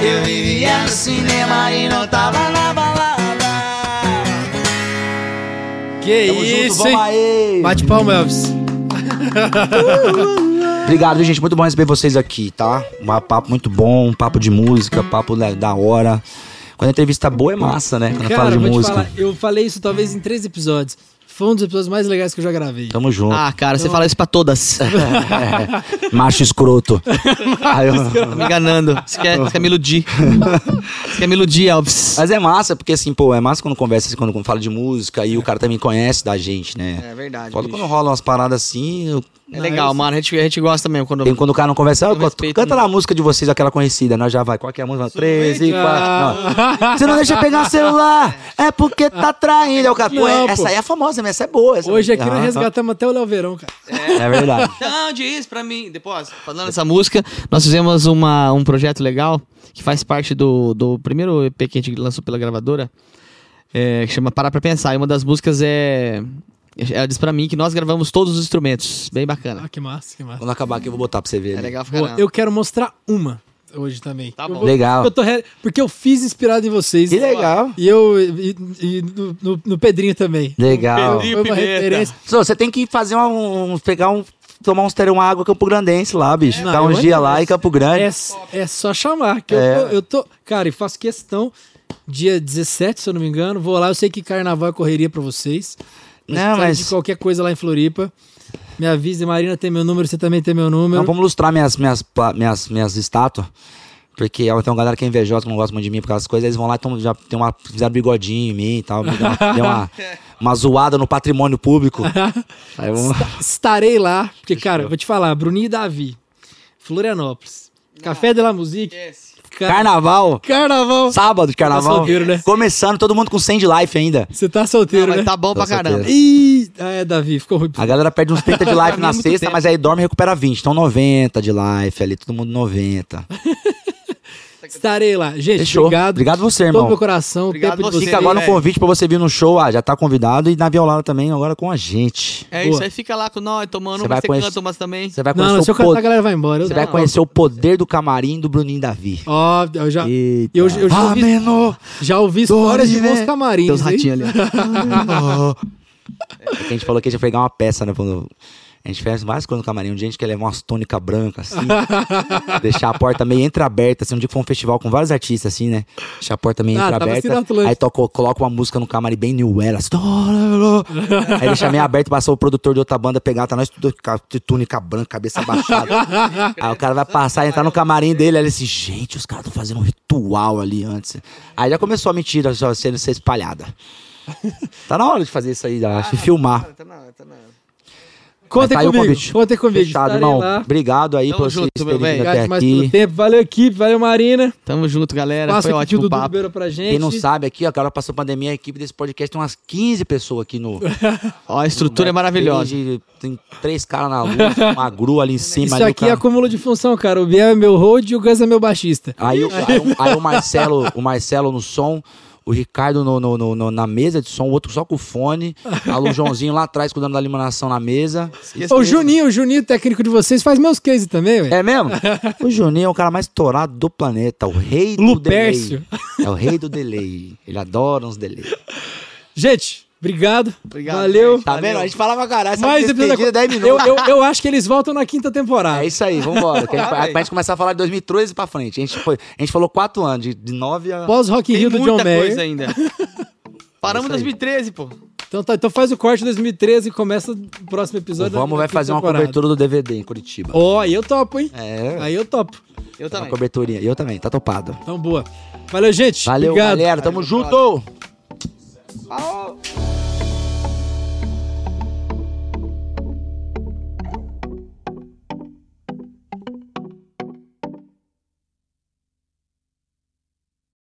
Eu vivia no cinema e não tava na balada. Que Tamo junto, isso, vamos hein? aí. Bate palma, Elvis. Obrigado, gente. Muito bom receber vocês aqui, tá? Um papo muito bom, um papo de música, papo da hora. Quando a entrevista é boa é massa, né? Quando Cara, fala de vou te música. falar, eu falei isso talvez em três episódios. Foi um dos episódios mais legais que eu já gravei. Tamo junto. Ah, cara, você fala isso pra todas. Macho escroto. Aí eu- Tá me enganando. Você quer, você quer me iludir. Você quer me iludir, Elvis. Mas é massa, porque assim, pô, é massa quando conversa, assim, quando fala de música e o cara também conhece da gente, né? É verdade. Foda bicho. quando rola umas paradas assim, eu- É legal, mano. A gente, a gente gosta mesmo quando. tem quando o cara não conversa, ah, Eu respeito canta lá a música de vocês, aquela conhecida, nós já vai, qual que é a música? 13, Ah. 4, não. Você não deixa pegar o celular, é porque tá traindo. Aí o cara, pô, Não, pô. essa aí é famosa, mas essa é boa. Essa Hoje aqui Ah, nós resgatamos até o Léo Verão, cara. É verdade. Não, diz pra mim. Depois, falando dessa música, nós fizemos uma, um projeto legal que faz parte do, do primeiro EP que a gente lançou pela gravadora, é, que chama Parar Pra Pensar. E uma das músicas é. Ela diz pra mim que nós gravamos todos os instrumentos. Bem bacana. Ah, que massa, que massa. Quando acabar aqui eu vou botar pra você ver. É ali. legal pra Boa, eu quero mostrar uma hoje também. Tá Eu bom. vou- Legal. Eu tô re- Porque eu fiz inspirado em vocês. Que legal. E eu. E, e no, no- no Pedrinho também. Legal. Pedrinho. Foi uma Pimenta. referência. Sô, você tem que fazer um, um- pegar um, tomar uns ter uma água Campo Grandense lá, bicho. Não, uns eu dias amo lá em Campo Grande. É, é só chamar. Que É. eu, tô, eu tô. Cara, e faço questão. Dia 17, se eu não me engano. Vou lá. Eu sei que carnaval é correria pra vocês. Não, precisarem mas- de qualquer coisa lá em Floripa. Me avise, Marina tem meu número, você também tem meu número. Não, vamos lustrar minhas, minhas, minhas, minhas estátuas. Porque tem uma galera que é invejosa, que não gosta muito de mim por causa das coisas, eles vão lá e tão, já tem uma, fizeram bigodinho em mim e tal. Deu uma, uma, uma zoada no patrimônio público. Aí vamos... Estarei lá, porque, cara, vou te falar, Bruninho e Davi, Florianópolis, Café de la Musique, cara, Carnaval, carnaval. sábado de carnaval. solteiro, né? Começando, todo mundo com 100 de life ainda. Você tá solteiro, Não, mas né? tá bom pra Tô caramba. solteiro. Ih, ah, é, Davi, ficou ruim. A galera perde uns 30 de life na é sexta, tempo. mas aí dorme e recupera 20. Então 90 de life ali, todo mundo 90. Estarei lá. Gente, Fechou. obrigado. Obrigado você, Todo irmão. meu coração, o Obrigado tempo você. Fica agora no velho. convite pra você vir no show. Ah, já tá convidado. E na violada também, agora com a gente. É Boa. isso aí, fica lá com nós, tomando Você vai você conhecer- canta umas também. Você vai Não, conhecer, não, se eu o, cantar, po- a galera vai embora. Você vai não. conhecer o poder do camarim do Bruninho Davi. Ó, eu já, Eita. eu, eu já, ouvi, Ameno. já ouvi histórias de bons camarins. Tem hein? ratinhos ali. É que a gente falou que a gente ia pegar uma peça, né? A gente fez várias coisas no camarim. Um dia a gente quer levar umas tônicas brancas, assim. deixar a porta meio entreaberta, assim. Um dia que foi um festival com vários artistas, assim, né? Deixar a porta meio Ah, entreaberta. Atlântico. Aí tocou, coloca uma música no camarim bem New Era. Assim, aí deixa meio aberto, passou o produtor de outra banda pegar, tá nós tudo a túnica branca, cabeça baixada. aí o cara vai passar, entrar no camarim dele, aí ele assim, gente, os caras estão fazendo um ritual ali antes. Aí já começou a mentira sendo ser espalhada. Tá na hora de fazer isso aí, acho, e filmar. Tá na hora, tá na hora. Tá aí o comigo, convite. contem comigo. Fechado, estarei irmão. lá. Obrigado aí Tamo por vocês junto, meu terem vindo Obrigado até pelo aqui. tempo. Valeu, equipe. Valeu, Marina. Tamo junto, galera. Passa Foi aqui ótimo o papo. Beira pra gente. Quem não sabe aqui, ó, agora passou a pandemia, a equipe desse podcast tem umas 15 pessoas aqui no. Ó, a estrutura é maravilhosa. Tem, tem três caras na luz, uma grua ali em cima. Isso ali, aqui é cara- acúmulo de função, cara. O Biel é meu road e o Gus é meu baixista. Aí, o- aí, o- aí o Marcelo, o Marcelo no som, o Ricardo no, no- no- no- na mesa de som, o outro só com o fone, a o Joãozinho lá atrás cuidando da iluminação na mesa. O Juninho, o Juninho, técnico de vocês, faz meus cases também, velho. É mesmo? O Juninho é o cara mais estourado do planeta, o rei do Lupércio. delay. É o rei do delay. Ele adora uns delay. Gente, obrigado. Obrigado, Valeu. gente. Tá vendo? A gente falava caralho, essa Mais episódio- 10 eu, minutos. eu, eu acho que eles voltam na quinta temporada. É isso aí, vambora. Que a, gente, Vai. pra gente começar a falar de 2013 pra frente. A gente, foi, a gente falou 4 anos, de, de 9 a. Pós Rock in Tem Rio do John Mayer. coisa ainda. Paramos em É isso aí. 2013, pô. Então, tá, então faz o corte de 2013 e começa o próximo episódio. Vamos da vai fazer uma temporada. cobertura do DVD em Curitiba. Ó, aí eu topo, hein? É, Aí eu topo. Eu uma também. coberturinha. Eu também, tá topado. Então, boa. Valeu, gente. Valeu, Obrigado. galera. Tamo Valeu, junto! Falou.